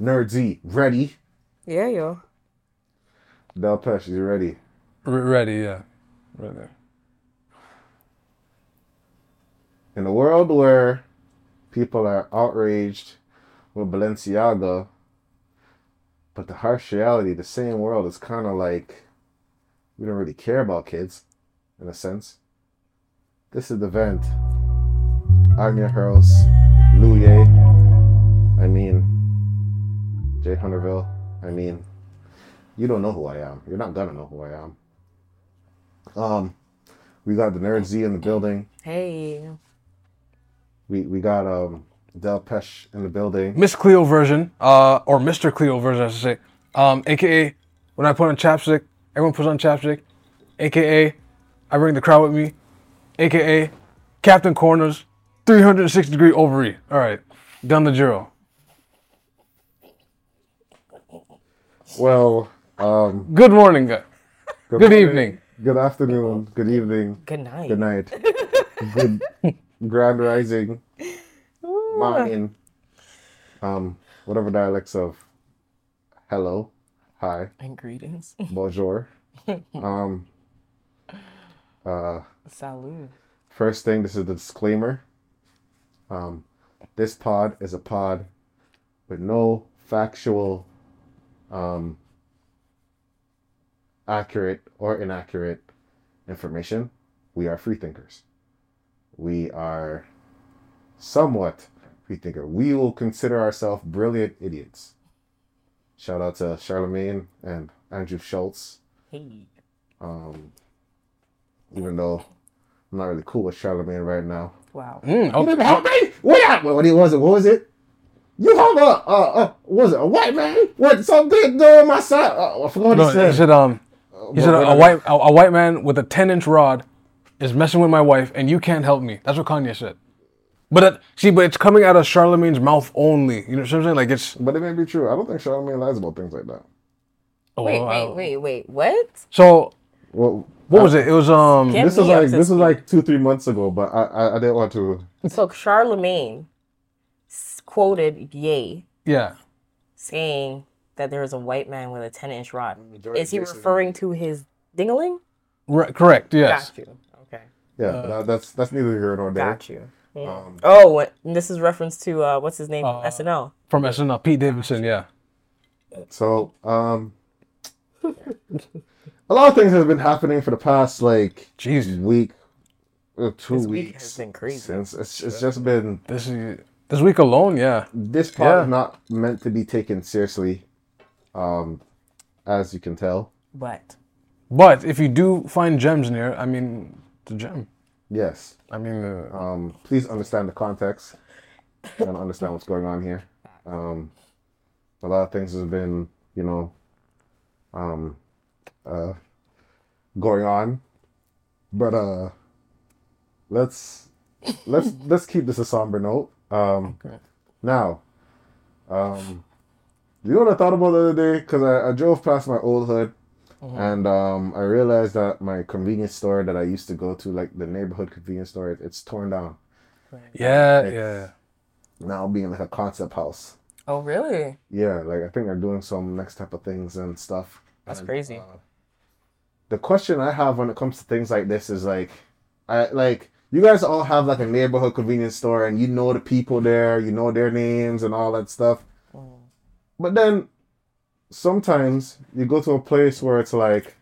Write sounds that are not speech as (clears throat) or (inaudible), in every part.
Nerd Z, ready. Yeah, yo. Del Pesh, you ready? R- ready, yeah. Ready. In a world where people are outraged with Balenciaga, but the harsh reality, the same world is kind of like we don't really care about kids, in a sense. This is the vent. I'm your host, Louie. I mean, Jay Hunterville. I mean, you don't know who I am. You're not gonna know who I am. Um, we got the Nerd Z in the building. Hey. We we got um Del Pesh in the building. Miss Cleo version, uh, or Mr. Cleo version, I should say. Um, AKA, when I put on chapstick, everyone puts on chapstick. AKA, I bring the crowd with me. AKA, Captain Corners, 360 degree ovary. All right, done the zero. Well, um, Good morning, guys. Good morning, evening. good afternoon, good evening, Good night. good night, (laughs) good grand rising, morning, um, whatever dialects of hello, hi, And greetings. bonjour. (laughs) Um, uh, Salud. First thing, this is the disclaimer. Um, this pod is a pod with no factual, um, accurate or inaccurate information. We are free thinkers. We are somewhat free thinker. We will consider ourselves brilliant idiots. Shout out to Charlemagne and Andrew Schulz. Hey. Um, even though I'm not really cool with Charlemagne right now. Wow. Mm, You okay. didn't help me. What happened? What it was it? What was it? You have a uh uh was it a white man? What something doing my side? Uh, I forgot what No, he said. he said, um, he said a, a white a, a white man with a 10 inch rod is messing with my wife, and you can't help me. That's what Kanye said. But that, see, but it's coming out of Charlemagne's mouth only. You know what I'm saying? Like it's. But it may be true. I don't think Charlemagne lies about things like that. Oh, Wait, wait, wait, wait. What? So Well, what was it? It was um. This was like this was like two three months ago, but I I, I didn't want to. So Charlemagne s- quoted Ye Yeah. saying that there was a white man with a 10 inch rod. Majority Is he referring to his dingaling? Right, correct. Yes. Got you. Okay. Yeah, Uh, that, that's that's neither here nor there. Got you. Yeah. Um, oh, what- and this is reference to uh, what's his name? from Uh, SNL. From SNL, Pete Davidson. Yeah. So, um, a lot of things have been happening for the past like Jeez. week, or two This week weeks. has been crazy. Since it's, it's just been This is this week alone. Yeah. this part Yeah. is not meant to be taken seriously, um, as you can tell. But But if you do find gems in here, I mean, the gem. Yes. I mean, uh, Um, please understand the context and understand what's going on here. Um, a lot of things have been, you know, um, uh, going on, but uh, let's let's let's keep this a somber note. Um, Okay. Now, um, you know what I thought about the other day? Because I, I drove past my old hood. And um, I realized that my convenience store that I used to go to, like the neighborhood convenience store, it- it's torn down. yeah, It's yeah. Now being like a concept house. oh really? Yeah, like I think they're doing some next type of things and stuff. That's And, crazy. uh, the question I have when it comes to things like this is like, I like you guys all have like a neighborhood convenience store and you know the people there, you know their names and all that stuff. But then sometimes you go to a place where it's like,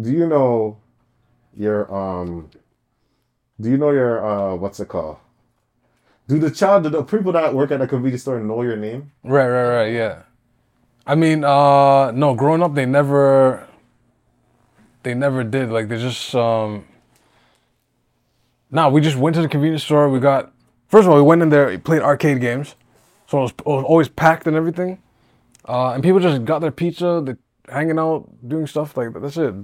do you know your um, do you know your uh, what's it called? Do the child, do the people that work at a convenience store know your name? Right, right, right. Yeah. I mean, uh, no. Growing up, they never, they never did. Like they just, um. Nah, we just went to the convenience store. We got first of all, we went in there, played arcade games, so it was, it was always packed and everything. Uh, and people just got their pizza, they hanging out, doing stuff like that. That's it.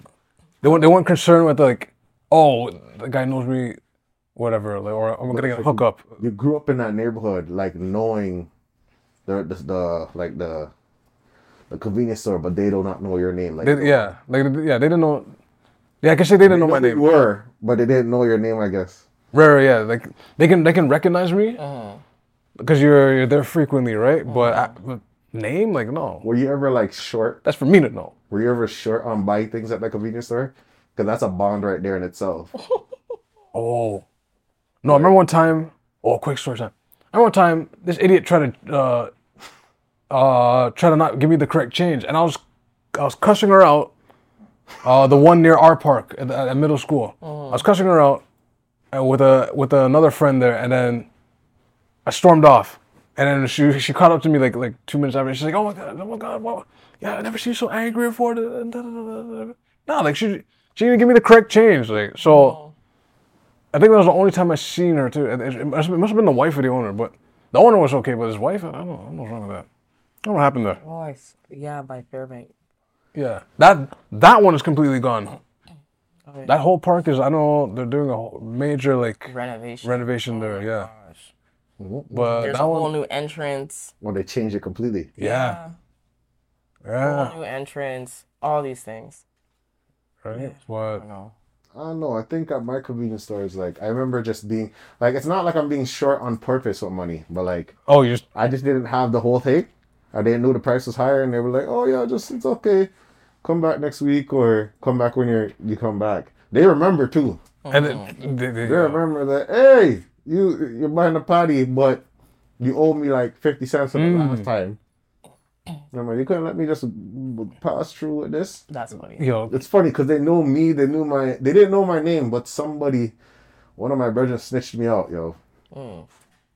They weren't they weren't concerned with like, oh, the guy knows me, whatever, like, or I'm gonna get a hookup. You grew up in that neighborhood, like knowing the the, the like the the convenience store, but they do not know your name. Like They, yeah, like yeah, they didn't know. Yeah, I guess they didn't know my who name. You were, but they didn't know your name. I guess. Rare, yeah. Like they can they can recognize me Uh-huh. because you're you're there frequently, right? But I, but name, like no. Were you ever like short? That's for me to know. Were you ever short on buying things at the convenience store? Because that's a bond right there in itself. (laughs) Oh. No, I remember one time. Oh, quick story time. I remember one time this idiot tried to uh uh try to not give me the correct change, and I was I was cussing her out. Uh, the one near our park at, at middle school. I was cussing her out, uh, with a with another friend there, and then I stormed off. And then she she caught up to me like like two minutes after. She's like, "Oh my god, oh my god, wow. yeah, I never seen you so angry before." No, like she she didn't give me the correct change. Like so, I think that was the only time I seen her too. It, it- it must, have been the wife of the owner, but the owner was okay, but his wife, I don't know, I don't know what's wrong with that. I don't know what happened there. Oh, I s yeah, by Fairbank. Yeah, that that one is completely gone. Okay. That whole park is I know they're doing a whole major like Renovation. renovation there. Oh yeah, Gosh. Mm-hmm. but There's that a whole one, new entrance. when they changed it completely. yeah, Whole yeah, new entrance. All these things. right. I But know. I don't know. I think at my convenience stores, like I remember just being like, it's not like I'm being short on purpose with money, but like oh, you just I just didn't have the whole thing. I didn't know the price was higher, and they were like, "Oh yeah, just it's okay. Come back next week, or come back when you're you come back." They remember too. and then they, they, They remember that. Hey, you you're buying a party, but you owe me like fifty cents for the Mm. last time. Remember, you couldn't let me just pass through with this. That's funny. yo, It's funny because they know me. They knew my. They didn't know my name, but somebody, one of my brothers snitched me out, yo. Mm.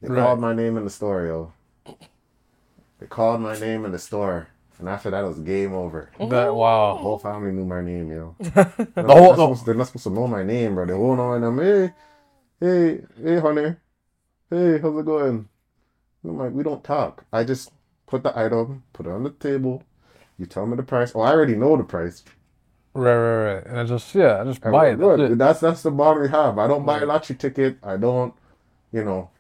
They Right. called my name in the store, yo. They called my name in the store, and after that, it was game over. that The wow. whole family knew my name, yo. (laughs) The They're whole not supposed- they're not supposed to know my name, bro. They won't know my name. Hey, hey, hey, honey. Hey, how's it going? I'm like, we don't talk. I just put the item, put it on the table. You tell me the price. Oh, I already know the price. right, right, right. And I just yeah, I just And buy it. That's good. it. That's that's the bond we have. I don't buy a lottery ticket. I don't, you know,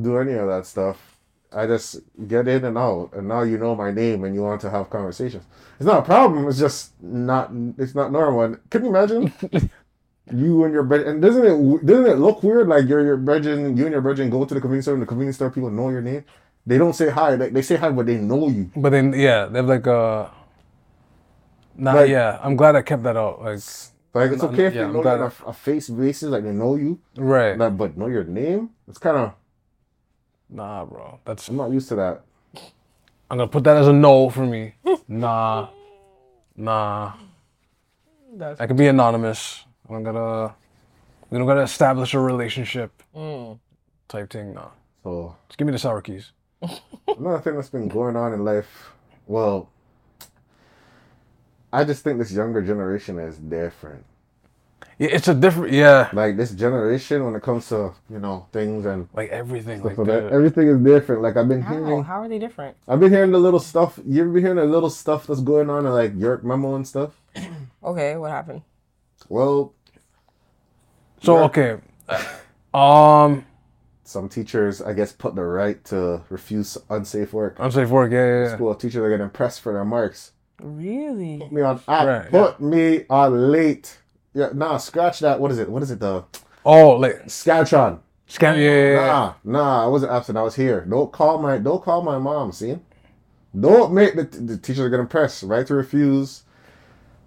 do any of that stuff. I just get in and out, and now you know my name, and you want to have conversations. It's not a problem. It's just not. It's not normal. And can you imagine? (laughs) you and your brethren, and doesn't it doesn't it look weird? Like you're your brethren, you and your brethren go to the convenience store, and the convenience store people know your name. They don't say hi. They, they say hi, but they know you. But then yeah, they're like uh. Nah, Like- yeah, I'm glad I kept that out. Like, Like it's No, okay if yeah, they know you on a, a face basis, like they know you, right? like, but know your name. It's kind of Nah, bro, that's I'm not used to that. I'm gonna put that as a no for me. (laughs) nah, nah. That's I can be anonymous. I don't gotta. We don't gotta establish a relationship mm. type thing. Nah, So just give me the sour keys. (laughs) another thing that's been going on in life, well, I just think this younger generation is different. Yeah, it's a different. Yeah, Like this generation, when it comes to you know things and like everything. stuff Like like that, everything is different. Like I've been How? hearing, How are they different? I've been hearing the little stuff. You ever been hearing the little stuff that's going on in like York memo and stuff? (clears throat) Okay, what happened? Well, so Yeah. okay. Um, some teachers, I guess, put the right to refuse unsafe work. unsafe work. Yeah, yeah, yeah. School teachers are getting pressed for their marks. Really? Put me on. I Right, put me on late. Yeah, nah, scratch that. What is it? What is it? though? Oh, like Scatron. scam. Yeah, yeah, yeah. Nah, nah, I wasn't absent. I was here. Don't call my don't call my mom, see? Don't make the, the teachers are getting pressed, right to refuse.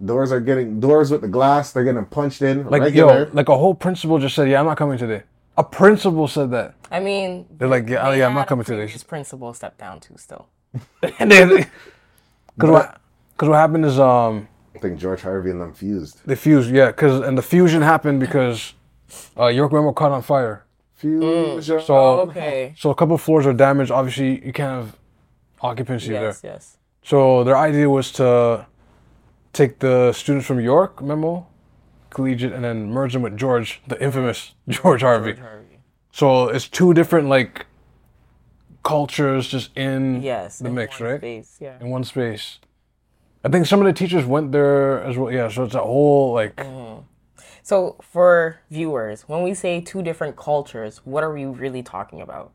Doors are getting doors with the glass, they're getting punched in. Like regular. yo, like a whole principal just said, "Yeah, I'm not coming today." A principal said that. I mean, They're like, "Yeah, oh, they yeah, I'm not coming today." previous principal stepped down too. Still. (laughs) because what, cause what happened is um I think George Harvey and them fused. they fused, yeah, cause and the fusion happened because uh, York Memo caught on fire. Fusion. So Okay. so a couple floors are damaged. Obviously, you can't have occupancy Yes. there. Yes. Yes. So their idea was to take the students from York Memo, collegiate, and then merge them with George, the infamous (laughs) George Harvey. Harvey. So it's two different like cultures just in Yes. the in mix, one right? Space. Yeah. In one space. I think some of the teachers went there as well. Yeah, so it's a whole like mm-hmm. So for viewers, when we say two different cultures, what are we really talking about?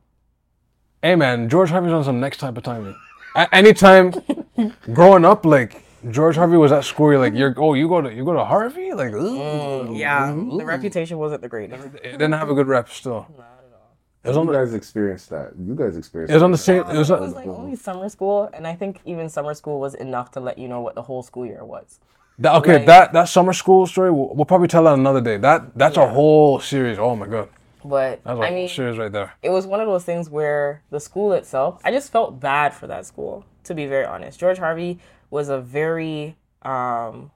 hey man, George Harvey's on some next type of timing. A- anytime (laughs) growing up, like George Harvey was at school, you're like, you're oh, you go to you go to Harvey, like, mm, ooh. Yeah. The reputation wasn't the greatest. it didn't have a good rep still. It was on you the, guys experienced that. You guys experienced. it was on the same. It was. it was like only summer school, and I think even summer school was enough to let you know what the whole school year was. that, okay, like- that that summer school story. We'll, we'll probably tell that another day. That that's a whole series. Oh my god, But that's a I whole mean, series right there. it was one of those things where the school itself, I just felt bad for that school, to be very honest. George Harvey was a very um,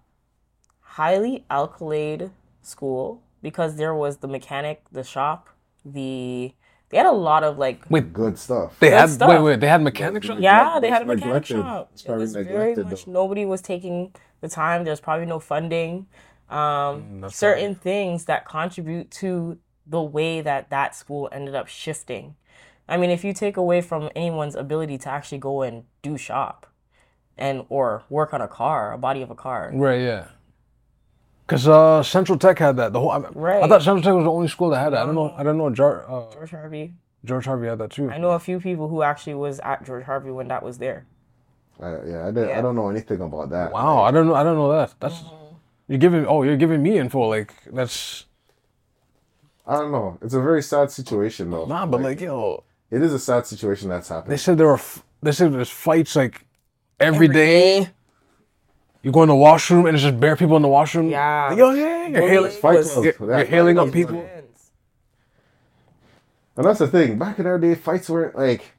highly alkylate school because there was the mechanic, the shop, the they had a lot of like with Good stuff. they Good had stuff. wait wait they had mechanics. on? yeah, they had a mechanic neglected. shop. It's It probably was very much though. nobody was taking the time. There's probably no funding. Um, Mm, that's certain things that contribute to the way that that school ended up shifting. I mean, if you take away from anyone's ability to actually go and do shop, and or work on a car, a body of a car, Right, yeah. Cause uh, Central Tech had that. The whole. I, I thought Central Tech was the only school that had that. I don't know. I don't know. Jar, uh, George Harvey. George Harvey had that too. I know a few people who actually was at George Harvey when that was there. I, yeah, I, did, Yeah. I don't know anything about that. Wow, I don't know. I don't know that. That's you're giving. Oh, you're giving me info. Like that's I don't know. It's a very sad situation though. nah. But like yo, it is a sad situation that's happening. they said there were. f- They said there's fights like every day. You go in the washroom and it's just bare people in the washroom. Yeah. Like, yo, yeah, you're hailing. Fight clubs. You're, Yeah, you're hailing up clubs. people. And that's the thing. Back in our day, fights weren't like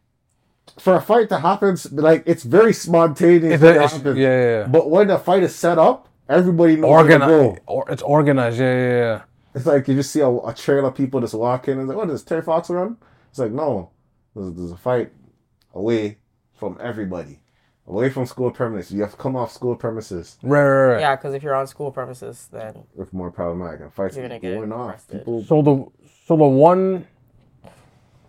for a fight to happen. Like it's very spontaneous. It's, it it's, yeah, happens. yeah, yeah. But when the fight is set up, everybody knows where to Organized. go. Or, it's organized. Yeah, yeah, yeah. It's like you just see a, a trail of people just walking and it's like, what is Terry Fox run? It's like, no, there's, there's a fight away from everybody, away from school premises. You have to come off school premises. Right, right, right. Yeah, because if you're on school premises, then it's more problematic and fights You're gonna get going on. arrested. People, So the so the one,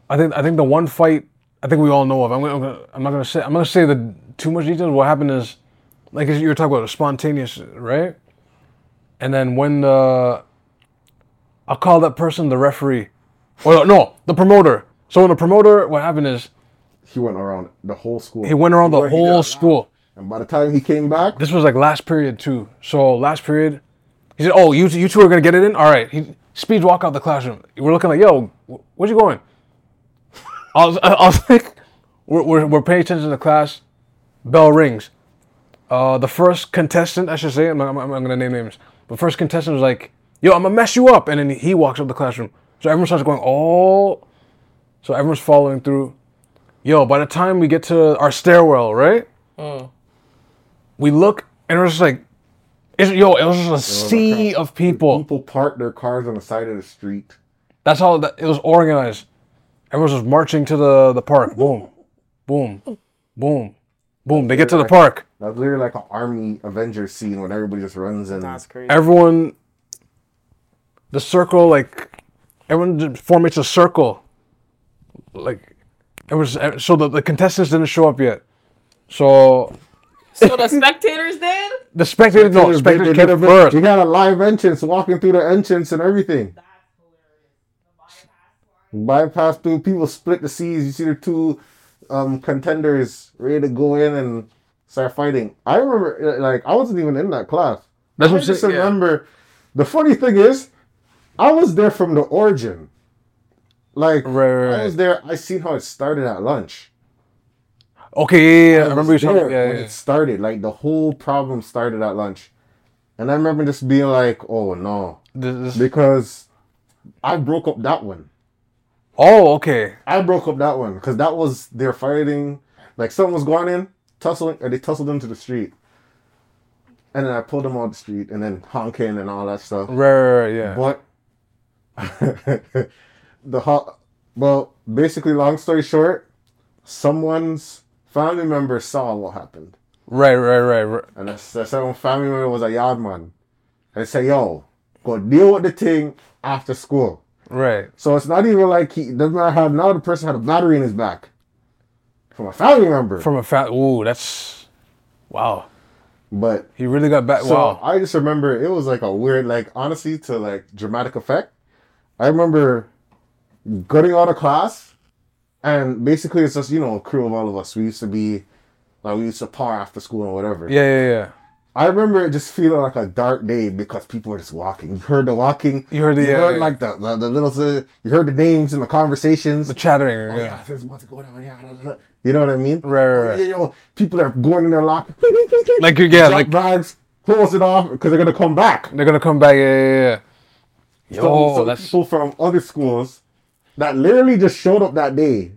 I think I think the one fight I think we all know of. I'm gonna, I'm not gonna say I'm gonna say the too much details. What happened is, like you were talking about, spontaneous, right? And then when the, I'll call that person the referee, or no, the promoter. So when the promoter, what happened is he went around the whole school. he went around the whole school. And by the time he came back, This was like last period too. So last period, he said, "Oh, you you two are gonna get it in. All right." He speeds walk out the classroom. We're looking like, "Yo, wh- where's you going?" I was I was (laughs) like, "We're we're, we're paying attention to the class." Bell rings. Uh, the first contestant, I should say, I'm not, I'm gonna name names. The first contestant was like, "Yo, I'm gonna mess you up," and then he walks up the classroom. So everyone starts going, "Oh," so everyone's following through. Yo, by the time we get to our stairwell, right? Mm. we look and it was just like, it's, yo, it was just a sea of people. people parked their cars on the side of the street. That's how that, it was organized. Everyone was just marching to the, the park. Boom, boom, boom, boom. They get to the park. That's literally like an army Avengers scene when everybody just runs and that's crazy. Everyone, the circle, like, everyone just formates a circle. Like, it was, so the, the contestants didn't show up yet. So So the spectators did? the spectators, no, They- spectators they- came first. You got a live entrance walking through the entrance and everything. Bypass through people split the seas. You see the two um, contenders ready to go in and start fighting. I remember, uh, like, I wasn't even in that class. That's I what I'm just saying. yeah. remember. The funny thing is, I was there from the origin. Like, Right, right, I was there. I seen how it started at lunch. Okay, yeah, yeah. I I remember you there Yeah, when yeah. it started. Like the whole problem started at lunch, and I remember just being like, "Oh no," This, this, because I broke up that one. oh, okay. I broke up that one because that was they're fighting. Like someone was going in, tussling, or they tussled into the street, and then I pulled them on the street, and then honking and all that stuff. Right, right, right, yeah. But (laughs) the ho- well, basically, long story short, someone's family member saw what happened. Right, right, right, right. And the second family member was a yard man. And they say, yo, go deal with the thing after school. Right. So it's not even like he doesn't matter how now the person had a battery in his back. From a family member. From a fat. Ooh, that's. Wow. but He really got back. so wow. I just remember it was like a weird, like honestly, to like dramatic effect. I remember getting out of class and basically it's just, you know, a crew of all of us. We used to be like we used to par after school and whatever. Yeah, yeah, yeah. I remember it just feeling like a dark day because people were just walking. You heard the walking. You heard the- you yeah, heard yeah. like the, the the little you heard the names and the conversations. The chattering. Oh, yeah. yeah, there's what's going on. Yeah, blah, blah, blah. you know what I mean? Right, right, Oh, right. yeah, yo, people are going in their locker. Like you- yeah, like bags, close it off because they're gonna come back. they're gonna come back. Yeah, yeah, yeah. So, Yo, so that's people from other schools that literally just showed up that day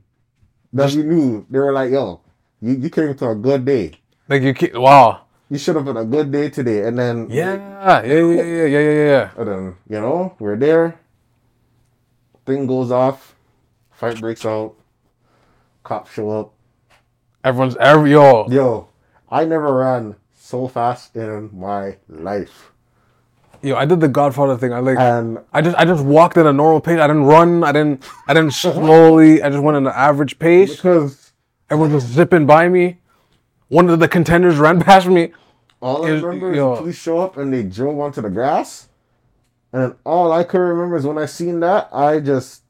that you knew they were like, yo, you, you came to a good day. like you. Keep, wow. You should have been a good day today. And then Yeah, yeah, yeah, yeah, yeah, yeah, yeah, yeah. And then, you know, we're there. Thing goes off. Fight breaks out. Cops show up. Everyone's every yo. Yo, I never ran so fast in my life. Yo, I did the Godfather thing. I like. And I just I just walked at a normal pace. I didn't run. I didn't I didn't (laughs) slowly. I just went at an average pace. because Everyone was zipping by me. One of the contenders (laughs) ran past me. all I remember is the police show up and they drove onto the grass. And all I could remember is when I seen that, I just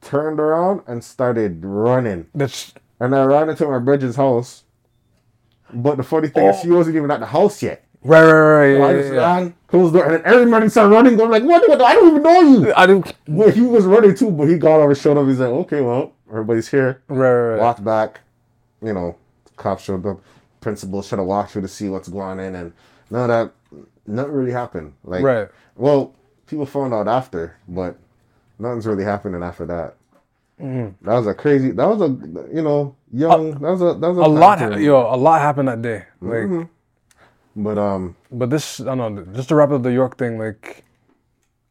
turned around and started running. That's And I ran into my Bridget's house. But the funny thing is, oh. she wasn't even at the house yet. Right, right, right. So I Yeah, just yeah, yeah. ran, closed the door, and then everybody started running. I'm like, what? what? I don't even know you. I didn't. Well, he was running too, but he got over, showed up. He's like, okay, well, everybody's here. Right, right, right. Walked back. You know, cops showed up. Principal should have walked through to see what's going on, and none of that, nothing really happened. Like, Right. well, people found out after, but nothing's really happening after that. Mm-hmm. That was a crazy. That was a you know young. that was a that was a, A lot, yo, a lot happened that day. Like, Mhm. But um, but this, I don't know. Just to wrap up the York thing, like,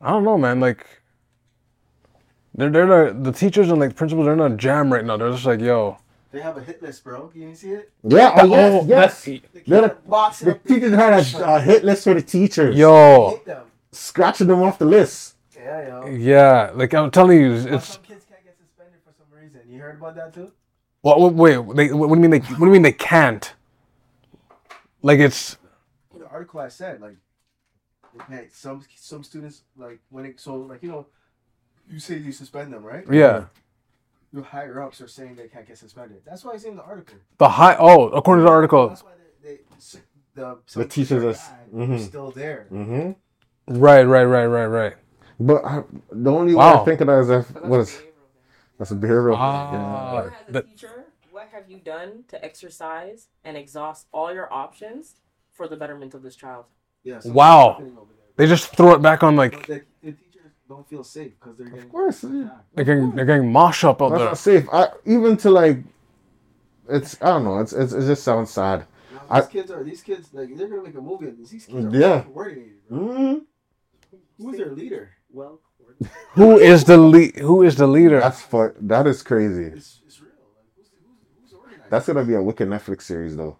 I don't know, man. Like, they're they're the, the teachers and like principals. They're in a jam right now. They're just like, yo, They have a hit list, bro. You didn't see it? yeah, oh, yes, oh, yes. that- They They're keep boxing The teachers had a, a hit list for the teachers. yo, hit them. scratching them off the list. Yeah, yo. yeah. Like I'm telling you, But it's some kids can't get suspended for some reason. You heard about that too? what? what wait, they, what do you mean they? What do you mean they can't? Like it's The article I said, like, they can't. Some some students like when it so like you know, you say you suspend them, right? yeah. Your higher ups are saying they can't get suspended. That's why it's in the article. The high. Oh, according to the article, That's why they, they the The teachers are are- bad, mhm. still there. Mm-hmm. right, right, right, right, right. But I, the only way I think of that is if what is that's a behavioral. Ah. As a teacher, what have you done to exercise and exhaust all your options for the betterment of this child? Yeah. something's Wow. happening over there. They just throw it back on like the, the teachers don't feel safe because they're getting. Of course, yeah. they're getting they're getting mosh up out that's there. not safe. I even to like, it's I don't know. It's, it's it just sounds sad. Now, I- these kids are these kids like they're gonna make a movie. of this. These kids are Yeah. coordinated. Bro. Mm-hmm. Who's their leader? Well, (laughs) Who is the lead? Who is the leader? That's fu- That is crazy. It's, it's real. Like who's who's, who's organized? That's gonna be a wicked Netflix series though.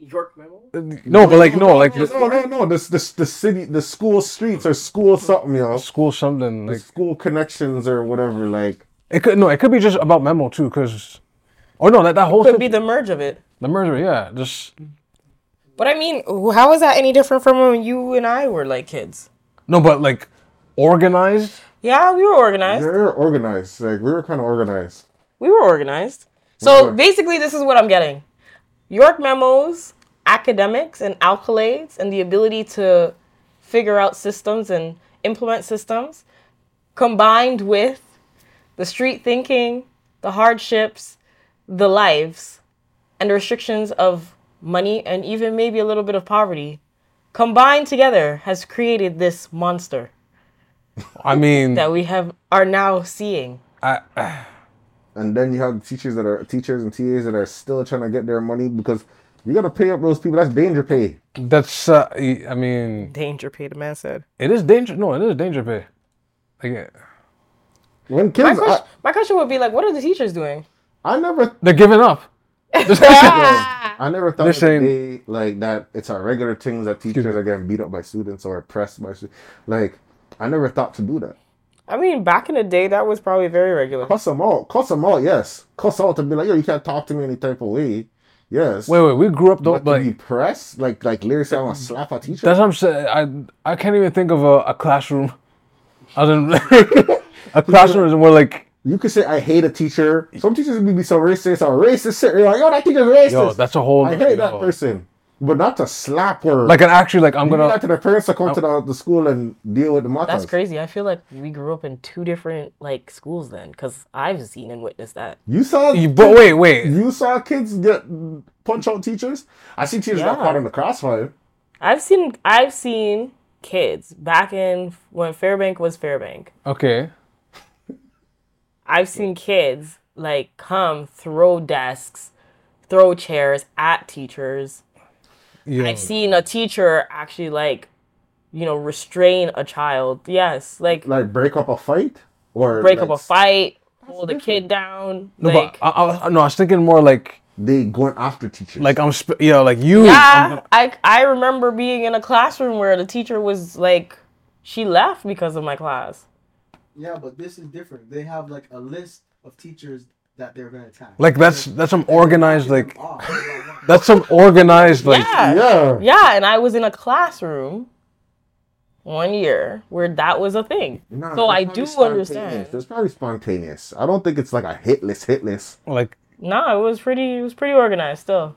York memo. Uh, no, but like no, like No, no, no. This, this, the city, the school streets or school something, you know. school something The like school connections or whatever. Like, it could no, it could be just about memo too, because oh no, that that whole Could thing- be the merge of it. the murder, yeah, just But I mean, how is that any different from when you and I were like kids? no, but like organized. Yeah, we were organized. We were organized. Like, we were kind of organized. We were organized. So were. basically, this is what I'm getting York memos, academics, and accolades, and the ability to figure out systems and implement systems, combined with the street thinking, the hardships, the lives, and the restrictions of money, and even maybe a little bit of poverty, combined together has created this monster I mean, that we have are now seeing. I, And then you have teachers that are teachers and TAs that are still trying to get their money because you got to pay up those people. That's danger pay. that's uh, I mean, Danger pay, the man said. it is danger. No, it is danger pay. Like When My kids, I, question, my question would be like, what are the teachers doing? I never, (laughs) they're giving up. I never thought They're that saying- they like that. It's a regular thing that teachers are getting beat up by students or oppressed by students. Like, I never thought to do that. I mean, back in the day, that was probably very regular. Cuss them out. Cuss them out. Yes. Cuss out to be like, yo, you can't talk to me any type of way. Yes. Wait, wait, we grew up though, but but to be pressed, like like lyrics, I want to mm. slap a teacher. that's what I'm saying. I I can't even think of a, a classroom. Other (laughs) than a classroom is more like You could say I hate a teacher. Some teachers would be so racist or racist. You're like, yo, that teacher's racist. yo, that's a whole. I hate that yo. person. But not to slap her. Like an actually like I'm you do gonna that to the parents to come to the, the school and deal with the matters. That's crazy. I feel like we grew up in two different like schools then, because I've seen and witnessed that. You saw, You- But wait, wait. you saw kids get punch out teachers. I see teachers got Yeah. caught in the crossfire. I've seen I've seen kids back in when Fairbank was Fairbank. Okay. I've seen kids like come throw desks, throw chairs at teachers. Yeah. I've seen a teacher actually like, you know, restrain a child. Yes, like Like break up a fight or break like, up a fight, hold a kid down. No, like, but I, I, no, I was thinking more like They going after teachers. like I'm sp- yeah like you. yeah, I I remember being in a classroom where the teacher was like, she left because of my class. Yeah, but this is different. They have like a list of teachers that they're gonna attack. Like that's that's some organized like that's some organized like Yeah. yeah. Yeah, and I was in a classroom one year where that was a thing. Nah, so I do understand. It's probably spontaneous. I don't think it's like a hitless hitless. like No, it was pretty. It was pretty organized still.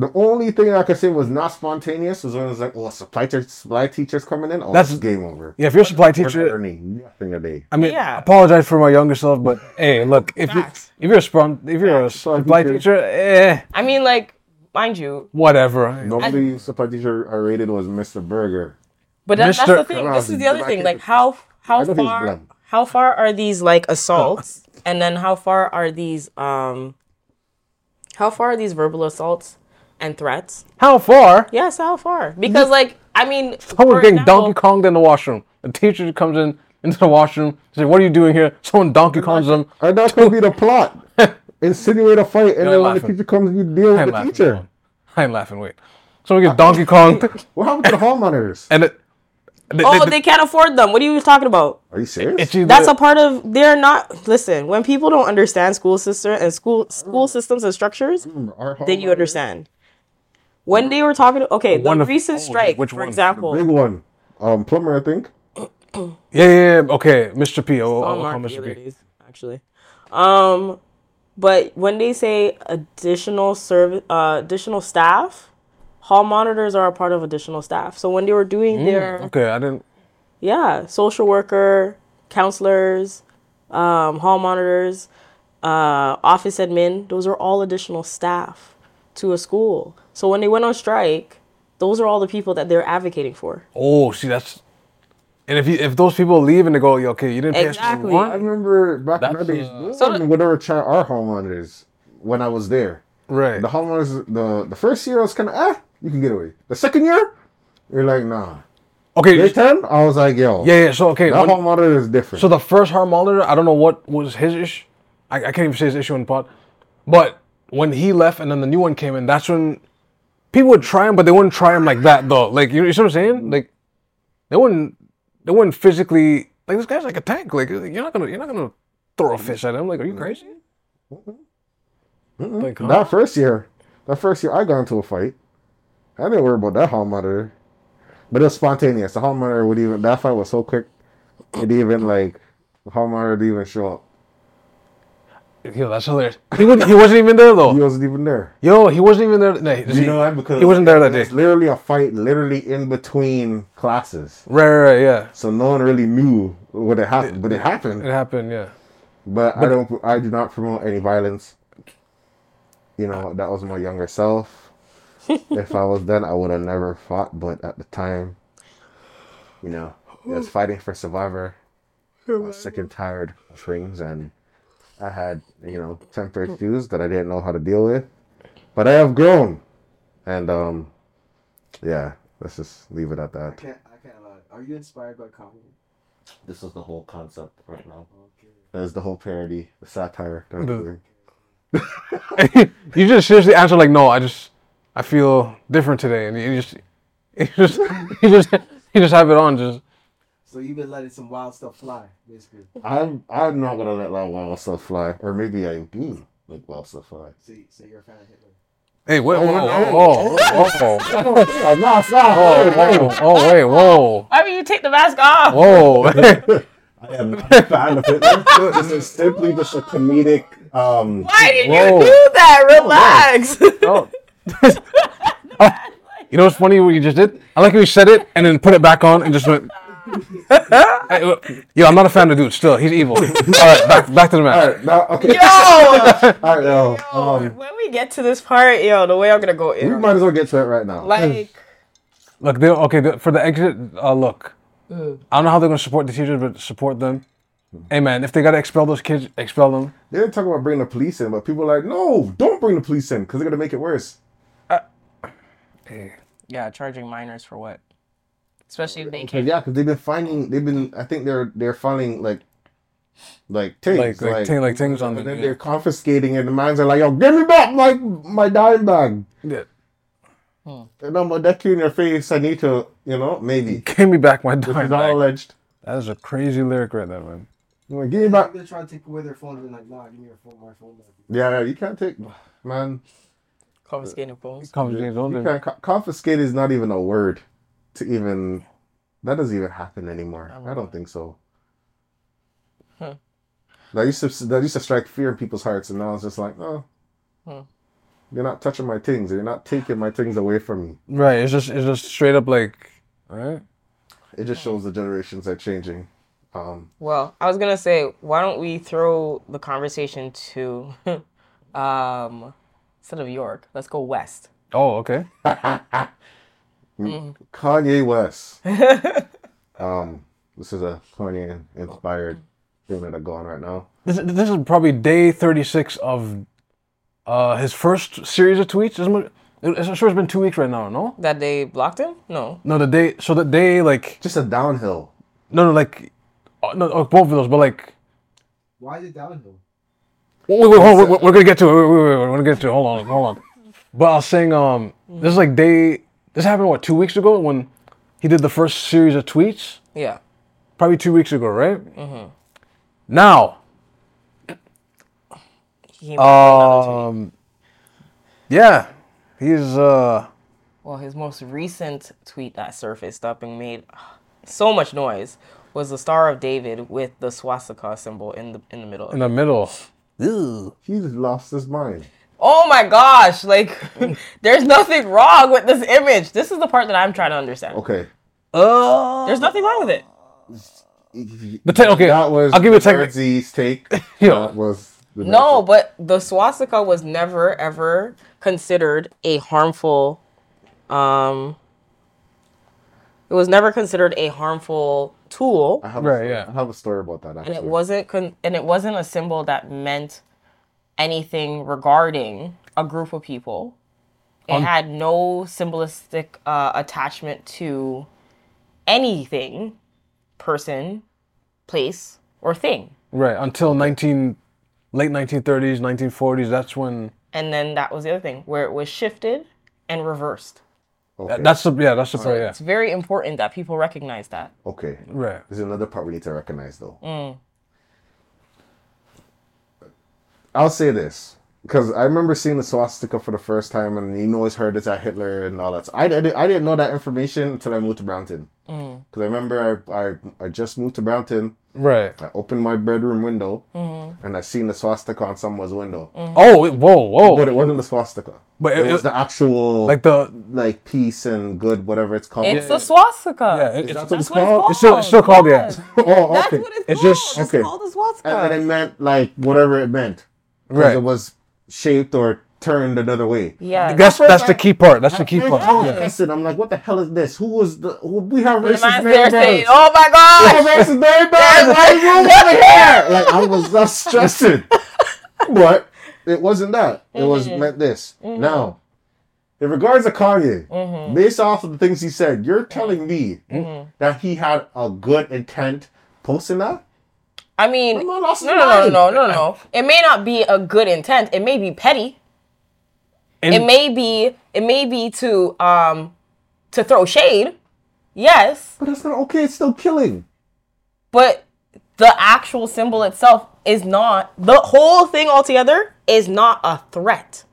The only thing I could say was not spontaneous was when it was like, oh, supply, teacher, supply teachers coming in. Oh, That's- that's game over. yeah if you're a supply We're not teacher. earning nothing a day. I mean, Yeah. I apologize for my younger self, but (laughs) hey, look if you Facts. if you're a spon- if you're a supply teacher. teacher, eh, I mean, like, mind you, whatever. Nobody supply teacher I rated was Mr. Burger. but that, that's the thing. This is the other thing. Like, how how I know he's far how far are these like assaults, and then how far are these um how far are these verbal assaults and threats? How far? Yes, how far? Because like, I mean, Someone's for getting example- Donkey Konged in the washroom. A teacher comes in into the washroom, says, "What are you doing here?" Someone Donkey Kongs them. And that could be the plot. (laughs) Insinuate a fight, and You're then when the teacher comes, you deal I with ain't the laughing. teacher. I'm laughing. Wait. Someone gets Donkey (laughs) Konged, What happened to the hall monitors? and it. They, Oh, they- they can't afford them. What are you talking about? Are you serious? That's a part of. They're not. Listen, when people don't understand school system and school school systems and structures, hmm, Our then you monitors- understand. When they were talking, okay, the one of- recent oh, strike, which for one? The example, Big one. Um, plumber, I think. (clears throat) yeah, yeah, yeah. Okay, Mr. P. Oh, on oh, oh, Mr. P. actually. Um, but when they say additional service, uh, additional staff, hall monitors are a part of additional staff. So when they were doing their Okay, I didn't. yeah, social worker, counselors, um, hall monitors, uh, office admin, those are all additional staff to a school. So when they went on strike, those are all the people that they're advocating for. Oh, see, that's. And if you if those people leave and they go, "Yeah, okay, you didn't pay us Exactly. I remember back in That's, the days, uh, no So the- would ever our hall monitors when I was there. Right. The hall monitors, the, the first year I was kind of, ah, you can get away. The second year, you're like, nah. Okay. Day 10, I was like, yo, Yeah, yeah. So okay. that when- hall monitor is different. So the first hard monitor, I don't know what was his issue. I, I can't even say his issue in the pod. But when he left and then the new one came in, that's when people would try him, but they wouldn't try him like that though. Like you, you see what I'm saying? Like they wouldn't they wouldn't physically like this guy's like a tank. Like you're not gonna you're not gonna throw a fish at him. Like, are you crazy? Mm-hmm. Like, huh? that first year, that first year I got into a fight. I didn't worry about that hall monitor. But it was spontaneous. The hall monitor would even, that fight was so quick, it didn't even like, the hall monitor didn't even show up. Yo, that's hilarious. (laughs) He, wouldn't, he wasn't even there though. He wasn't even there. Yo, he wasn't even there. No, You know why? Because he wasn't there that day. It's literally a fight, literally in between classes. Right, right, right, yeah. So no one really knew what had happened, but it happened. It happened, yeah. But I don't. I do not promote any violence. You know, that was my younger self. (laughs) if I was then, I would have never fought. But at the time, you know, I was fighting for survivor. I was sick and tired of things, and I had you know temper issues that I didn't know how to deal with. But I have grown, and um, yeah. Let's just leave it at I that. can't. I can't lie. Are you inspired by comedy? This is the whole concept right now. Okay. There's the whole parody, the satire. that I'm The- doing. (laughs) you just seriously answer like, no, I just, I feel different today, and you just, (laughs) you just, you just, you just have it on, just. So you've been letting some wild stuff fly, basically. I'm I'm not gonna let that wild stuff fly, or maybe I do let wild stuff fly. So, you- so you're a fan of Hitler. Hey, wait, Oh, whoa, no. whoa, whoa, whoa, (laughs) no, no, whoa, whoa, oh, wait, whoa, Why would you take the mask off? whoa. (laughs) I am not a (laughs) fan of it. This is simply just a comedic. Um, Why did Whoa. you do that? Relax. Oh. You know what's funny? What you just did? I like how you said it and then put it back on and just went. Hey, uh, Yo, I'm not a fan of dude. Still, he's evil. All right, back back to the match. All right, now okay. Yo! (laughs) All right, yo, um, when we get to this part, yo, the way I'm gonna go in we in, might as well get to it right now. like, (laughs) Look, they okay the, for the exit. Uh, look, Mm. I don't know how they're gonna support the teachers, but support them. Hey man, if they gotta expel those kids, expel them. They're talking about bringing the police in, but people are like, no, don't bring the police in because they're gonna make it worse. yeah, charging minors for what? Especially if they can't. yeah, because they've been finding, they've been, I think they're they're finding like, like things, Like- like thing- like things on and the- then yeah. they're confiscating, and the mines are like, yo, give me back my my dime bag, Yeah. and I'm gonna deck you in your face. I need to, you know, maybe. (laughs) Give me back my dime is all bag. alleged. That is a crazy lyric right there, man. I'm like, give me back. They're trying to take away their phones and like, nah, give me your phone, my phone back. Yeah, yeah, you can't take, man. Confiscating phones. Conversations You only. can't, co- confiscate is not even a word to even. That doesn't even happen anymore. I don't think so. Huh. That used to that used to strike fear in people's hearts, and now it's just like, oh, Huh. you're not touching my things. You're not taking my things away from me. Right. It's just it's just straight up like, right. It just shows the generations are changing. Um, Well, I was gonna say, why don't we throw the conversation to, (laughs) um, instead of York, let's go west. Oh, okay. (laughs) Kanye West. (laughs) um, this is a Kanye inspired thing that are going right now. This this is probably day thirty six of, uh, his first series of tweets. Isn't it? I'm sure it's been two weeks right now. No. That they blocked him? No. No, the day. So the day like Just a downhill. no no like, uh, no oh, both of those, but like. Why is it downhill? Wait, wait, wait, hold on, we're, we're gonna get to it. Wait, wait, wait, we're gonna get to it. Hold on, hold on. But I was saying, um, this is like day. This happened what two weeks ago when he did the first series of tweets. Yeah. Probably two weeks ago, right? Now, He made another tweet. um, yeah, he's uh, Well, his most recent tweet that surfaced up and made so much noise was the Star of David with the swastika symbol in the in the middle. in the middle. He's lost his mind. Oh my gosh! Like, (laughs) (laughs) there's nothing wrong with this image. This is the part that I'm trying to understand. Okay. Uh, There's nothing wrong with it. the te- okay, That was I'll give you a technical. Birdie's take. (laughs) Yo. That was the No, but the swastika was never ever considered a harmful. Um, it was never considered a harmful tool, I have Right, a, yeah. I have a story about that and it wasn't con- and it wasn't a symbol that meant anything regarding a group of people. It had no symbolistic uh, attachment to anything, person, place, or thing. right until nineteen, late nineteen thirties, nineteen forties. That's when. And then that was the other thing, where it was shifted and reversed. okay. That's the yeah. That's the part. Yeah. It's very important that people recognize that. okay. Right. There's another part we need to recognize though. Mm. I'll say this because I remember seeing the swastika for the first time, and you know, always heard it's at Hitler and all that. So I, I, didn't, I didn't know that information until I moved to Brampton. Mm. Because I remember I, I I just moved to Brampton. Right. I opened my bedroom window, Mm-hmm. and I seen the swastika on someone's window. Oh, it- whoa, whoa. But it wasn't the swastika. But It, it- was the actual like the like peace and good, whatever it's called. It's the swastika. yeah. It, Is it's, that what it's That's what it's called? called. it's still it's still called yeah. (laughs) oh, That's okay. what it's, It's called. just- It's okay. called the swastika. And, and it meant like whatever it meant. 'Cause Right. It was shaped or turned another way. yeah. That's first that's the key part. That's the key part. I Yeah. listen, I'm like, what the hell is this? Who was the? Who, we have racist man's saying, neighbors. "Oh my We have gosh!" racist neighbors. Why you over here? (laughs) Like I was just stressing, but it wasn't that. It was Mm-hmm. meant this. Now, in regards to Kanye, Mm-hmm. based off of the things he said, you're telling me Mm-hmm. that he had a good intent posting that? I mean, no, lost no, no, no, no, no, no. It may not be a good intent. It may be petty. And- It may be. It may be to um, to throw shade. Yes, But that's not okay. It's still killing. but the actual symbol itself is not the whole thing altogether is not a threat.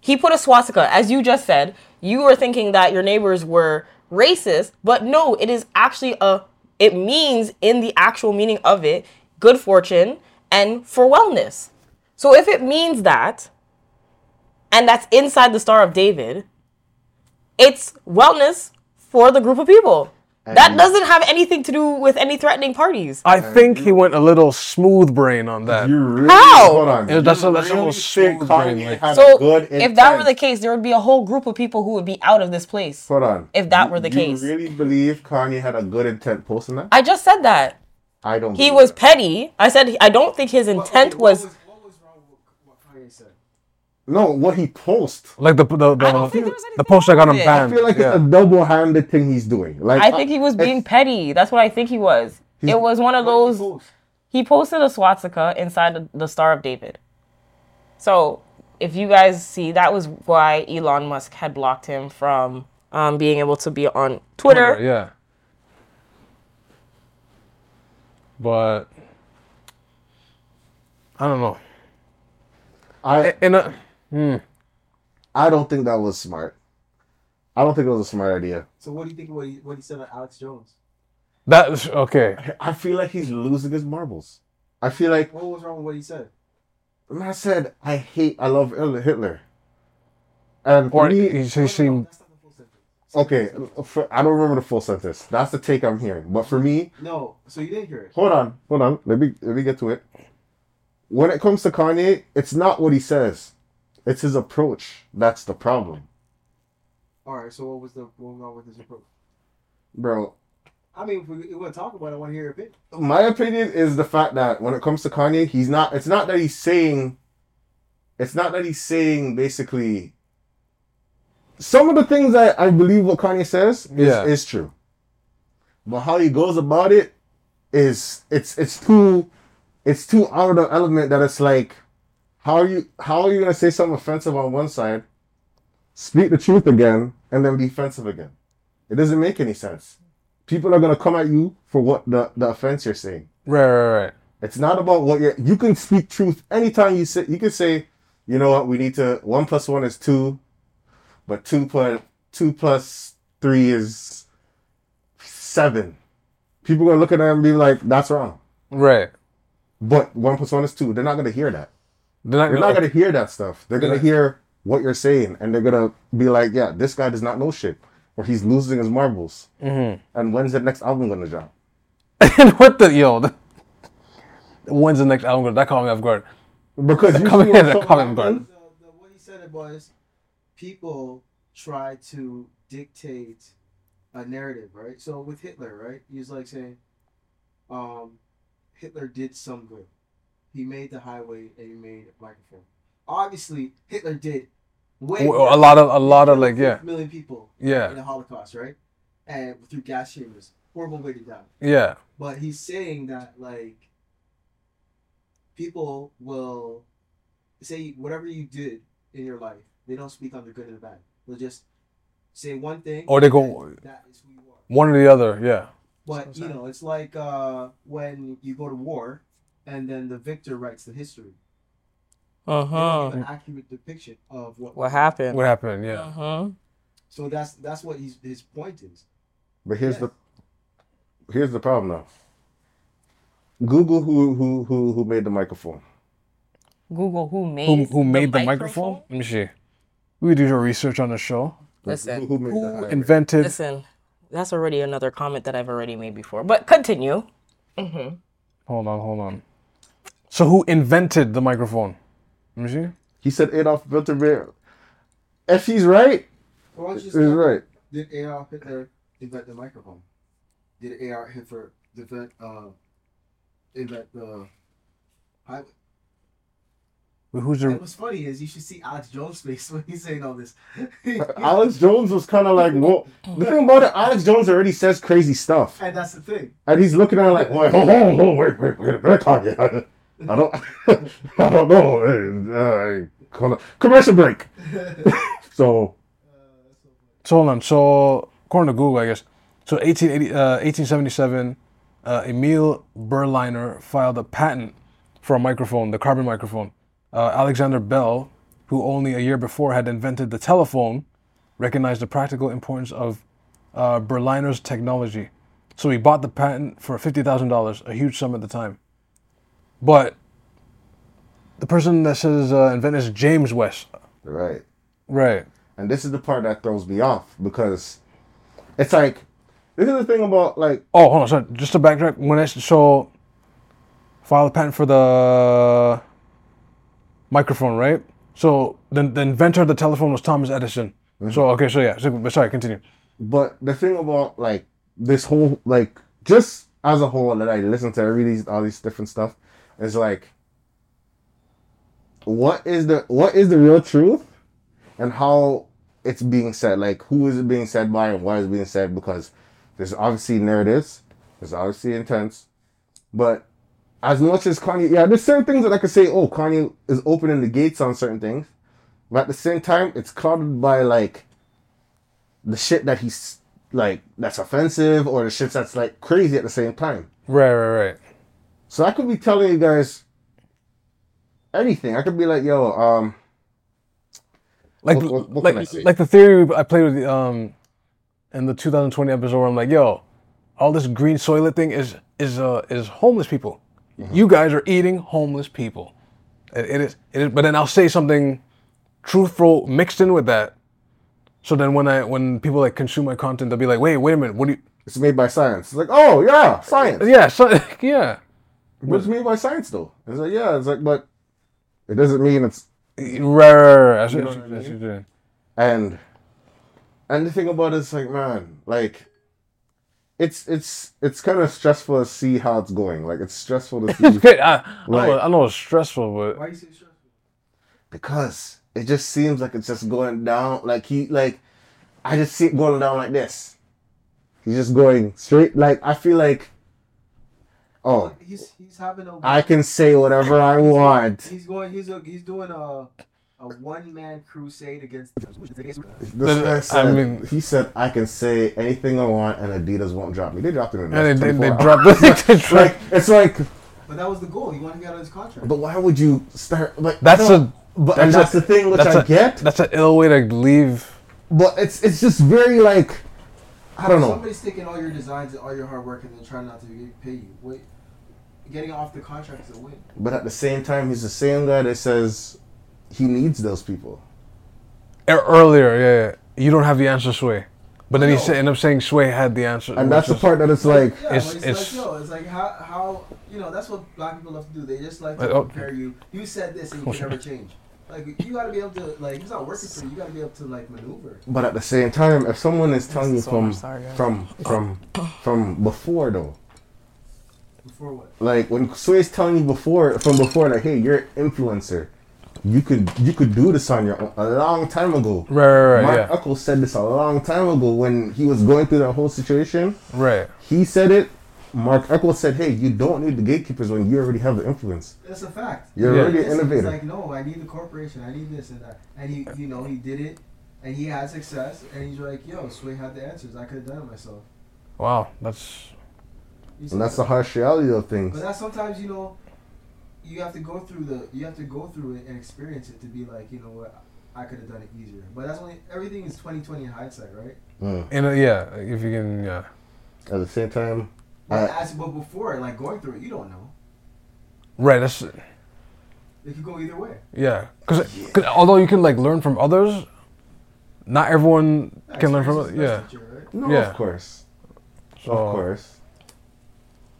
He put a swastika, as you just said. You were thinking that your neighbors were racist, but no, it is actually a. It means in the actual meaning of it, good fortune and for wellness. So if it means that, and that's inside the Star of David, it's wellness for the group of people. That doesn't have anything to do with any threatening parties. I think he went a little smooth brain on that. You really How? hold on. Yeah, that's a- that's a little think smooth Kanye brain, like- had So good if that were the intent? case, there would be a whole group of people who would be out of this place. hold on. if that You- were the case. you case. really believe Kanye had a good intent posting that? I just said that. I don't. He believe was that. petty. I said I don't think his What- intent okay, what was What was wrong with what Kanye said? No what he posts. Like the the the, I don't think there was the post that got him banned. I feel like yeah. it's a double-handed thing he's doing. Like I think he was being petty. That's what I think he was. It was one of those he posted a swastika inside the, the Star of David. So if you guys see, that was why Elon Musk had blocked him from um, being able to be on Twitter. yeah. But I don't know. I In a Hmm. I don't think that was smart. I don't think it was a smart idea. So what do you think what he what he said about Alex Jones? that's okay. I feel like he's losing his marbles. I feel like What was wrong with what he said? the man said, "I hate, I love Hitler," and for Or me, he, he seemed that's not the full sentence. okay, for, I don't remember the full sentence. That's the take I'm hearing. But for me, No, so you didn't hear it. hold on, hold on. Let me let me get to it. When it comes to Kanye, it's not what he says; it's his approach. That's the problem, All right. So what was the what was wrong with his approach? bro. I mean, if we, if we want to talk about it, I want to hear your opinion. my opinion is the fact that when it comes to Kanye, he's not. It's not that he's saying. It's not that he's saying basically. Some of the things that I believe what Kanye says is, Yeah. is true, but how he goes about it is it's it's too, it's too out of the element that it's like, how are you how are you gonna say something offensive on one side, speak the truth again, and then be offensive again? It doesn't make any sense. People are gonna come at you for what the, the offense you're saying. right, right, right. It's not about what you're. You can speak truth anytime you say. You can say, you know what, we need to. One plus one is two, but two plus two plus three is seven. People are gonna look at that and be like, "That's wrong." Right. But one plus one is two. They're not gonna hear that. They're not, They're not gonna hear that stuff. They're gonna Yeah. hear what you're saying, and they're gonna be like, "Yeah, this guy does not know shit, or he's losing his marbles." Mhm. And when's the next album gonna drop? and (laughs) what the yo? The, when's the next album? Gonna? That caught me off guard. Because you Come see here, what something come in, happens- The, the, what he said it was, people try to dictate a narrative, right? So with Hitler, right? He's like saying, um, Hitler did some good. He made the highway and he made a microphone. Obviously, Hitler did way Well, a lot of a lot of like yeah, million people yeah in the Holocaust, right? And through gas chambers, horrible way to die. yeah. But he's saying that like people will say whatever you did in your life, they don't speak on the good and the bad. They'll just say one thing. Or they go- and that is who you are. One or the other. Yeah. But you know, it's like uh, when you go to war, and then the victor writes the history. Uh huh. an accurate depiction of what What happened? What happened? Yeah. Uh huh. So that's that's what he's, his point is. But here's Yes. the here's the problem though. Google who who who who made the microphone. Google who made Who who made the microphone? Let me see. We do your research on the show. Listen, who, who made Who highway? invented? Listen, that's already another comment that I've already made before. But continue. Hold on, hold on. So who invented the microphone? Let me see. He said Adolf Hitler. If he's right, Why he's just tell me, right. Did Adolf Hitler invent the microphone? Did Adolf Hitler invent uh invent the highway? Wait, Who's And what's funny is you should see Alex Jones' face when he's saying all this. Alex Jones was kind of like, well, the thing about it, Alex Jones already says crazy stuff, and that's the thing. and he's looking at it like, wait, hold on, hold on, wait, wait, wait, wait, Kanye. I don't, (laughs) I don't know. Uh, commercial break. (laughs) so So hold on. So according to Google, I guess. So 1880, uh, 1877, uh, Emil Berliner filed a patent for a microphone, the carbon microphone. Uh, Alexander Bell, who only a year before had invented the telephone, recognized the practical importance of uh, Berliner's technology. So he bought the patent for fifty thousand dollars, a huge sum at the time. But the person that says uh, invented is James West, right. right? and this is the part that throws me off because it's like this is the thing about like Oh, hold on. Sorry. Just to backtrack, when I so file a patent for the microphone, right? So the the inventor of the telephone was Thomas Edison. So okay, so yeah. So, sorry, continue. But the thing about like this whole like just as a whole that I listen to every these all these different stuff is like what is the what is the real truth and how it's being said like who is it being said by and why is it being said because there's obviously narratives there's obviously intents but as much as Kanye yeah there's certain things that I could say oh Kanye is opening the gates on certain things but at the same time it's clouded by like the shit that he's like that's offensive or the shit that's like crazy at the same time. Right, right, right. So I could be telling you guys anything. I could be like, yo, um, Like, What- what- what like, like the theory I played with the, um in the 2020 episode where I'm like, yo, all this green soylent thing is is uh is homeless people. Mm-hmm. You guys are eating homeless people. It, it is it is. But then I'll say something truthful mixed in with that. So then when I when people like consume my content, they'll be like, wait, wait a minute, what do you? it's made by science. It's like, oh yeah, science. Yeah, so, (laughs) yeah. But it's mean by science though. It's like, yeah, it's like, but it doesn't mean it's Right, right, right. You know what I mean? what you're doing. and and the thing about it is like, man, like it's it's it's kind of stressful to see how it's going. Like it's stressful to (laughs) see It's great. I, I, know, I know it's stressful, but Why you say stressful? because it just seems like it's just going down. Like he like I just see it going down like this. He's just going straight. Like I feel like, oh, He's he's having a. I can say whatever I want. He's going. He's a, he's doing a a one man crusade against. This uh, I said, mean- he said I can say anything I want and Adidas won't drop me. They dropped him in the and they, they, (laughs) they dropped hours. the they like it's like, But that was the goal. He wanted to get out of his contract. but why would you start? Like That's no, a but and that's that's the thing which that's I a- get. That's an ill way to leave. But it's it's just very like I don't know. Somebody's taking all your designs and all your hard work and then trying not to get- pay you. Wait, getting off the contract is a win. But at the same time, he's the same guy that says he needs those people. E- Earlier, yeah, yeah, you don't have the answer, Sway. But then he No. sa- ended up saying Sway had the answer. And that's the part that it's like, Yeah, It's- but it's, it's- like yo, it's like how how you know that's what black people love to do. They just like to Uh, oh. compare you. You said this and you can never change. Like you got to be able to like if it's not working for you. You got to be able to like maneuver. but at the same time, if someone is telling you so from sorry, guys. from from from before though, Before what? like when Sway's telling you before from before like, hey, you're an influencer, you could you could do this on your own a long time ago. Right, right, right, Mark yeah. Eccles said this a long time ago when he was going through that whole situation. Right. He said it. Mark Eccles said, "Hey, you don't need the gatekeepers when you already have the influence. That's a fact. You're Yeah. already an Listen, innovator." He's like, no, I need the corporation. I need this and that. And he, you know, he did it, and he had success. And he's like, yo, Sway had the answers. I could have done it myself. Wow, that's He said and that's that. the harsh reality of things. But things. that's sometimes you know, you have to go through the you have to go through it and experience it to be like you know what I could have done it easier. But that's only everything is twenty twenty in hindsight, right? Mm. in a, yeah. If you can, yeah. At the same time, But I- as but before, like going through it, you don't know. Right. That's It could go either way. yeah. Because although you can like learn from others, not everyone can learn from. Experience is the Yeah. teacher, right? no, Yeah. of course, So of course.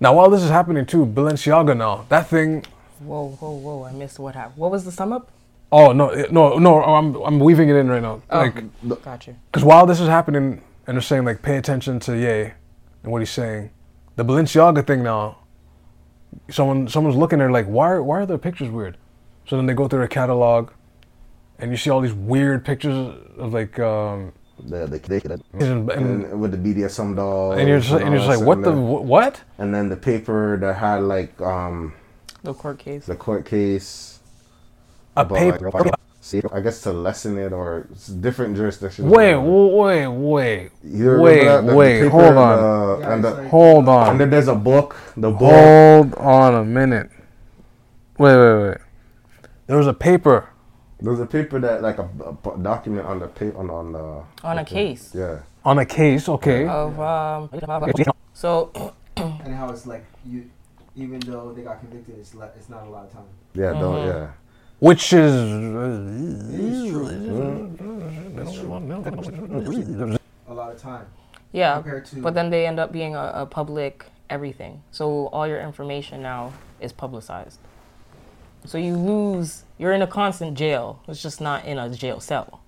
Now while this is happening too, Balenciaga now that thing. Whoa, whoa, whoa! I missed what happened. What was the sum up? Oh no, no, no! I'm I'm weaving it in right now. Oh. Like Gotcha. Because while this is happening, and they're saying like pay attention to Ye and what he's saying, the Balenciaga thing now. Someone someone's looking at it like why are, why are their pictures weird? So then they go through their catalog, and you see all these weird pictures of like um, The the they, that, and, and, and with the BDSM doll. and you're just and you're just like what the what? And then the paper that had like um The court case. the court case. A about, paper? like, see, I guess to lessen it or it's different jurisdictions. Wait, wait, wait, You remember wait, that? The- the wait, paper hold on. the- Yeah, and, the, like- hold and on, then there's a book. The book. hold on a minute. Wait, wait, wait. There was a paper. There's a paper that like a, a document on the paper on, on the On a case. yeah. On a case, okay. Of um. So (clears throat) And how it's like you, even though they got convicted, it's le- it's not a lot of time. Yeah, don't Mhm. yeah. which is A lot of time Yeah, compared to. but then they end up being a, a public everything. So all your information now is publicized. So you lose. You're in a constant jail. It's just not in a jail cell.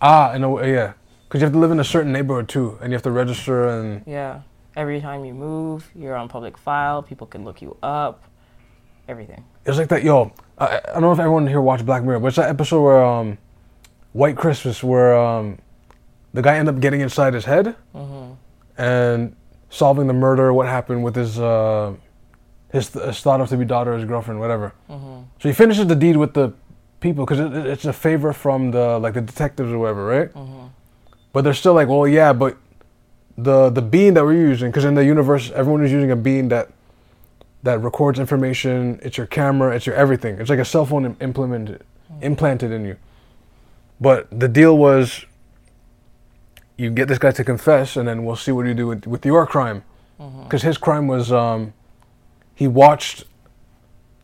ah, in a way, yeah, because you have to live in a certain neighborhood too, and you have to register and Yeah. Every time you move, you're on public file. People can look you up. Everything. it's like that. Yo, I, I don't know if everyone here watched Black Mirror, but it's that episode where um, White Christmas, where um, the guy ended up getting inside his head and solving the murder. What happened with his uh, his, his thought of to be daughter, his girlfriend, whatever. Mm-hmm. So he finishes the deed with the people because it, it- it's a favor from the like the detectives or whatever, right? Mm-hmm. But they're still like, well, yeah, but the the bean that we're using, because in the universe, everyone is using a bean that that records information. It's your camera. It's your everything. It's like a cell phone im- implemented mm-hmm. implanted in you. But the deal was, you get this guy to confess, and then we'll see what you do with, with your crime, because his crime was um, he watched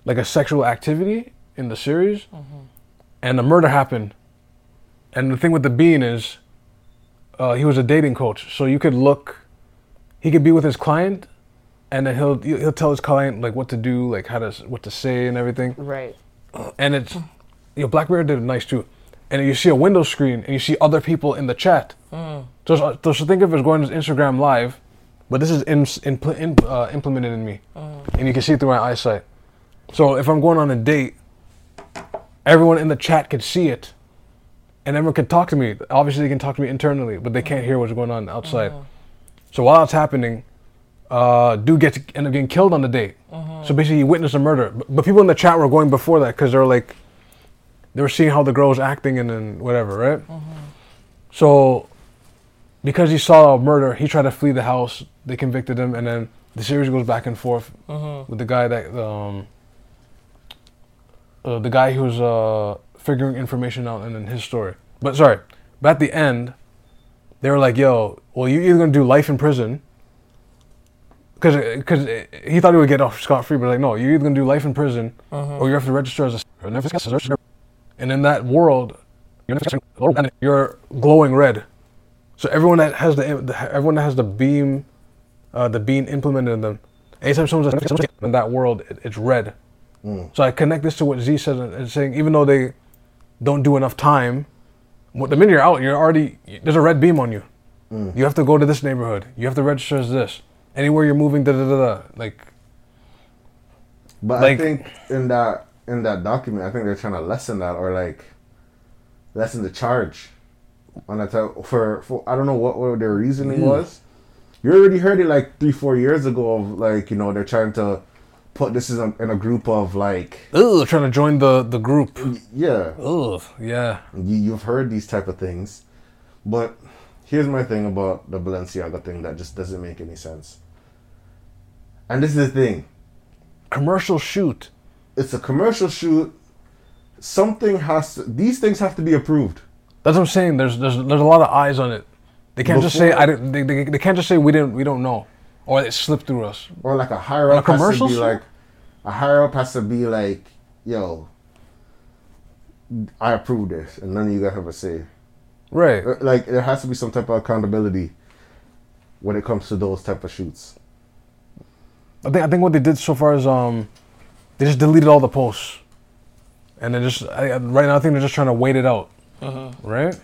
like a sexual activity in the series, mm-hmm. and a murder happened. And the thing with the bean is, uh, he was a dating coach, so you could look, he could be with his client, and then he'll he'll tell his client like what to do, like how to what to say and everything. Right. (clears throat) And it's, you know, Black Mirror did it nice too. And you see a window screen, and you see other people in the chat. So, so, so think of it as going to Instagram Live, but this is in, in, in, uh, implemented in me, and you can see through my eyesight. So if I'm going on a date, everyone in the chat can see it, and everyone can talk to me. Obviously, they can talk to me internally, but they can't hear what's going on outside. So while it's happening, uh, dude gets end up getting killed on the date. So basically, he witnessed a murder. But, but people in the chat were going before that because they're like, they were seeing how the girl was acting and then whatever, right? So because he saw a murder, he tried to flee the house. They convicted him, and then the series goes back and forth with the guy that um, uh, the guy who's uh, figuring information out, and then his story. But sorry, but at the end, they were like, "Yo, well, you're either gonna do life in prison." Because he thought he would get off scot free, but like, no, you're either gonna do life in prison, or you have to register as a. And in that world, you're- you're glowing red. So everyone that has the everyone that has the beam, uh, the beam implemented in them, anytime someone's in that world, it, it's red. Mm. So I connect this to what Z said, and and saying even though they don't do enough time, the minute you're out, you're already there's a red beam on you. Mm. You have to go to this neighborhood. You have to register as this. Anywhere you're moving, da da da da. Like But Like- I think in that in that document, I think they're trying to lessen that or like lessen the charge on that type for for I don't know what, what their reasoning hmm. was. You already heard it like three four years ago of like you know they're trying to put this in a, in a group of like ugh, trying to join the the group. yeah Ugh, yeah. you, you've heard these type of things, but here's my thing about the Balenciaga thing that just doesn't make any sense. And this is the thing. Commercial shoot. it's a commercial shoot. Something has to. These things have to be approved. That's what I'm saying. There's there's there's a lot of eyes on it. They can't just say I didn't. They, they, they can't just say we didn't we don't know, or it slipped through us. Or like a higher On a up has to be like, a higher up has to be like, yo, I approve this, and none of you guys have a say. Right. Uh, Like there has to be some type of accountability when it comes to those type of shoots. I think I think what they did so far is um, they just deleted all the posts, and they're just I, I- right now I think they're just trying to wait it out. uh-huh. Right.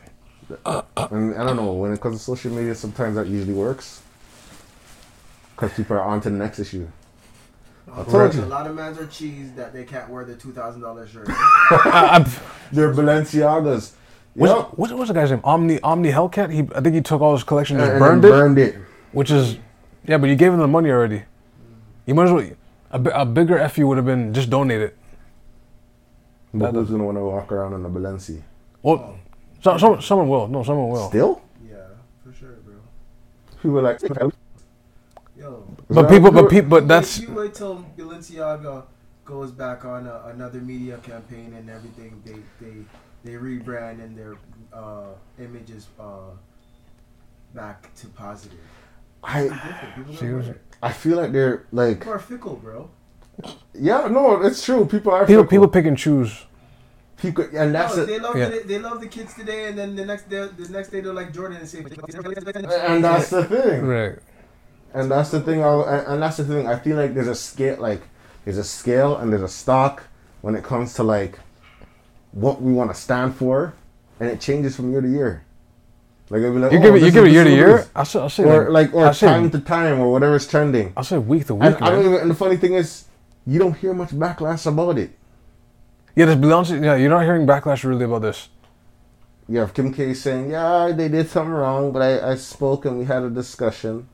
And I don't know when it comes to social media, sometimes that usually works because people are on to the next issue. I told you. a lot of mans are cheese that they can't wear the two thousand dollar shirt. (laughs) They're Balenciagas. what's, Yep. what was the guy's name? Omni Omni Hellcat. He I think he took all his collection and And, just and burned then it. burned it. Which is, yeah, but you gave him the money already. You might as well. A, bi- a bigger fu would have been just donate it. But who's gonna want to walk around in a Balenci? Well, oh. So, some, someone will. No, someone will. Still? yeah, for sure, bro. People are like, Yo, But people, but people, but that's wait, you wait till Balenciaga goes back on a, another media campaign and everything. They they they rebrand and their uh, images uh, back to positive. I Different. People, don't Seriously? I feel like they're like People are fickle, bro. yeah no it's true people are people. fickle. People pick and choose. People, and that's no, it. they love Yeah. the, they love the kids today, and then the next day the next day they're like Jordan and say. And that's the thing. Right. And that's the thing. I, and and that's the thing. I feel like there's a scale, like there's a scale and there's a stock when it comes to like what we want to stand for, and it changes from year to year. Like it'll be like, You oh, give it. You give it year to year. this. I say. I say or like or I say, time to time or whatever's trending. I say week to And week, I don't even, and the funny thing is, you don't hear much backlash about it. Yeah, this Beyonce. Yeah, you're not hearing backlash really about this. You have Kim K saying, "Yeah, they did something wrong, but I, I spoke and we had a discussion,"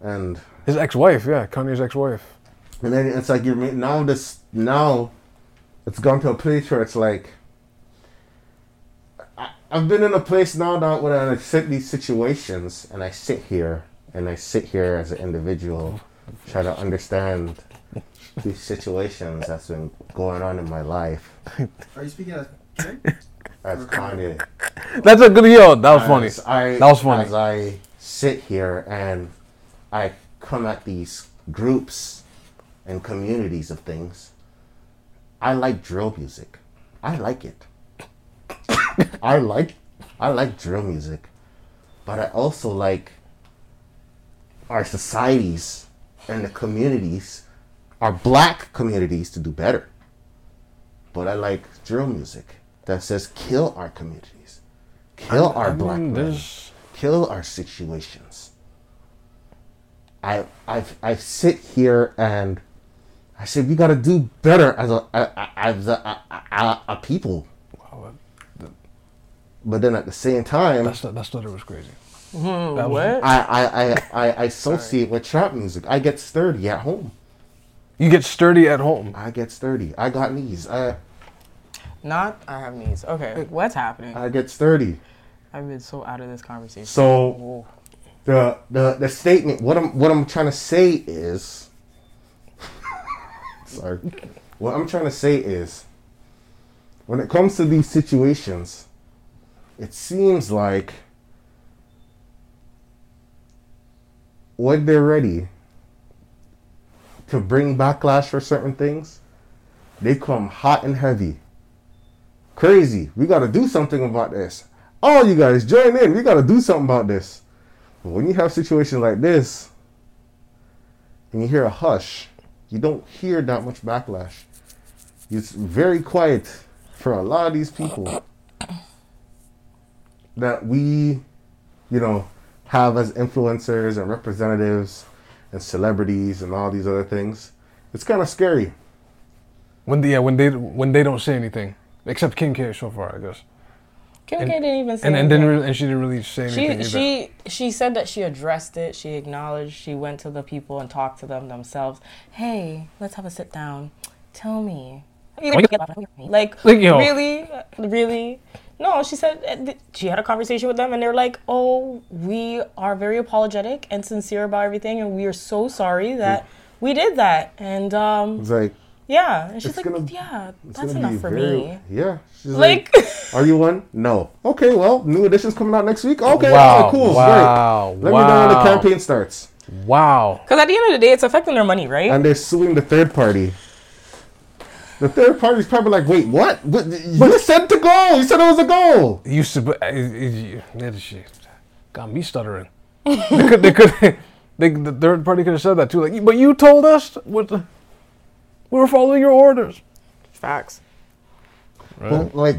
and His ex-wife, yeah, Kanye's ex-wife. and then it's like you're now this now, it's gone to a place where it's like. I, I've been in a place now that when I sit these situations and I sit here and I sit here as an individual, try to understand these situations that's been going on in my life (laughs) Are you speaking as as Kanye. That's a good yo. That was funny. As I, That was funny. As I sit here and I come at these groups and communities of things, I like drill music. I like it. I like I like drill music, but I also like our societies and the communities, our black communities to do better. But I like drill music that says kill our communities, kill our I black mean, men there's- kill our situations. I I I sit here and I say we gotta do better as a, a, a as a, a, a, a people. Wow, But then at the same time, That's that stutter was crazy. Hmm, That was- what? I, I, I, I, I (laughs) associate with trap music. I get sturdy at home. You get sturdy at home. I get sturdy. I got knees. I Not. I have knees. Okay. What's happening? I get sturdy. I've been so out of this conversation. So Whoa. the the the statement what I'm what I'm trying to say is (laughs) sorry. What I'm trying to say is when it comes to these situations, it seems like when they're ready to bring backlash for certain things, they come hot and heavy. Crazy. We gotta do something about this. All you guys join in. We gotta do something about this. But when you have situations like this, and you hear a hush, you don't hear that much backlash. It's very quiet for a lot of these people that we, you know, have as influencers and representatives and celebrities and all these other things. It's kind of scary. When they, yeah, when they when they don't say anything, except Kim K so far, I guess. Kim and- K didn't even say And and anything. didn't really, and she didn't really say anything She either. she she said that she addressed it. She acknowledged. She went to the people and talked to them themselves. Hey, let's have a sit down. Tell me, like, Like, yo. really, really. No, she said uh, she had a conversation with them, and they're like, "Oh, we are very apologetic and sincere about everything, and we are so sorry that we did that." And um, It's like yeah, and she's like, gonna- "Yeah, that's enough for very- me." Yeah. She's Like, (laughs) Are you one? No. Okay, well, new edition's coming out next week. Okay, Wow, okay, cool. wow, Great. Let me know when the campaign starts. Wow. because at the end of the day, it's affecting their money, right? And they're suing the third party. The third party's probably like, wait, what? What? You said the goal. You said it was a goal. You used to be. It, it, it, shit got me stuttering. they could. They could. (laughs) They, the third party could have said that too. Like, but you told us what the. We were following your orders. Facts. But like,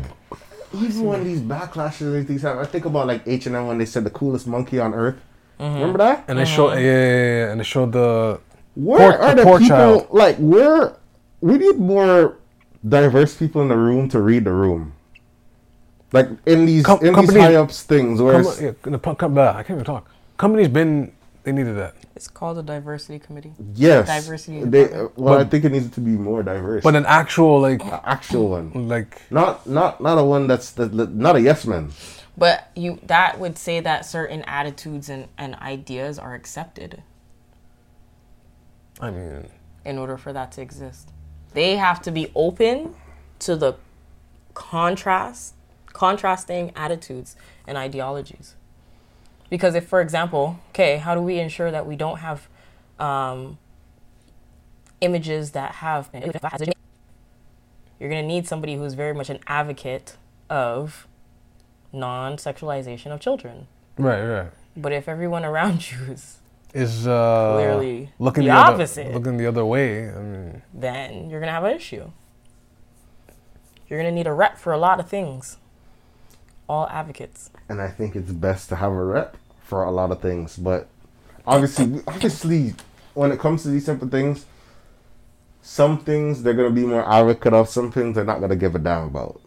even when these backlashes and these things happen, I think about like H and M when they said the coolest monkey on earth. Mm-hmm. Remember that? And they showed. Uh-huh. Yeah, yeah, yeah, yeah, and they showed the. Where Poor- are the the poor people? child. Like, where? We need more diverse people in the room to read the room. Like in these Com- in these companies- high ups things where Com- it's- yeah, the, pu- com- blah, I can't even talk. Companies been. They needed that. It's called a diversity committee. yes, Diversity They, department. well, I think it needs to be more diverse. But an actual like An actual one, like not not not a one that's the, the- not a yes man. But you that would say that certain attitudes and, and ideas are accepted I mean in order for that to exist. They have to be open to the contrast contrasting attitudes and ideologies. Because if for example, okay, how do we ensure that we don't have um, images that have you're gonna need somebody who's very much an advocate of non-sexualization of children. Right, right. But if everyone around (laughs) you is, Is uh, Clearly looking the other, opposite. looking the other way. I mean, then you're gonna have an issue. You're gonna need a rep for a lot of things. All advocates. and I think it's best to have a rep for a lot of things. But obviously, obviously, when it comes to these type of things, some things they're gonna be more advocate of. Some things they're not gonna give a damn about.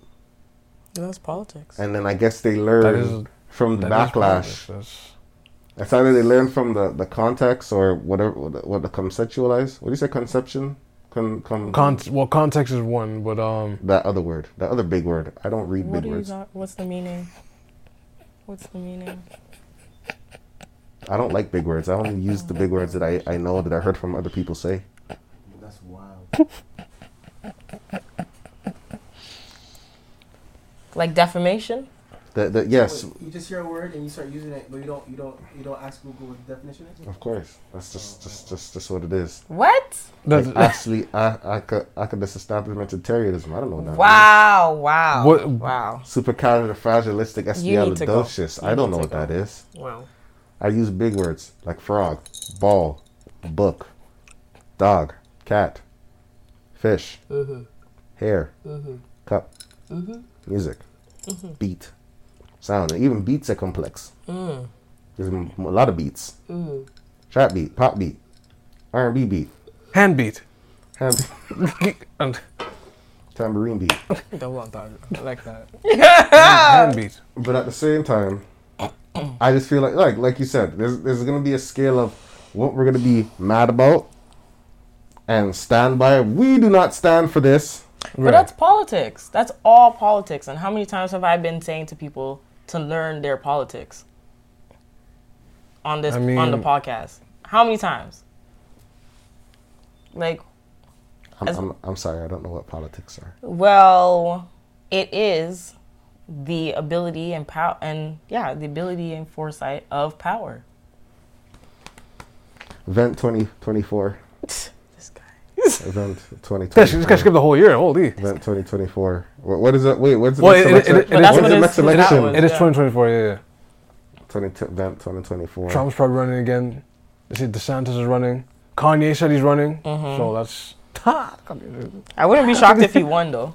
That's politics. And then I guess they learn is- from the that is backlash. Politics. That's- It's either they learn from the, the context or whatever what the, what the conceptualize. What do you say? Conception. Con, con, Con- well, context is one, but um, that other word. That other big word. I don't read What big are you words. not, what's the meaning? What's the meaning? I don't like big words. I only use the big words that I, I know that I heard from other people say. That's wild. Like defamation? The, the, yes, Wait, you just hear a word and you start using it, but you don't you don't you don't ask Google what the definition is. of course. That's just just just, just what it is. What? that's, Like, actually, I I could I could just establishmentarianism. I don't know that Wow, wow. What- Wow. means. Supercalifragilistic You need espialidocious. I don't know what go. that is. Wow. I use big words like frog, ball, book, dog, cat, fish, Mm-hmm. hair, cup, Mm-hmm. music, beat, sound. And even beats are complex. Mm. There's a lot of beats. Mm. Trap beat, pop beat, R&B beat, hand beat. ham- (laughs) and tambourine beat. (laughs) double entendre. I like that. Ah! (laughs) hand beat. But at the same time, I just feel like, like, like you said, there's there's gonna be a scale of what we're gonna be mad about and stand by. We do not stand for this. But that's politics. That's all politics. And how many times have I been saying to people to learn their politics on this I on the podcast? How many times? Like, I'm, As- I'm, I'm sorry, I don't know what politics are. well, it is the ability and power and yeah, the ability and foresight of power. Event 2024. (laughs) This guy. (laughs) Event This guy 2024. skipped the whole year. Holy. Event 2024. What, what is it? Wait, what's the Well, next it- election? it- it- But that's When's the next election? was. It is 2024. Yeah, yeah. 20, 2024. Trump's probably running again. They say DeSantis is running. Kanye said he's running. Mm-hmm. So that's. (laughs) I wouldn't be shocked if he won though.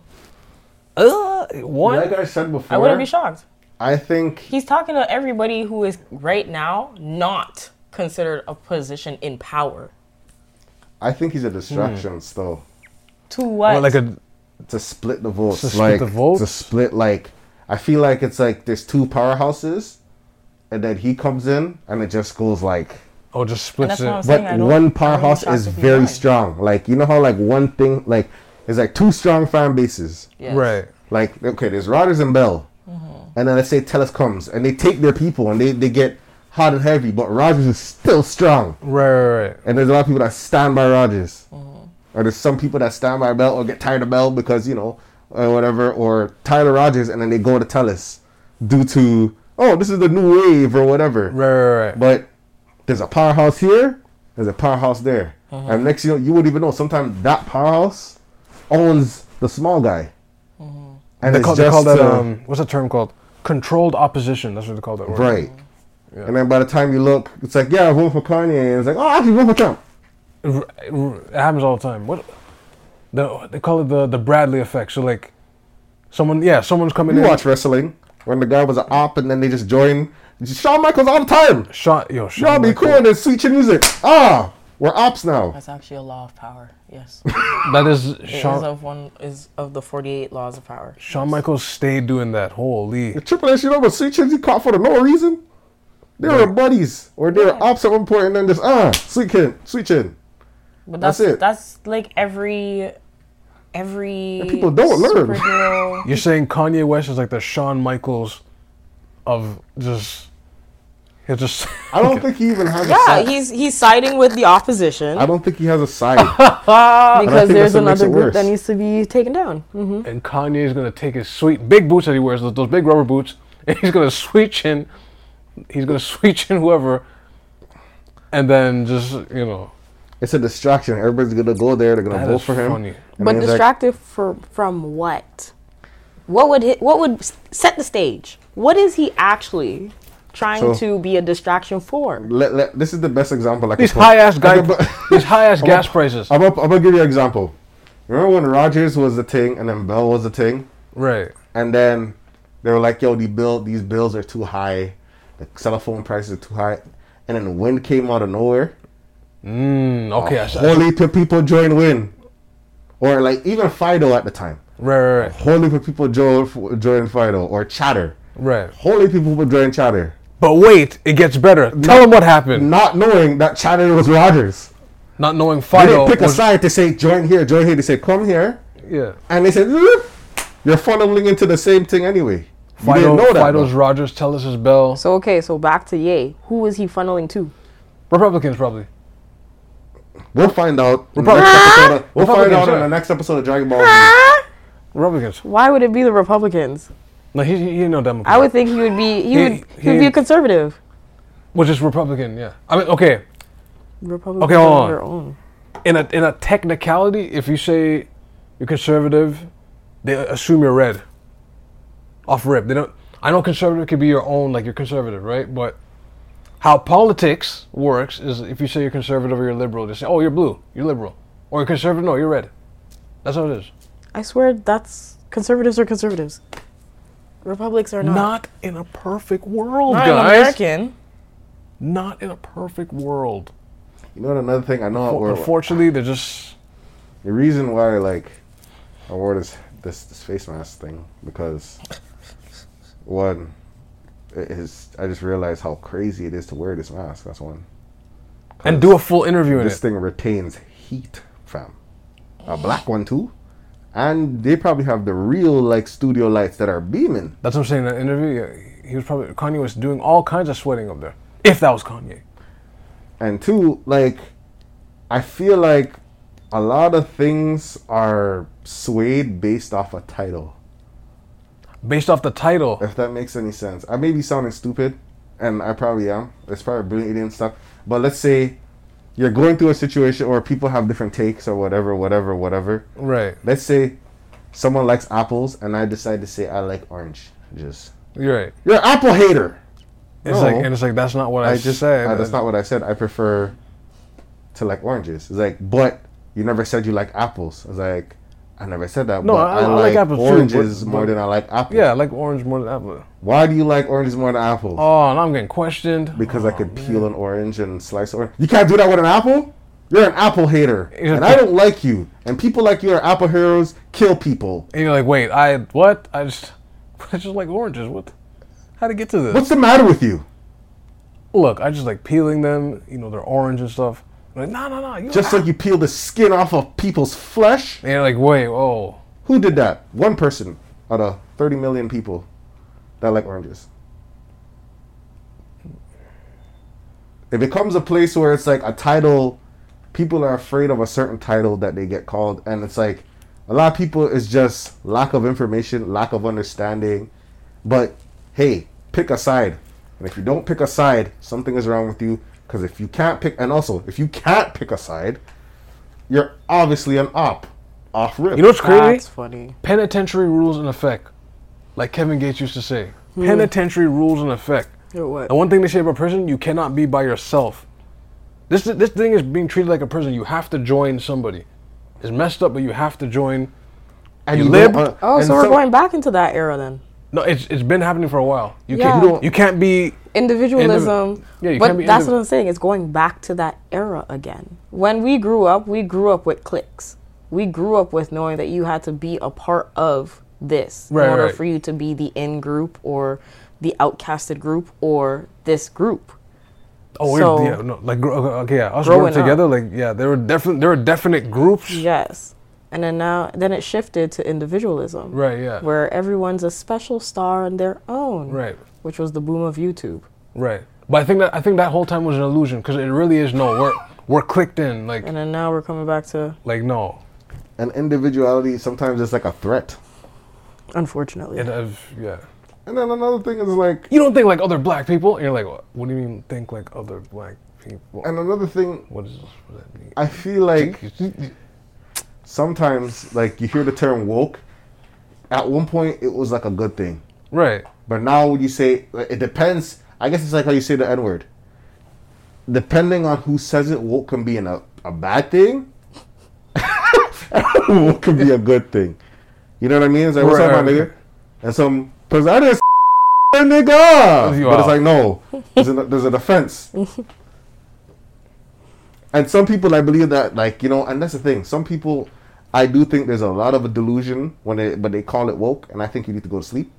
Uh, one. Like I said before, I wouldn't be shocked. I think He's talking to everybody who is right now not considered a position in power. I think he's a distraction still. To what? Well, like a to split the votes. To split like the votes? to split like I feel like it's like there's two powerhouses and then he comes in and it just goes like oh, just splits that's what I'm it. saying. but I one I wouldn't be powerhouse is very won. strong. Like you know how like one thing like it's like two strong fan bases. Yes. Right. Like okay, there's Rogers and Bell. Mm-hmm. And then let's say Telus comes and they take their people and they, they get hot and heavy, but Rogers is still strong. Right, right, right. And there's a lot of people that stand by Rogers. Mm-hmm. Or there's some people that stand by Bell or get tired of Bell because, you know, or whatever, or Tyler Rogers and then they go to Telus due to, oh, this is the new wave or whatever. Right, right, right. But there's a powerhouse here, there's a powerhouse there. Mm-hmm. And next you know, you wouldn't even know. Sometimes that powerhouse owns the small guy. Mm-hmm. And they it's call, they call that to- um, what's that term called? Controlled opposition. That's what they call that word. right. Yeah. And then by the time you look, it's like, yeah, I vote for Kanye. And it's like, oh, actually, vote for Trump. It, it happens all the time. What? The, they call it the the Bradley effect. So like, someone yeah, someone's coming in. You in. watch wrestling when the guy was an op and then they just join. Shawn Michaels all the time. Shot yo. Shawn Y'all be cool and then switch your music. Ah, we're ops now. That's actually a law of power. Yes. (laughs) That is It is Shawn. of one is of the 48 laws of power. Shawn Michaels stayed doing that. Holy. The Triple H, you know, but switches he caught for the no reason. They were buddies or they were ops at one point and then just ah switch in, switch in. But That's that's it. that's like every every And people don't learn. (laughs) You're saying Kanye West is like the Shawn Michaels of just. He's just. I don't (laughs) think he even has a yeah, side. he's he's siding with the opposition I don't think he has a side. (laughs) because there's that's what makes another it group that needs to be taken down. hmm and Kanye is gonna take his sweet big boots that he wears, those, those big rubber boots, and he's gonna switch in. He's gonna switch in whoever, and then just you know, it's a distraction. Everybody's gonna go there. They're gonna That vote for him. funny. And But then he's like, distracted for from what? What would hit, what would set the stage? What is he actually trying So- to be a distraction for? let, let, this is the best example. I can These put. high ass guy, (laughs) these high ass (laughs) gas prices. I'm gonna, I'm gonna give you an example. Remember when Rogers was the thing and then Bell was the thing, Right. and then they were like, "Yo, the bill, these bills are too high. The cell phone prices are too high." And then the Wind came out of nowhere. Mm, okay. I, I, Whole heap of people join Win, or like even Fido at the time. right, right, right, Whole heap of people join joined Fido or Chatr. right. Whole heap of people joined Chatr, But wait, it gets better. Tell them what happened. not knowing that Chatr was Rogers. Not knowing They Fido. didn't pick a side to say join here, join here. They said come here, Yeah. and they said you're funneling into the same thing anyway. You Fido, didn't know that. Fido's though. Rogers, Telus is Bell. So okay, so back to Ye. Who is he funneling to? Republicans probably. We'll find out. in the Republic- next episode of- we'll find out in the next episode of Dragon Ball Z. Republicans. Why would it be the Republicans? No, he, he, he no Democrat. I would think he would be he, He- would he, would be a conservative. Which is Republican, yeah. I mean, okay. Republican. Okay, hold on. their own. In a in a technicality, if you say you're conservative, they assume you're red. Off rip, they don't. I know conservative could be your own, like you're conservative, right? But how politics works is if you say you're conservative or you're liberal, they say, "Oh, you're blue, you're liberal," or you're conservative, no, you're red. That's how it is. I swear that's conservatives are conservatives. Republics are not. Not in a perfect world, Not an guys. American. Not in a perfect world. You know what? Another thing I know. We're, Unfortunately, they're just The reason why like I wore this this this face mask thing because one it is I just realized how crazy it is to wear this mask. That's one. and do a full interview in This it. thing retains heat, fam. A black one too, and they probably have the real like studio lights that are beaming. That's what I'm saying. In that interview, he was probably Kanye was doing all kinds of sweating up there. If that was Kanye, And two, like I feel like a lot of things are swayed based off a title. Based off the title, if that makes any sense. I may be sounding stupid, and I probably am. It's probably brilliant and stuff. But let's say you're going through a situation or people have different takes or whatever, whatever, whatever. right? Let's say someone likes apples, and I decide to say I like orange. Just You're right. you're an apple hater. It's No. like and it's like that's not what I, I just said. uh, that's not what I said. I prefer to like oranges. It's like, but you never said you like apples. I was like, I never said that. No, but I- I, I like like, apples too, oranges but- more but- than I like apples. Yeah, I like orange more than apple. Why do you like oranges more than apples? Oh, and I'm getting questioned. because I could oh, peel an orange and slice orange. You can't do that with an apple. You're an apple hater, and I don't like you. And people like you are apple heroes. Kill people. And you're like, wait, I what? I just (laughs) I just like oranges. What? How to get to this? What's the matter with you? Look, I just like peeling them. You know, they're orange and stuff. Like, no, no, no. Just like you peel the skin off of people's flesh. and you're like, wait, oh, Who did that? One person out of 30 million people that like oranges. It becomes a place where it's like a title. People are afraid of a certain title that they get called, and it's like a lot of people is just lack of information, lack of understanding. But hey, pick a side, and if you don't pick a side, something is wrong with you. Because if you can't pick, and also if you can't pick a side, you're obviously an op, off rip. you know what's crazy? That's funny. Penitentiary rules in effect, like Kevin Gates used to say. Penitentiary rules in effect. what? The one thing they say about prison, you cannot be by yourself. This this thing is being treated like a prison. You have to join somebody. It's messed up, but you have to join. and You you lib? uh, Oh, and so we're some- going back into that era then. No, it's it's been happening for a while. You Yeah. can't You can't be Individualism. Yeah, you but can't be that's indiv- what I'm saying. It's going back to that era again. When we grew up, we grew up with cliques. We grew up with knowing that you had to be a part of this Right, in order right. for you to be the in group or the outcasted group or this group. oh So- yeah no like okay, yeah us Growing growing together like yeah there were definitely there were definite groups Yes. And then now, then it shifted to individualism. right yeah Where everyone's a special star on their own. right Which was the boom of YouTube. right but I think that I think that whole time was an illusion because it really is no we're we're clicked in like And then now we're coming back to, like no and individuality sometimes is like a threat. unfortunately. and I've, yeah And then another thing is like you don't think like other black people and you're like what, what do you mean think like other black people. And another thing, What is what does that mean? I feel like sometimes, like you hear the term woke. At one point, it was like a good thing, Right. but now when you say it depends. I guess it's like how you say the N word. Depending on who says it, woke can be in a, a bad thing. (laughs) woke can be a good thing. You know what I mean? It's like, what's up, my Right. nigga? And some, cause I just nigga. You But it's like, no, there's an, there's an offense. (laughs) and some people, I believe that, like, you know, and that's the thing. Some people, I do think there's a lot of a delusion when they, but they call it woke, and I think you need to go to sleep.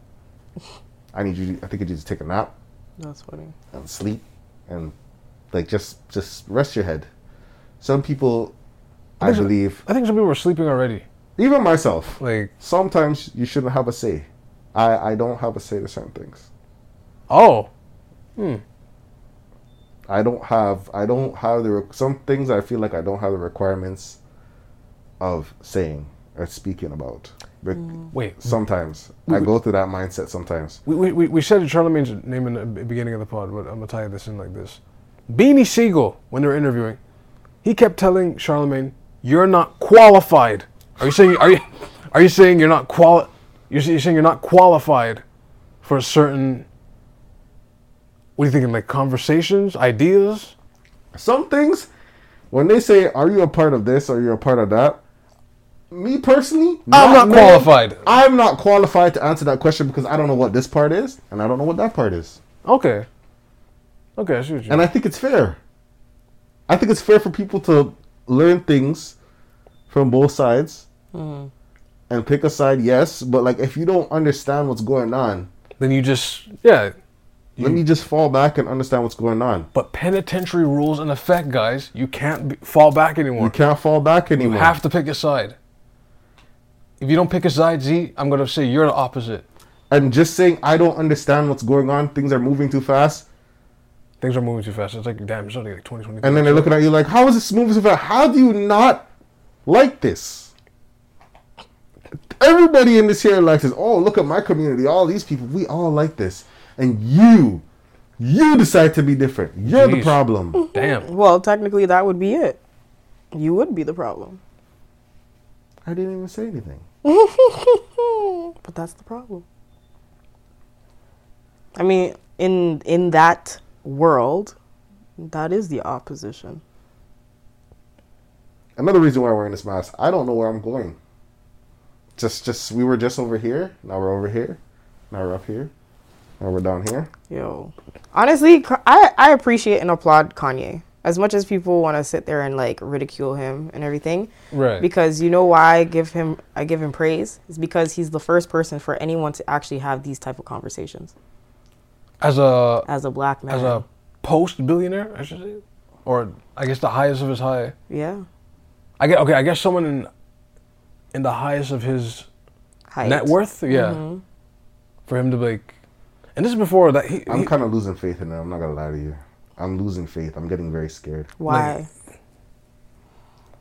(laughs) I need you. I think you need to take a nap That's funny. and sleep, and like just just rest your head. Some people, I so. believe, I think some people were sleeping already. even myself, Like, sometimes you shouldn't have a say. I I don't have a say to certain things. oh, Hmm. I don't have I don't have the some things I feel like I don't have the requirements of saying or speaking about. But mm. wait. sometimes I go through that mindset sometimes. We, we, we- we said Charlemagne's name in the beginning of the pod, but I'm gonna tie this in like this. Beanie Sigel, when they were interviewing, he kept telling Charlemagne, "You're not qualified." Are you saying are you are you saying you're not quali- you're, you're saying you're not qualified for a certain what are you thinking like conversations, ideas? Some things when they say, "Are you a part of this or you're a part of that?" Me personally, I'm not qualified. I'm not qualified to answer that question because I don't know what this part is and I don't know what that part is. Okay. Okay, I see what you And I think it's fair. I think it's fair for people to learn things from both sides mm-hmm. and pick a side, yes. But like, if you don't understand what's going on, Then you just yeah. let me just fall back and understand what's going on. But penitentiary rules in effect, guys. You can't be, fall back anymore. You can't fall back anymore. You have to pick a side. If you don't pick a side, Z, I'm gonna say you're the opposite. and just saying I don't understand what's going on, things are moving too fast, Things are moving too fast. It's like damn, it's only like 2020. and then they're looking at you like, "How is this moving so fast? How do you not like this?" Everybody in this here likes this. Oh, look at my community. All these people, we all like this, and you, you decide to be different. You're the problem. Mm-hmm. damn. Well, technically, that would be it. You would be the problem. I didn't even say anything. (laughs) But that's the problem. I mean, in in that world, that is the opposition. Another reason why I'm wearing this mask, I don't know where I'm going. Just, just we were just over here. Now we're over here. Now we're up here. Now we're down here. Yo, honestly, I I appreciate and applaud Kanye as much as people want to sit there and like ridicule him and everything. Right. Because you know why I give him I give him praise is because he's the first person for anyone to actually have these type of conversations as a as a black man. as a post billionaire, I should say, or I guess the highest of his high. yeah, I get okay. I guess someone in in the highest of his height. net worth. Yeah. Mm-hmm. For him to be like, and this is before that he. I'm kind of losing faith in him I'm not gonna lie to you. I'm losing faith. I'm getting very scared. Why?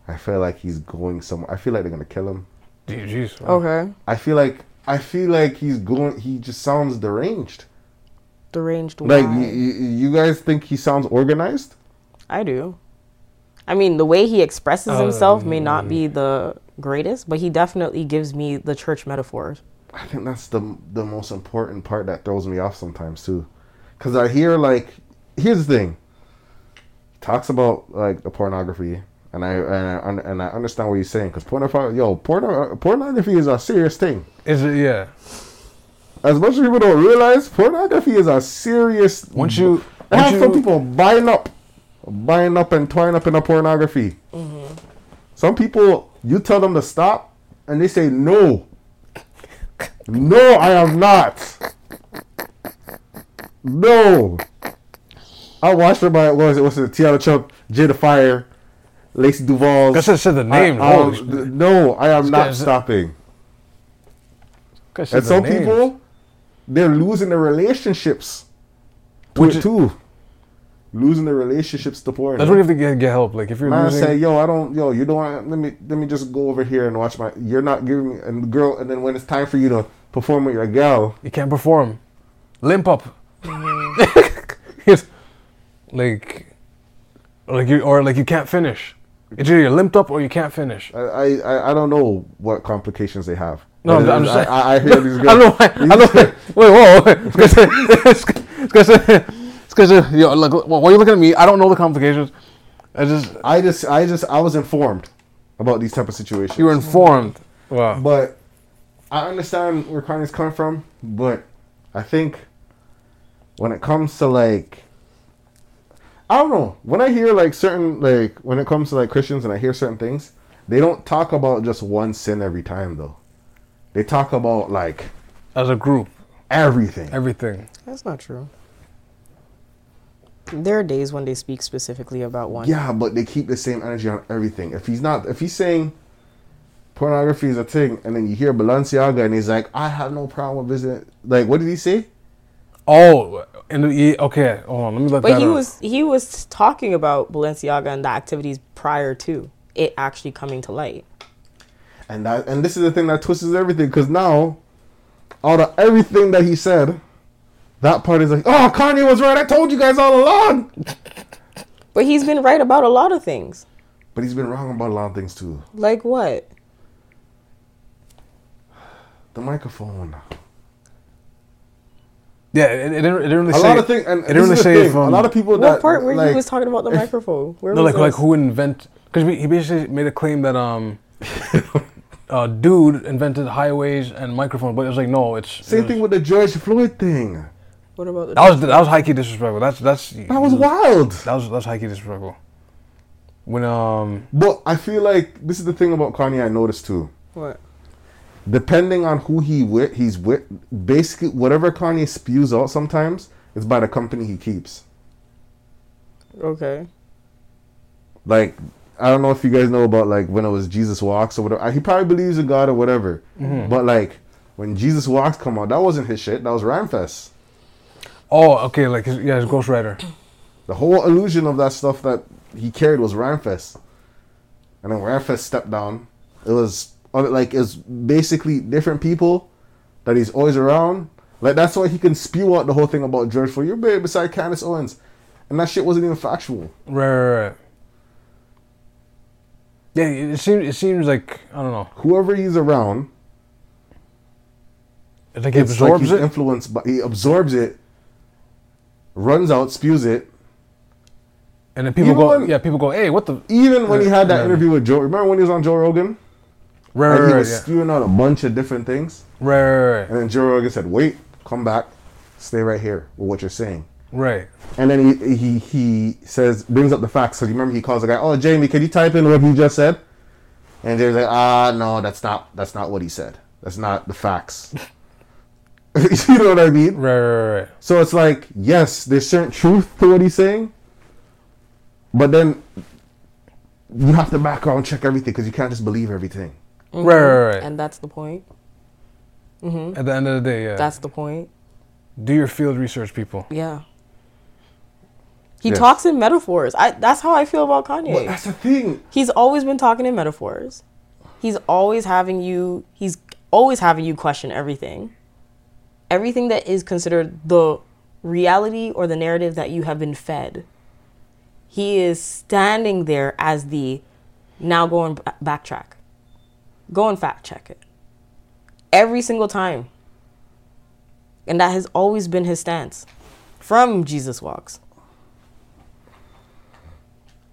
I feel like he's going somewhere. I feel like they're gonna kill him. Jeez. okay, I feel like I feel like he's going. He just sounds deranged. deranged. Like y- y- you guys think he sounds organized? I do. I mean, the way he expresses Uh, himself may not be the greatest, but he definitely gives me the church metaphors. I think that's the the most important part that throws me off sometimes too, because I hear like here's the thing. He talks about like the pornography, and I and I, and I understand what he's saying because pornography, yo, porno, pornography is a serious thing. Is it? Yeah. As much as people don't realize, pornography is a serious. Once you. I Once have some people buying up, buying up and twine up in the pornography. Mm-hmm. Some people, you tell them to stop, and they say no. no, I am not. No. I watched her by what was it? Was it Tiana Trump, Jada Fire, Lacey Duvalle? I said, said the name. I, Holy um, no, I am not stopping. I said And the some names. people, they're losing their relationships to Which it is- too. Losing their relationships to porn. That's when you have to get, get help. Like if you're Man losing. say, yo, I don't, yo, you don't want. Let me, let me just go over here and watch my. You're not giving me, and girl, and then when it's time for you to perform with your gal, You can't perform. Limp up. Mm-hmm. (laughs) Yes. Like, like you, or like you can't finish. It's either you're limped up or you can't finish. I, I, I- I don't know what complications they have. No, I'm- I'm just saying- I, I hear these guys. (laughs) I don't know why. I don't know. (laughs) Wait, whoa. wait. (laughs) It's because it's because it's because yo, like, why are you looking at me? I don't know the complications. I just I just, I just, I was informed about these type of situations. you were informed. Wow. But I understand where Kanye's coming from, but I think when it comes to like I don't know, when I hear like certain like when it comes to like Christians and I hear certain things, they don't talk about just one sin every time though. They talk about like As a group, everything. everything. That's not true. There are days when they speak specifically about one. Yeah, but they keep the same energy on everything. If he's not if he's saying pornography is a thing and then you hear Balenciaga and he's like, I have no problem with visiting like what did he say? Oh, and the, yeah, okay. Hold on, let me let But that he out. was he was talking about Balenciaga and the activities prior to it actually coming to light. And that and this is the thing that twists everything because now, out of everything that he said, that part is like, oh, Kanye was right. I told you guys all along. But he's been right about a lot of things. But he's been wrong about a lot of things too. Like what? The microphone. Yeah, it, it, didn't, it didn't really A say. A lot of things, and it didn't really this is the say if, um, a lot of people What that part where like, he was talking about the if- microphone? (laughs) Where No, was like like who invent? Because he basically made a claim that um, (laughs) uh, dude invented highways and microphones, but it was like no, it's Same it thing with the George Floyd thing. What about the That was that was high key disrespectful. That's that's That was wild. That was that's high key disrespectful. When um But I feel like this is the thing about Kanye. I noticed too. what? Depending on who he with, he's with. Basically, whatever Kanye spews out, sometimes it's by the company he keeps. Okay. like I don't know if you guys know about like when it was Jesus Walks or whatever. He probably believes in God or whatever. Mm-hmm. But like when Jesus Walks come out, that wasn't his shit. That was Rhymefest. oh okay like his, yeah his ghostwriter The whole illusion of that stuff that he carried was Rhymefest. And then Rhymefest stepped down. It was like it's basically different people that he's always around. Like that's why he can spew out the whole thing about George Floyd. You're buried beside Candace Owens, and that shit wasn't even factual. right, right, right. Yeah, it seems it seems like I don't know. Whoever he's around, It's like he it's like absorbs he's it. influenced, but he absorbs it, runs out, spews it. And then people Even go, when- yeah, people go, hey, what the? Even when he had that Yeah. interview with Joe, remember when he was on Joe Rogan? Right, and right, he right, was yeah. spewing out a bunch of different things. right, right, right, And then Joe Rogan said, "Wait, come back, stay right here with what you're saying." right. And then he he he says brings up the facts. So you remember he calls the guy, "Oh, Jamie, can you type in what he just said?" And Jamie's like, "Ah, no, that's not that's not what he said. That's not the facts." (laughs) you know what I mean? Right, right, right. So it's like, yes, there's certain truth to what he's saying, but then you have to background check everything because you can't just believe everything. Mm-hmm. Right, right, right. And that's the point. Mm-hmm. At the end of the day, yeah. That's the point. Do your field research, people. Yeah. He Yes. talks in metaphors. I that's how I feel about Kanye. But that's the thing. He's always been talking in metaphors. He's always having you he's always having you question everything. Everything that is considered the reality or the narrative that you have been fed. He is standing there as the now going and ba- backtrack. Go and fact check it. Every single time. And that has always been his stance from Jesus Walks.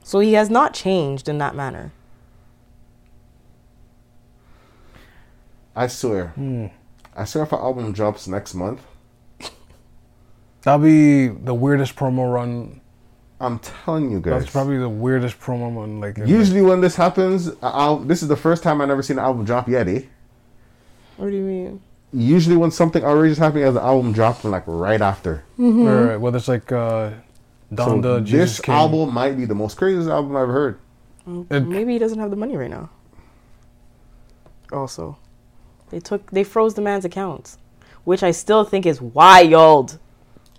So he has not changed in that manner. I swear. Hmm. I swear if our album drops next month, That'll be the weirdest promo run. I'm telling you guys. That's probably the weirdest promo run. Like, in- Usually when this happens, I'll, this is the first time I've never seen an album drop yet, eh? What do you mean? Usually when something outrageous happening as an album drops like right after. Right, right. Whether it's like uh, So Jesus this King. album might be the most craziest album I've ever heard. It- Maybe he doesn't have the money right now. Also, they took they froze the man's accounts, which I still think is wild.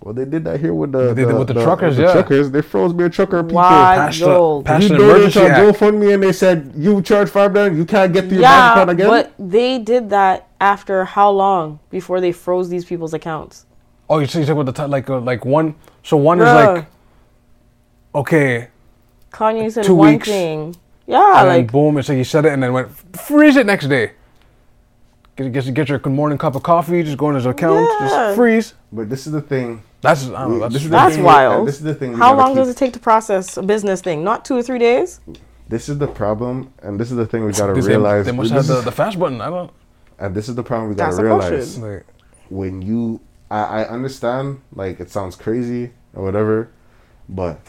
Well, they did that here with the, They did it with the truckers, yeah. truckers. They froze me a trucker people. Passed the- Wild. You an donated emergency act. GoFundMe and they said you charge five dollars, you can't get to your bank Yeah, account again. but they did that after how long before they froze these people's accounts? Oh, you see, you talk about the time, like, uh, like one. So one is like, okay, Kanye said two one weeks, thing. Yeah, and then like boom, it's like he said it and then went freeze it next day. Get, get, get your good morning cup of coffee, just go in his account, Yeah. just freeze. But this is the thing. That's I don't know. This That's, is That's thing- wild. This is the thing. how long keep- does it take to process a business thing? Not two or three days. This is the problem, and this is the thing we gotta they, realize. they must this have the, the fast button. I don't. and this is the problem we gotta That's realize. Like, when you I, I understand like it sounds crazy or whatever but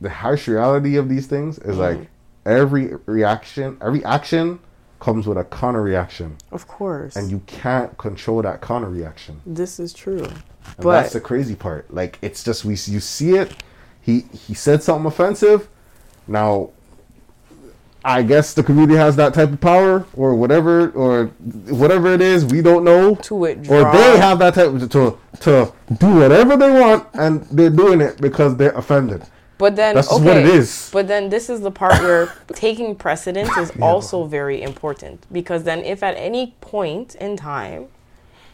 the harsh reality of these things is like every reaction every action comes with a counter reaction Of course. and you can't control that counter reaction this is true. And But that's the crazy part like it's just we you see it he he said something offensive now I guess the community has that type of power, or whatever, or whatever it is. We don't know to withdraw. or they have that type of, to to do whatever they want and they're doing it because they're offended But then that's okay. what it is But then this is the part where (laughs) taking precedence is also very important because then if at any point in time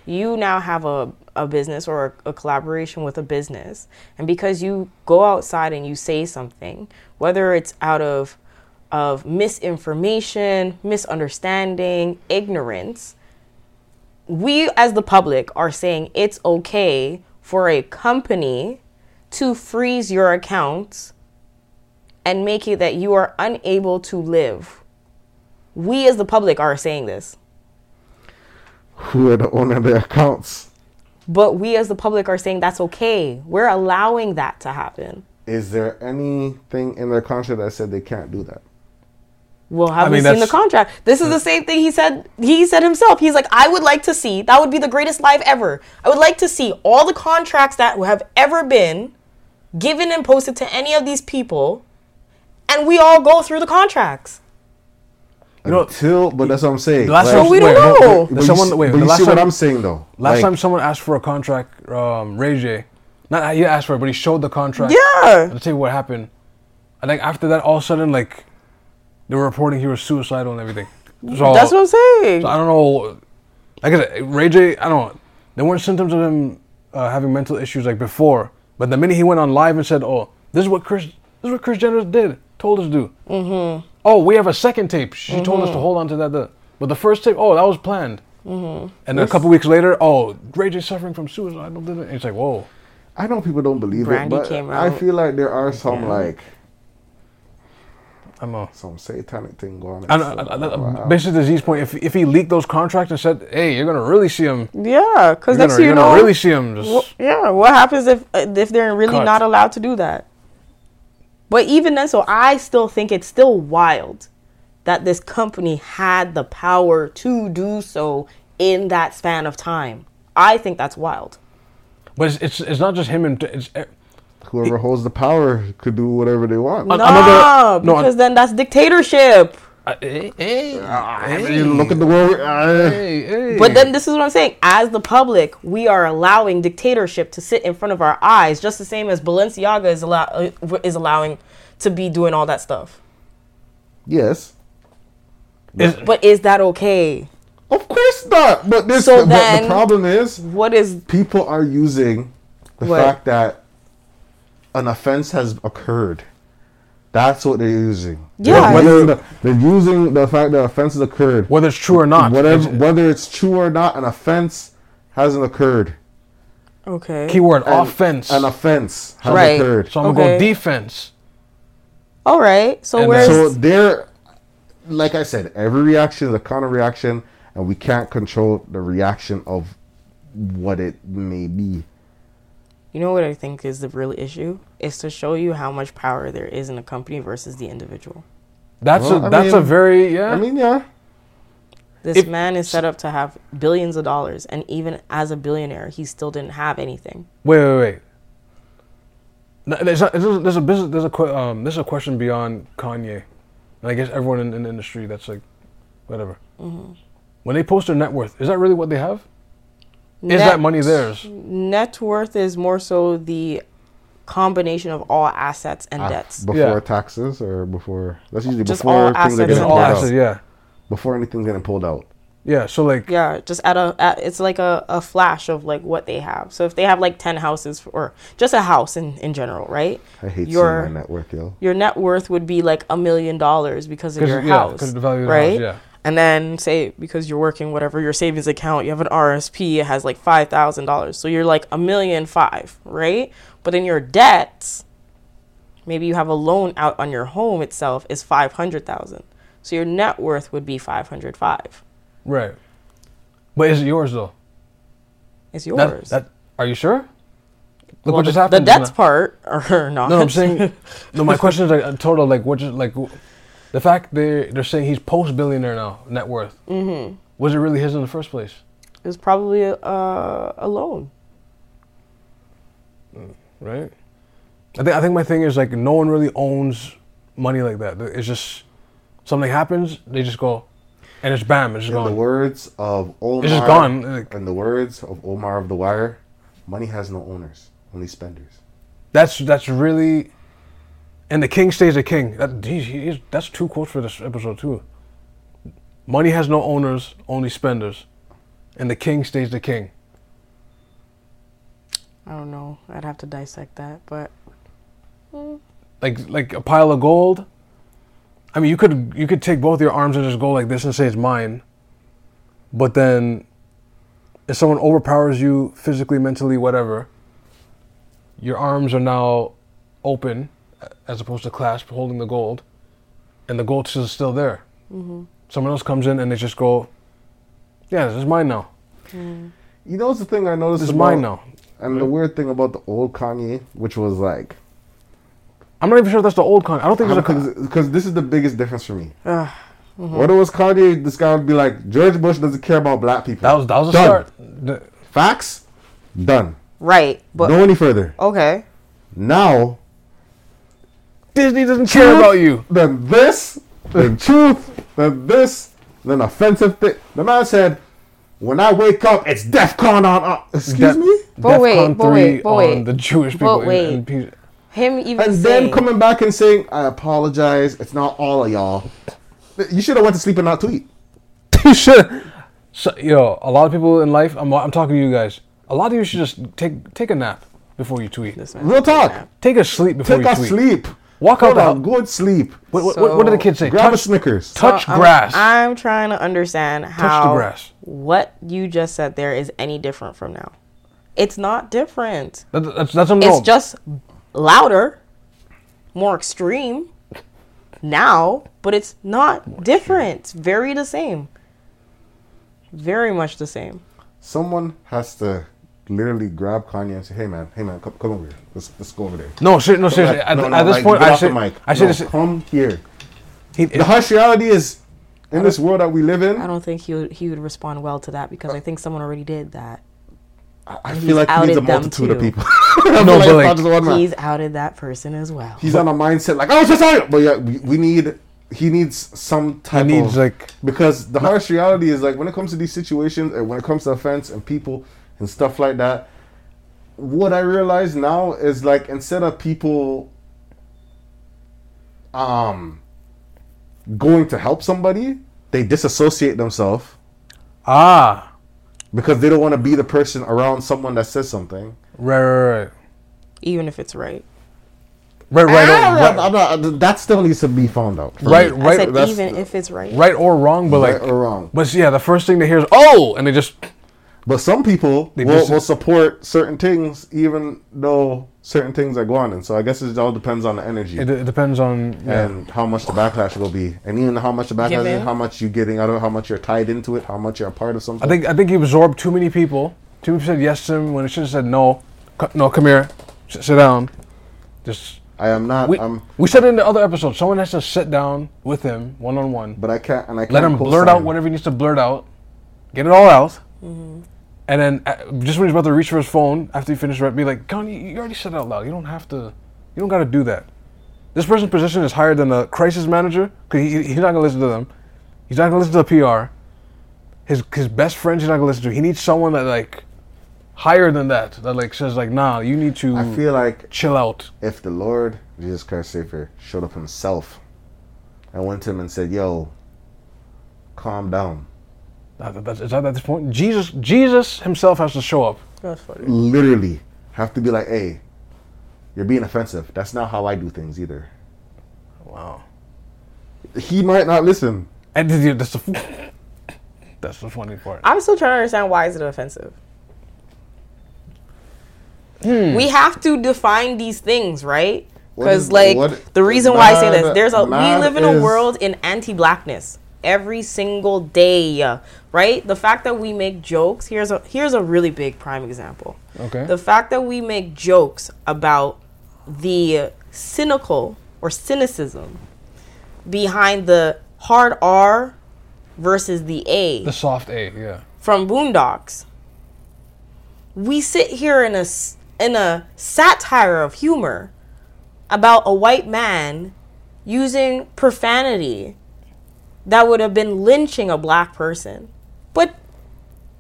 you now have a, a business or a, a collaboration with a business and because you go outside and you say something whether it's out of of misinformation, misunderstanding, ignorance, we as the public are saying it's okay for a company to freeze your accounts and make it that you are unable to live. We as the public are saying this, who are the owner of the accounts but we as the public are saying that's okay. We're allowing that to happen. is there anything in their contract that said they can't do that Well, haven't mean, seen the contract. This is the same thing he said. He said himself. He's like, I would like to see. That would be the greatest life ever. I would like to see all the contracts that have ever been given and posted to any of these people, and we all go through the contracts. You know, until but that's what i'm saying last Like, time, we wait, don't no, know. wait, but the you see- wait, but the you last see time, what i'm saying though last Like, time someone asked for a contract, um, Ray J, not he asked for it, but he showed the contract. Yeah. I'll tell you what happened. I think after that, all of a sudden, like, they were reporting he was suicidal and everything. So That's what I'm saying. So I don't know. Like I said, Ray J, I don't know. There weren't symptoms of him uh, having mental issues like before. But the minute he went on live and said, "Oh, this is what Chris, this is what Chris Jenner did, told us to do." Mm-hmm. Oh, we have a second tape. She told us to hold on to that. The, but the first tape, oh, that was planned. Mm-hmm. And then a couple weeks later, oh, Ray J suffering from suicidal. did it. And it's like, whoa. i know people don't believe Brandy it but i feel like there are some like I don't know. some satanic thing going on And, uh, uh, uh, basically, to Z's point, if, if he leaked those contracts and said, "Hey, you're gonna really see him," yeah, because you're next gonna, you you're know, gonna really see him. Just, Wha- yeah, what happens if uh, if they're really Cut. not allowed to do that? But even then, so I still think it's still wild that this company had the power to do so in that span of time. I think that's wild. but it's, it's it's not just him and it's eh, whoever holds the power could do whatever they want Nah, another- no, because then that's dictatorship. Uh, hey, hey, I mean, look at the world uh, hey, hey. But then this is what I'm saying. As the public, we are allowing dictatorship to sit in front of our eyes, just the same as Balenciaga is allow uh, is allowing to be doing all that stuff. yes Is- But is that okay? of course not but this So but the problem is What is people are using the What? fact that an offense has occurred. That's what they're using. Yeah. They're, whether the, they're using the fact that offense has occurred. whether it's true or not, Whatever, whether it's true or not, an offense hasn't occurred. okay? keyword An- offense. An offense has Right. occurred. so I'm gonna go defense. All right. So And where's So they're, like I said, every reaction is a counter reaction, and we can't control the reaction of what it may be. You know what I think is the real issue is to show you how much power there is in a company versus the individual. That's Well, a I that's a very yeah. I mean, yeah. This If- man is set up to have billions of dollars, and even as a billionaire, he still didn't have anything. wait, wait, wait. No, there's, a, there's a business there's a que- um there's a question beyond Kanye, and I guess everyone in, in the industry that's like, whatever. Mm-hmm. When they post their net worth, is that really what they have? Is that money theirs? Net worth is more so the combination of all assets and Ah, debts. Before Yeah. taxes or before? That's usually Just before all things are getting pulled all out. assets, yeah. Before anything's getting pulled out. Yeah. So like. Yeah, just at a at, it's like a, a flash of like what they have. So if they have like ten houses or just a house in, in general, right? I hate Your- seeing my net worth, yo. Your net worth would be like a million dollars because of your yeah, house. 'cause of the value of the right? house, yeah. And then say because you're working whatever your savings account, you have an RSP, it has like five thousand dollars. So you're like a million five, right? But then your debts, maybe you have a loan out on your home itself is five hundred thousand. So your net worth would be five hundred five. Right. But is it yours though? It's yours. That, are you sure? Look well, what the, just happened. the debts part or (laughs) not. No, I'm saying. no, my question is like a total like what just like the fact they they're saying he's post billionaire now net worth. Mm-hmm. Was it really his in the first place? it was probably a, a, a loan. Right. I think I think my thing is like no one really owns money like that. It's just something happens, they just go, and it's bam, it's just In the gone. words of Omar, It's just gone. Like, In the words of Omar of the Wire, money has no owners, only spenders. that's that's really. And the king stays a king. That he, he is, that's two quotes for this episode too. Money has no owners, only spenders, and the king stays the king. I don't know. I'd have to dissect that, but hmm. like like a pile of gold. I mean, you could you could take both your arms and just go like this and say it's mine. But then, if someone overpowers you physically, mentally, whatever, your arms are now open, as opposed to clasped, holding the gold, and the gold is still there. Mm-hmm. Someone else comes in and they just go, "Yeah, this is mine now. Mm. You know what's the thing I noticed This is about, mine now." And the weird thing about the old Kanye, which was like, I'm not even sure if that's the old Kanye. I don't think there's a. Because this is the biggest difference for me. Ah, mm-hmm. What it was Kanye, this guy would be like, George Bush doesn't care about black people. that was that was a Done. start. Facts, done. right. But Go any further. okay. Now, Disney doesn't care about you. then this, then truth, then this, then offensive thing. The man said, when I wake up, it's DEF CON on. Uh, excuse Def- me? But wait, DEFCON but wait, 3 but wait. the Jewish people. in- wait. in Pe- Him even And saying then coming back and saying, I apologize. It's not all of y'all. You should have went to sleep and not tweet. (laughs) you should. So, yo, a lot of people in life. I'm, I'm talking to you guys. A lot of you should just take take a nap before you tweet. This man Real talk. that. Take a sleep before Take you tweet. Take a sleep. Walk Go out the to a house. good sleep. What, what, what, what did the kids say? Grab a Touch, Snickers. touch I'm- um, grass. I'm trying to understand the how grass. what you just said there is any different from now. It's not different. That- that's that's what It's told. just louder, more extreme now, but it's not different. It's very the same. Very much the same. Someone has to literally grab Kanye and say, "Hey man, hey man, come, come over here. Let's let's go over there." no, ser- no, seriously. Like, At, no, no, at this like, point, I should, the say, mic. I should No. Come here. He, The harsh reality is, in this world that we live in, I don't think he would he would respond well to that because I think someone already did that. I he's feel like he needs a outed them multitude of people. (laughs) No, feel but like- not one. He's outed that person as well. He's on a mindset like, "Oh, it's just out." But yeah, we, we need. He needs some he type needs of like because the harsh reality is like when it comes to these situations and when it comes to offense and people and stuff like that. What i realize now is like instead of people um going to help somebody they disassociate themselves. Ah. Because they don't want to be the person around someone that says something. Right right right Even if it's right. right right Ah, right, I'm not- that still needs to be found out right, me. I right, said that's- even if it's right. right or wrong, but right like or wrong. But yeah, the first thing they hear is "oh," and they just But some people will, just- will support certain things, even though certain things are going on. So I guess it all depends on the energy it, it depends on yeah. and how much the backlash will be, and even how much the backlash Given. is, how much you're getting out of it, how much you're tied into it, how much you're a part of something. I think I think he absorbed too many people. Too many people said yes to him when he should have said no. Co- No, come here, sit, sit down. Just I am not. we, I'm, we said it in the other episode. Someone has to sit down with him one on one. but I can't. And I can't Let him blurt out whatever he needs to blurt out. Get it all out. Mm-hmm. And then uh, just when he's about to reach for his phone after he finished rap, be like, "Con, you, you already said it out loud. You don't have to. You don't got to do that." This person's position is higher than a crisis manager because he, he's not gonna listen to them. He's not gonna listen to the PR. His his best friends he's not gonna listen to. He needs someone that like higher than that that like says like, "Nah, you need to I feel like chill out." if the Lord Jesus Christ Savior showed up Himself and went to him and said, "Yo, calm down," that's, is that at this point? Jesus, Jesus himself has to show up. That's funny. Literally have to be like, hey, you're being offensive. That's not how I do things either. Wow. He might not listen. And th- th- that's the that's the funny part. I'm still trying to understand why is it offensive. Hmm. We have to define these things, right? Because like what- the reason why I say this, there's a we live in a world in anti-blackness every single day, right? The fact that we make jokes here's a here's a really big prime example. Okay. The fact that we make jokes about the cynical or cynicism behind the hard R versus the A the soft A, yeah. from Boondocks. We sit here in a in a satire of humor about a white man using profanity that would have been lynching a black person. But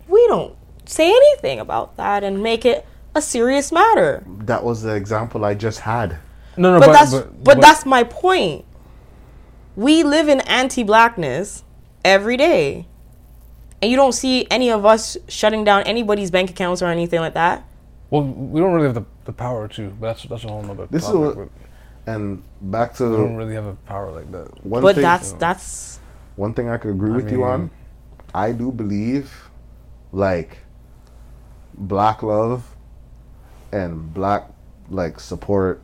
we don't say anything about that and make it a serious matter. That was the example I just had. No, no, But, but that's but, but, that's my point. We live in anti-blackness every day. And you don't see any of us shutting down anybody's bank accounts or anything like that. well, we don't really have the, the power to. But that's that's a whole nother. This is what- And back to we don't really have a power like that. one But thing. that's that's one thing I could agree I with you on. I do believe, like, black love and black like support.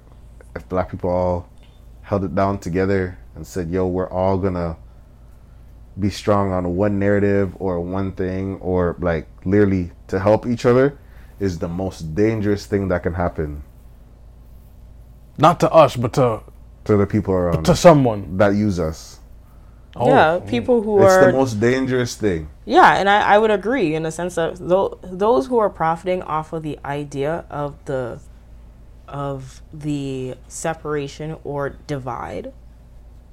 If black people all held it down together and said, "Yo, we're all gonna be strong on one narrative or one thing," or like literally to help each other, is the most dangerous thing that can happen Not to us, but to to the people around to someone. that use us. Oh, yeah, people who It's are the most dangerous thing. Yeah, and I, I would agree in the sense that tho- those who are profiting off of the idea of the of the separation or divide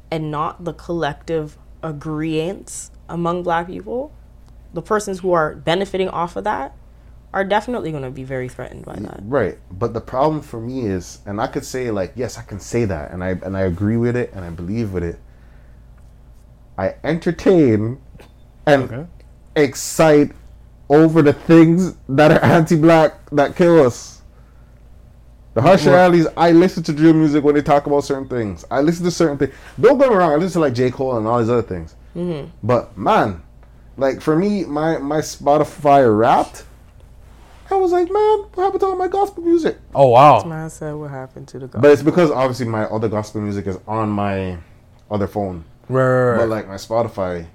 and not the collective agreeance among black people, the persons who are benefiting off of that are definitely going to be very threatened by that. Right. But the problem for me is and I could say like yes, I can say that and I and I agree with it and I believe with it. I entertain and Okay. excite over the things that are anti-black that kill us. The harsh What? realities. I listen to drill music when they talk about certain things. I listen to certain things. Don't get me wrong. I listen to like J Cole and all these other things. Mm-hmm. But man, like for me, my my Spotify Wrapped. I was like, man, what happened to all my gospel music? Oh wow. Man said what happened to the But it's because obviously my other gospel music is on my other phone. Right, right, right. But like my Spotify,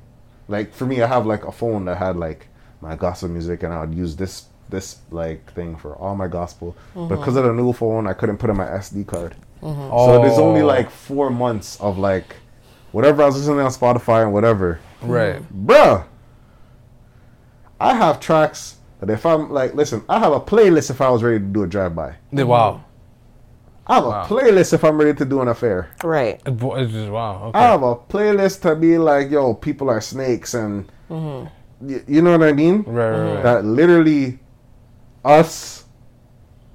like for me, I have like a phone that had like my gospel music, and I would use this this like thing for all my gospel. But mm-hmm. because of the new phone, I couldn't put in my SD card. Mm-hmm. So there's oh. only Oh, like four months of like whatever I was listening on Spotify and whatever. right. Bruh, I have tracks that if I'm like, listen, I have a playlist if I was ready to do a drive by. Wow. I have Wow. a playlist if I'm ready to do an affair. Right. It It's just wow. Okay. I have a playlist to be like, yo, people are snakes, and mm-hmm. y- you know what I mean. Right, right, right. That literally us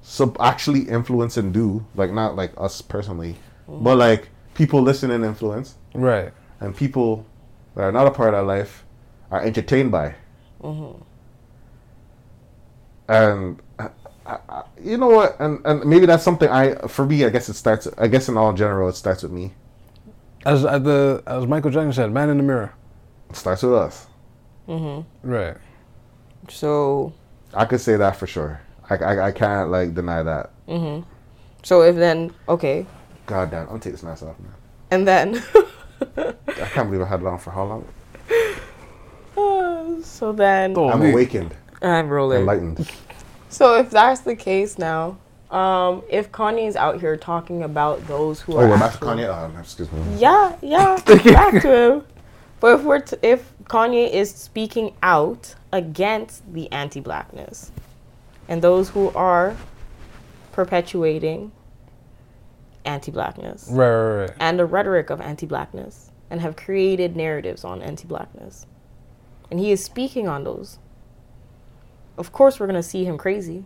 sub actually influence and do like not like us personally, mm-hmm. but like people listen and influence, Right. and people that are not a part of that life are entertained by. Mm-hmm. And I, I, I- you know what? And and maybe that's something I for me. I guess it starts. I guess in all general, it starts with me. As as the as Michael Jackson said, "Man in the mirror." It starts with us. Mm-hmm. Right. So I could say that for sure. I, I, I can't like deny that. Mm-hmm. so if then okay, God damn, I'm gonna take this mask off, man. and then (laughs) I can't believe I had it on for how long. (sighs) so then Oh, I'm me. awakened, I'm rolling. enlightened. So if that's the case now, um, if Kanye is out here talking about those who Oh, are we're back to Kanye. Oh, excuse me. Yeah, yeah, (laughs) back to him. But if we're t- if Kanye is speaking out against the anti-blackness and those who are perpetuating anti-blackness Right, right, right. and the rhetoric of anti-blackness and have created narratives on anti-blackness, and he is speaking on those. Of course, we're gonna see him crazy.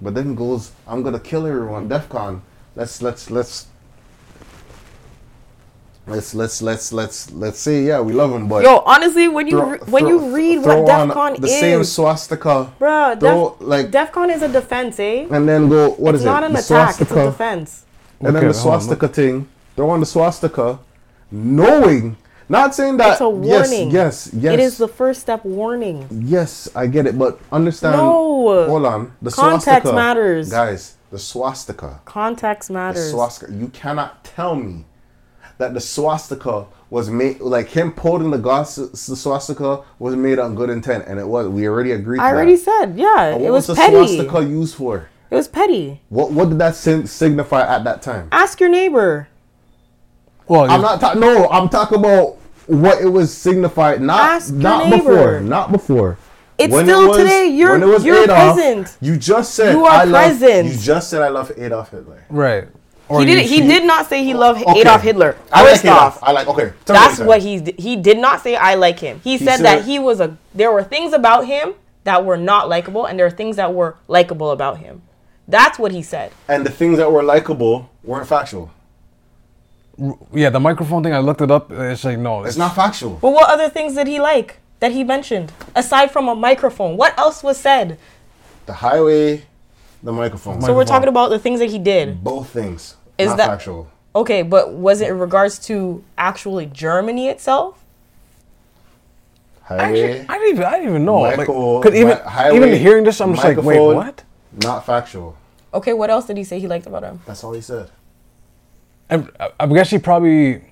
But then goes, I'm gonna kill everyone. DefCon. Let's let's let's let's let's let's let's let's say yeah, we love him, but Yo, honestly, when you throw- re- when throw- you read throw what on DEFCON the same swastika, bro throw, Def, like DEFCON is a defense, eh? and then go what is it? it's not it? an The attack; it's a defense. And then the hold on, swastika thing, throw on the swastika, knowing, not saying that. It's a warning. Yes, yes, yes. It is the first step warning. Yes, I get it, but understand. No. Hold on. The swastika. Context swastika, matters. guys. The swastika. Context matters. The swastika. You cannot tell me that the swastika was made like him putting the, gos- the swastika was made on good intent, and it was. We already agreed. I to already that. said, yeah, But it what was, the petty. swastika used for? It was petty. What What did that sin- signify at that time? Ask your neighbor. Well, I'm not talking. No, I'm talking about what it was signified. Not Ask not neighbor. before. Not before. It's When it still was- today. You're when it was you're Adolf, present. You just said You are I love- present. you just said I love Adolf Hitler. right. Or He did. He see- did not say he loved Okay. Adolf Hitler. I like First Adolf. off, I like. Okay. tell that's said. what he he did not say. I like him. He, said, said- that he was a. There were things about him that were not likable, and there are things that were likable about him. That's what he said. And the things that were likable weren't factual. Yeah, the microphone thing. I looked it up. It's like no, It's not factual. But what other things did he like that he mentioned aside from a microphone? What else was said? The highway, the microphone. So we're talking about the things that he did. Both things. Is not that- factual? Okay, but was it in regards to actually Germany itself? Highway, Actually, I didn't even. I didn't even know. Michael- 'cause even mi- highway, even hearing this, I'm just like, wait, what? not factual. Okay, what else did he say he liked about him? That's all he said. And I, I guess he probably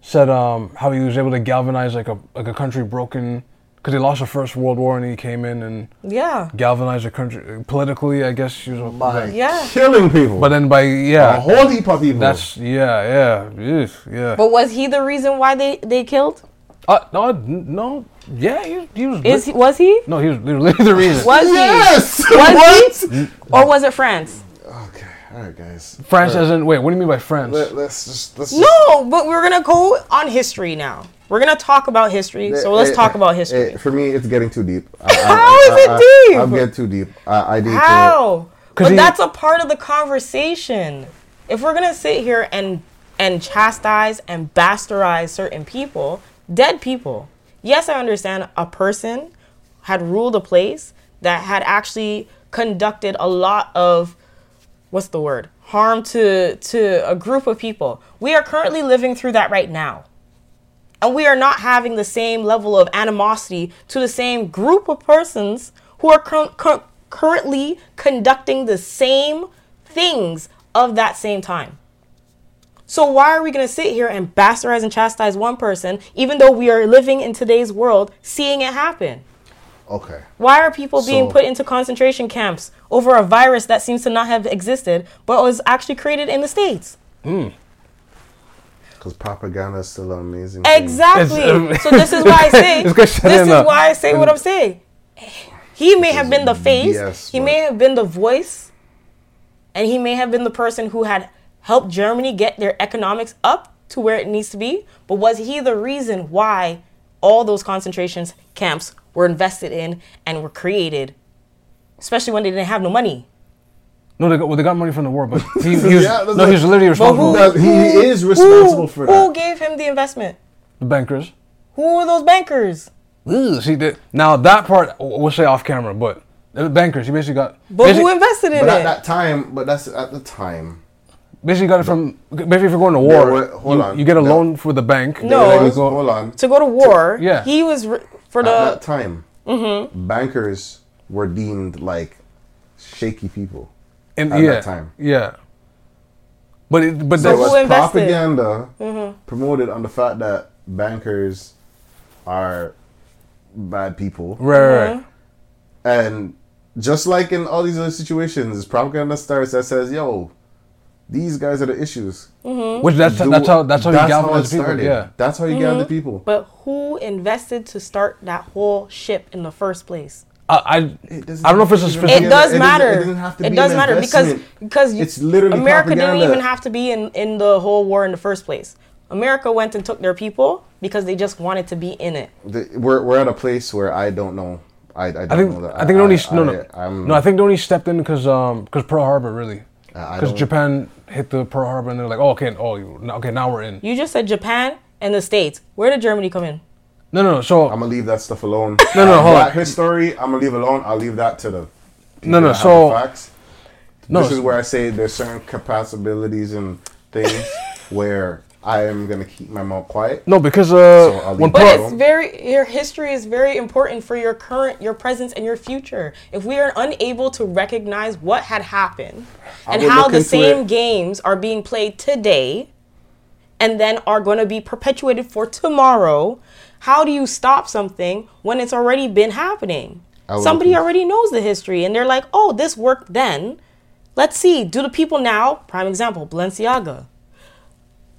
said um, how he was able to galvanize like a like a country broken because he lost the first World War and he came in and Yeah. galvanized a country politically. I guess he was. By Yeah. killing people. But then by yeah a yeah, whole heap of people. that's yeah yeah yes, yeah. But was he the reason why they, they killed? Uh, no no yeah he, he was. Is he, was he? no, he was literally (laughs) the reason. Was yes. he? Was what? he? Or was it France? Okay. All right, guys. France All right. as in wait, what do you mean by France? Let, us just let's just No, but we're gonna go on history now. We're gonna talk about history. So let's Eh, talk eh, about history. for me, it's getting too deep. I, How is it deep? I'm getting too deep. I, I need to. But he- that's a part of the conversation. If we're gonna sit here and and chastise and bastardize certain people, dead people. Yes, I understand a person had ruled a place that had actually conducted a lot of what's the word? Harm to to a group of people. We are currently living through that right now. And we are not having the same level of animosity to the same group of persons who are cur- cur- currently conducting the same things of that same time. So why are we going to sit here and bastardize and chastise one person even though we are living in today's world seeing it happen? Okay. Why are people being So- put into concentration camps over a virus that seems to not have existed but was actually created in the states? Hmm. Because propaganda is still an amazing. thing. Exactly. It's- um, (laughs) so this is why I say (laughs) This this, guy said in is the- why I say what I'm saying. He may have been the face, BS, he may have been the voice, and he may have been the person who had helped Germany get their economics up to where it needs to be. But was he the reason why all those concentration camps were invested in and were created, especially when they didn't have no money? No, they got well, they got money from the war, but (laughs) he, he was Yeah, that's no, he like- was literally responsible. That- he is responsible who, for Who gave him the investment? the bankers. Who were those bankers? Ugh, see that now that part we'll say off camera, but the bankers he basically got But who invested in But at that time, but that's at the time. basically got it from basically if you're going to There war, were- hold you, on. you get a No. loan for the bank. No. and then Was- go- hold on. to go to war. yeah. He was re- for At that time, Mm-hmm. bankers were deemed like shaky people. and at yeah, that time. yeah. But it, but So that's was invested? propaganda Mm-hmm. promoted on the fact that bankers are bad people. right, right, right. And just like in all these other situations, propaganda starts that says, yo, these guys are the issues. Which that's Do- that's how that's how you it galvanize people. started. Yeah, That's how you Mm-hmm. gather people. But who invested to start that whole ship in the first place? I I, I don't know if it's a have to be specific. It Yeah, does it doesn't- matter. it doesn't have to It be does an matter because investment. because you- It's literally America didn't even have to be in in the whole war in the first place. America went and took their people because they just wanted to be in it. The- we're, we're at a place where I don't know. I, I don't I think know that. I think it only no no I, I'm, no I think it only stepped in because um because Pearl Harbor really I Uh, because don't- Japan hit the Pearl Harbor and they're like, oh, okay, oh, you- okay, now we're in. You just said Japan and the States. Where did Germany come in? No, no, no. So I'm gonna leave that stuff alone. (laughs) No, no, hold that on. history, I'm gonna leave alone. I'll leave that to the. people No, no, that so- the facts. No, this is where I say there's certain capabilities and things (laughs) where I am gonna keep my mouth quiet. no, because So uh, I'll when But Pearl- Pearl, it's very your history is very important for your current your presence and your future. If we are unable to recognize what had happened and how the same it. games are being played today and then are going to be perpetuated for tomorrow, how do you stop something when it's already been happening? Somebody look already knows the history and they're like, "Oh, this worked then." Let's see. Do the people now, prime example, Balenciaga.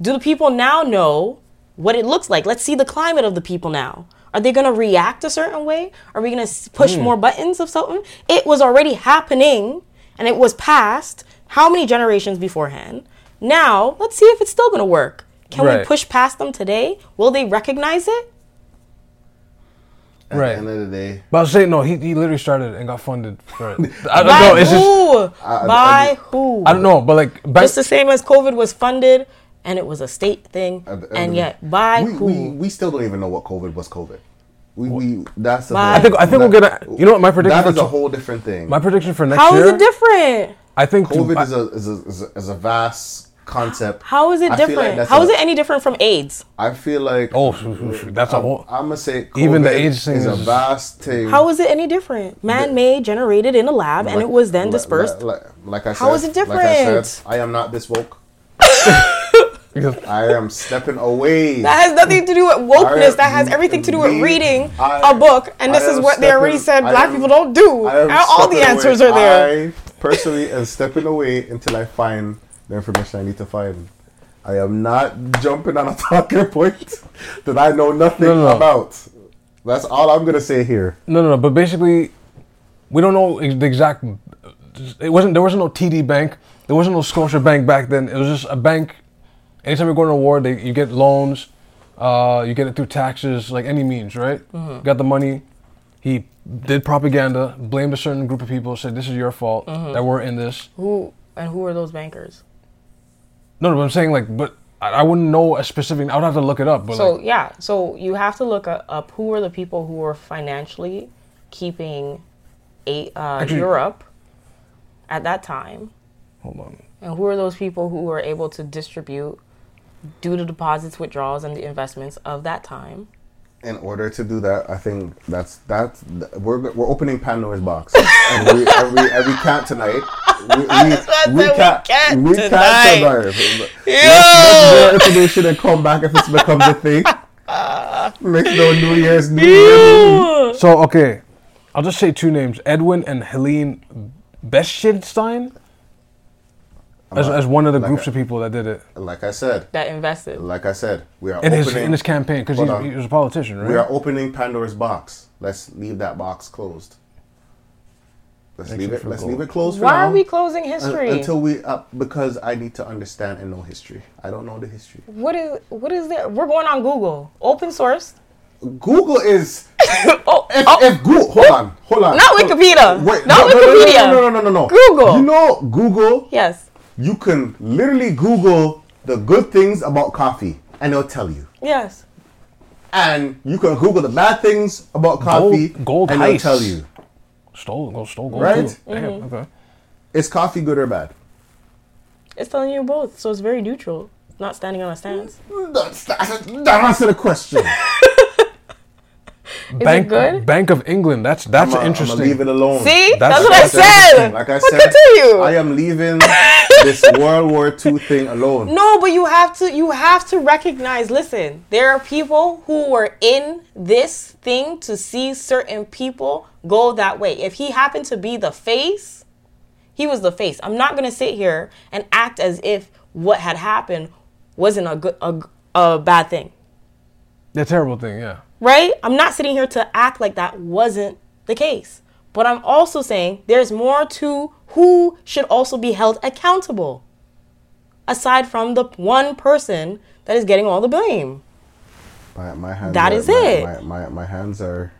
Do the people now know what it looks like? Let's see the climate of the people now. Are they going to react a certain way? Are we going to push Hmm. more buttons of something? It was already happening and it was past how many generations beforehand? Now, let's see if it's still going to work. Can we push past them today? Will they recognize it? At Right. the end of the day, but I was saying no, he, he literally started and got funded for it. (laughs) I don't By know. It's just who? I- By who? I don't know, but like back, Just the same as COVID was funded and it was a state thing, At the end and of yet by we, who? we we still don't even know what COVID was. COVID. We, we that's the Why? whole- I think I think we're gonna. You know what my prediction that is for a whole different thing. my prediction for next How is year? How is it different? I think COVID I- is a, is a is a is a vast concept. How is it I feel like different? that's How a- is it any different from AIDS? I feel like oh, that's a whole. I'm gonna say Even the AIDS thing is a vast thing. How is it any different? Man-made, generated in a lab, and it was then dispersed. Like, like I said, How is it Like I, different? said, I am not this woke. (laughs) I am stepping away. That has nothing to do with wokeness. I- that has everything to do with me- reading I- a book, and this is am what they already said stepping- black am- people don't do. And all the answers away. are there. I personally am stepping away until I find the information I need to find. I am not jumping on a (laughs) talking point that I know nothing No, no. about. That's all I'm gonna say here. No, no, no. But basically, we don't know ex- the exact. It wasn't. There wasn't no TD Bank. There wasn't no Scotia Bank back then. It was just a bank. Anytime you go to a war, they you get loans. Uh, you get it through taxes, like any means, right? Got the money. He did propaganda, blamed a certain group of people, said this is your fault that we're in this. Who and who are those bankers? No, no, but I'm saying like, but I, I wouldn't know a specific. I would have to look it up. But So like, yeah, so you have to look up who are the people who were financially keeping a, uh, Actually- Europe at that time, hold on. and who are those people who were able to distribute due to deposits, withdrawals, and the investments of that time. In order to do that, I think that's that's we're we're opening Pandora's box, (laughs) and we and we, and we can't tonight. We, we, (laughs) I said we can't we tonight. can't tonight. Let's, let's information and come back if this becomes a thing. (laughs) Next no New Year's New Year's. So okay, I'll just say two names: Edwin and Helene Beschenstein. As, as one of the like groups a- of people that did it Like I said, That invested. like I said, we are in his in his campaign because Hold on. he was a politician, right? we are opening Pandora's box. Let's leave that box closed. Let's Makes leave it it. Let's gold. leave it closed for Why now. are we closing Un- history? until we uh, because I need to understand and know history. I don't know the history. what is what is there? We're going on Google, open source. Google is (laughs) Oh, if, oh, if Google hold on hold on Not Wikipedia. wait Not no, no, no, Wikipedia. no, no no no no no Google. you know Google yes, you can literally Google the good things about coffee and it'll tell you yes. and you can Google the bad things about coffee gold and it'll heist. tell you Stole, go stole gold Right? too. Damn, mm-hmm. okay. is coffee good or bad. It's telling you both, so it's very neutral. Not standing on a stance. That's, that's, that answer the question. (laughs) Bank, good? Bank of England. That's that's I'ma- I'ma interesting. leave it alone. See, that's, That's- what I said. interesting. Like I But said, continue. I am leaving (laughs) this World War II thing alone. No, but you have to you have to recognize, listen, there are people who were in this thing to see certain people go that way. If he happened to be the face, he was the face. I'm not going to sit here and act as if what had happened wasn't a good a, a bad thing. The terrible thing, yeah. Right? I'm not sitting here to act like that wasn't the case. But I'm also saying there's more to who should also be held accountable aside from the one person that is getting all the blame. My, my hands That are, is my, it. My, my, my hands are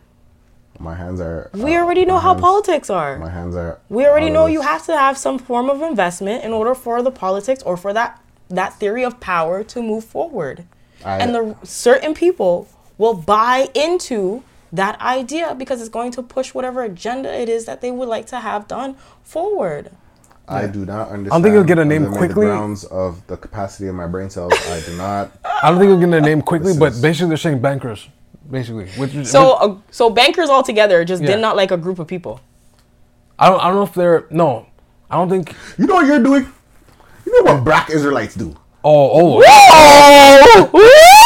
My hands are. We uh, already know how hands- politics are. My hands are. We already know you have to have some form of investment in order for the politics or for that that theory of power to move forward. I- and the certain people will buy into that idea because it's going to push whatever agenda it is that they would like to have done forward. I do not understand. I don't think you'll get a name on the quickly. grounds of the capacity of my brain cells. I do not. (laughs) I don't think we'll get a name quickly, This but basically they're saying bankers. Basically, which, So which- uh, so bankers all together just Yeah. did not like a group of people. I don't. I don't know if they're no. I don't think. You know what you're doing? You know what black Israelites do? Oh, oh. (laughs)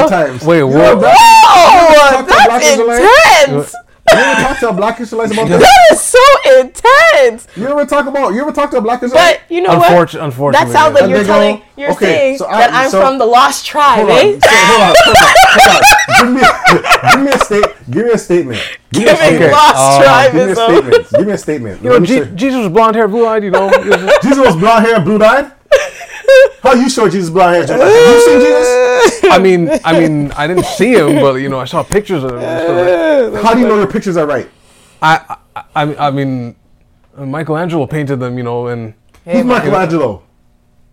Sometimes. Wait, You know what? black- oh talk to black that's Israelites? intense. You ever talk to a black Israelite about this? That is so intense. You ever talk about? You ever talk to a black Israelite? But you know Unfortu- what? unfortunately, That sounds yeah. like you're And they go, telling, you're okay, saying so I- that I'm so- from the lost tribe, Hold on. eh? So, hold on. Hold on. Hold on. Give me, give me a state. Give me a statement. Give me a Giving statement. lost uh, Give me a statement. Give me a statement. You know, Let me Je- say- Jesus was blonde hair, blue eyed. You know. He was just- Jesus was blonde hair blue eyed. How you show Jesus blind hair? Have you seen (laughs) Jesus? I mean, I mean, I didn't see him, but you know, I saw pictures of him. and like- How do you know the pictures are right? I, I, I, I mean, Michelangelo painted them, you know, and Who's Michelangelo?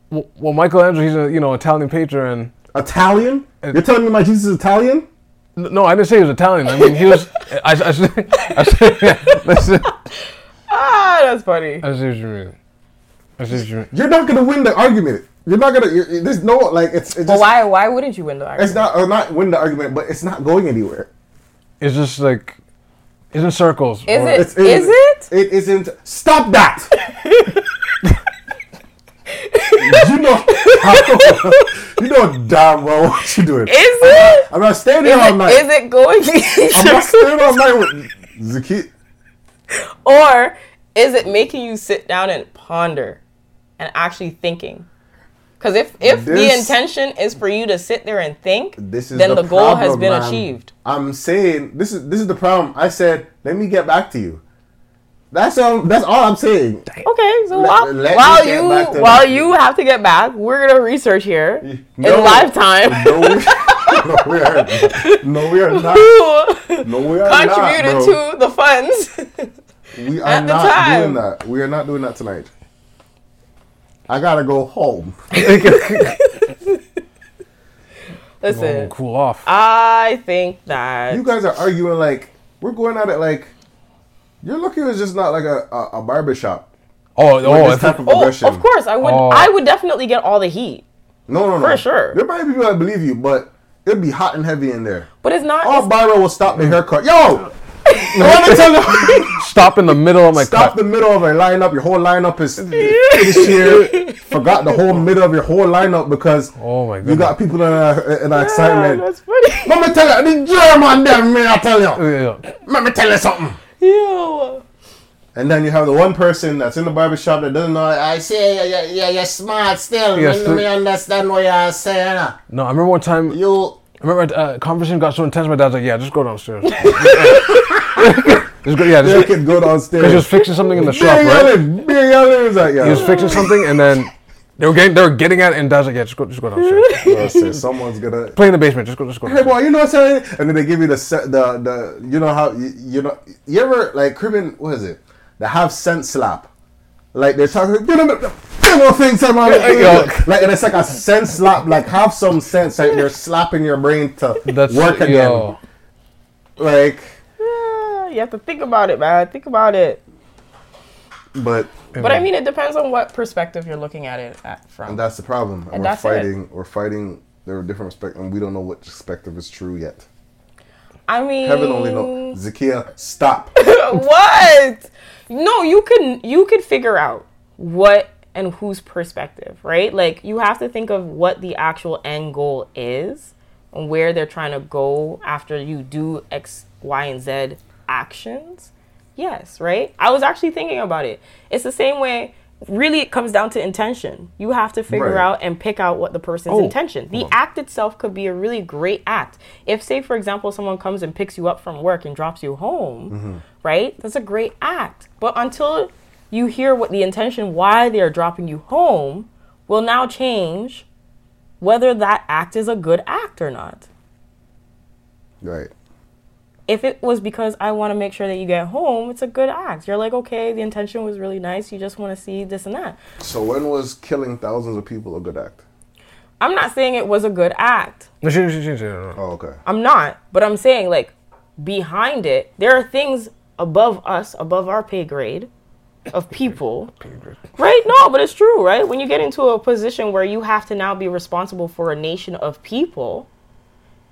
well, well, Michelangelo, he's a you know Italian painter, and Italian? You're telling me my Jesus is Italian? no, I didn't say he was Italian. I mean, he was. I, I, said, I said, (laughs) yeah, (laughs) I said, Ah, that's funny. I see what you mean. You're not gonna win the argument. You're not gonna. You're, there's no like it's. it's But just, why? Why wouldn't you win the argument? It's not or uh, not win the argument, but it's not going anywhere. It's just like, it's in circles. Is or- it? It's, Is it? It isn't. Stop that. (laughs) you know. (laughs) you know damn well what you're doing. Is it? I'm not staying here Is all it, night. is it going I'm not staying all night with Zaki. or is it making you sit down and ponder and actually thinking? Because if if the intention is for you to sit there and think, This is then the, the, goal has been man. achieved. I'm saying this is this is the problem. I said let me get back to you. That's um. That's all I'm saying. Okay, so Let- while, let while you while that. you have to get back, we're gonna research here No. in lifetime. No, we, no, we are. No, we are not. (laughs) No, we are not. contributed bro. to the funds? We (laughs) are at the not time. doing that. We are not doing that tonight. I gotta go home. (laughs) Listen, cool off. I think that You guys are arguing like we're going at it like you're looking at just not like a a, a barber shop. oh, Like oh, this type of oh, of course, I would. Oh. I would definitely get all the heat, No, no, no. For sure. There might be people that believe you, but it'd be hot and heavy in there. but it's not. All it's- barber will stop the haircut. Yo, (laughs) let me tell you. stop in the middle of my Stop cut. the middle of a lineup. Your whole lineup is (laughs) finished here. Forgot the whole middle of your whole lineup because Oh my you got people in a, in a Ah, excitement. that's funny. Let me tell you, the German them, me I tell you. Yeah. Let me tell you something. Ew. And then you have the one person that's in the barbershop that doesn't know. I say, yeah, yeah, yeah, you're smart still. Yes, me, understand what you're saying. uh. No, I remember one time. You, remember uh, conversation got so intense. My dad's like, "Yeah, just go downstairs." (laughs) just go, yeah, just, can go he was fixing something in the shop, right? yelling, be yelling. Is like, He was fixing something, and then they were getting they were getting at it, and dad's like, "Yeah, just go, just go downstairs. (laughs) Someone's gonna. Play in the basement. Just go, just go." Hey boy, you know what I'm saying? And then they give you the se- the the you know how you, you know you ever like Caribbean what is it? The have sense slap. Like they're talking, you know, you know things man. Yo. Like and it's like a sense slap. Like have some sense. Like they're slapping your brain to That's work again. yo. Like, Ah, You have to think about it, man. Think about it. but But I mean, it depends on what perspective you're looking at it at and that's the problem. And, And we're that's it. fighting. We're fighting. There are different perspectives, and we don't know what perspective is true yet. I mean, Heaven only knows. Zakia, stop. (laughs) what? No, you can you could figure out what and whose perspective, right? Like you have to think of what the actual end goal is and where they're trying to go after you do X, Y, and Z actions. Yes, right? I was actually thinking about it. It's the same way really it comes down to intention. You have to figure Right. out and pick out what the person's Oh, intention. The act itself could be a really great act. If, say, for example, someone comes and picks you up from work and drops you home, mm-hmm. right? That's a great act. But until you hear what the intention why they are dropping you home will now change whether that act is a good act or not. Right. If it was because I want to make sure that you get home, it's a good act. You're like, okay, the intention was really nice. You just want to see this and that. So when was killing thousands of people a good act? I'm not saying it was a good act. Oh, okay. I'm not, but I'm saying like behind it, there are things above us, above our pay grade of (laughs) people. Right? No, but it's true, right? When you get into a position where you have to now be responsible for a nation of people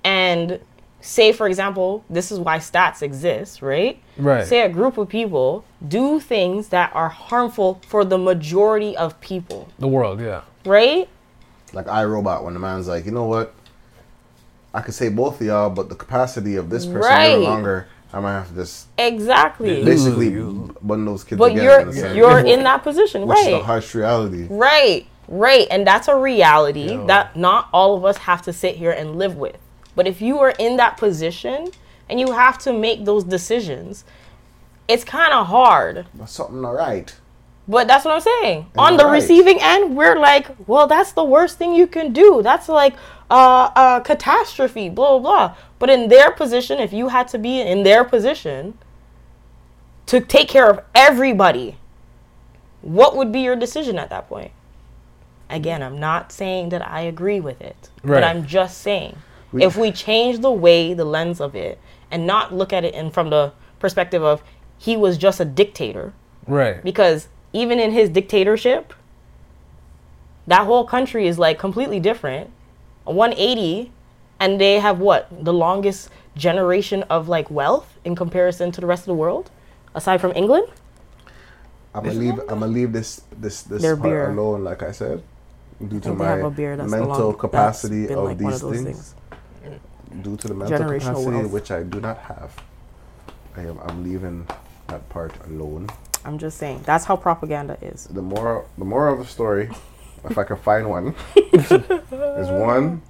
and say for example, this is why stats exist, right? Right. Say a group of people do things that are harmful for the majority of people, The world, yeah. right? Like I, Robot, when the man's like, you know what? I could say both of y'all, but the capacity of this person Right. no longer. I might have to just Exactly. basically you- bun those kids But together. you're in you're in that position, which is the right? harsh reality. Right, right. And that's a reality that not all of us have to sit here and live with. But if you are in that position and you have to make those decisions, it's kind of hard. But something not right. But that's what I'm saying. On the right. receiving end, we're like, well, that's the worst thing you can do. That's like uh, a catastrophe, blah, blah, blah. But in their position, if you had to be in their position to take care of everybody, what would be your decision at that point? Again, I'm not saying that I agree with it, Right. but I'm just saying if we change the way, the lens of it, and not look at it in from the perspective of he was just a dictator, Right. because even in his dictatorship, that whole country is like completely different. A 180, and they have what the longest generation of like wealth in comparison to the rest of the world, aside from England. I'm gonna leave. I'm gonna leave this this this Their part beer. alone. Like I said, due to my they have a beer that's the mental long- capacity of like these of those things, due to the mental Generational capacity wealth. which I do not have. I am. I'm leaving that part alone. I'm just saying that's how propaganda is. The moral, the moral of the story, if I can find one, (laughs) is one.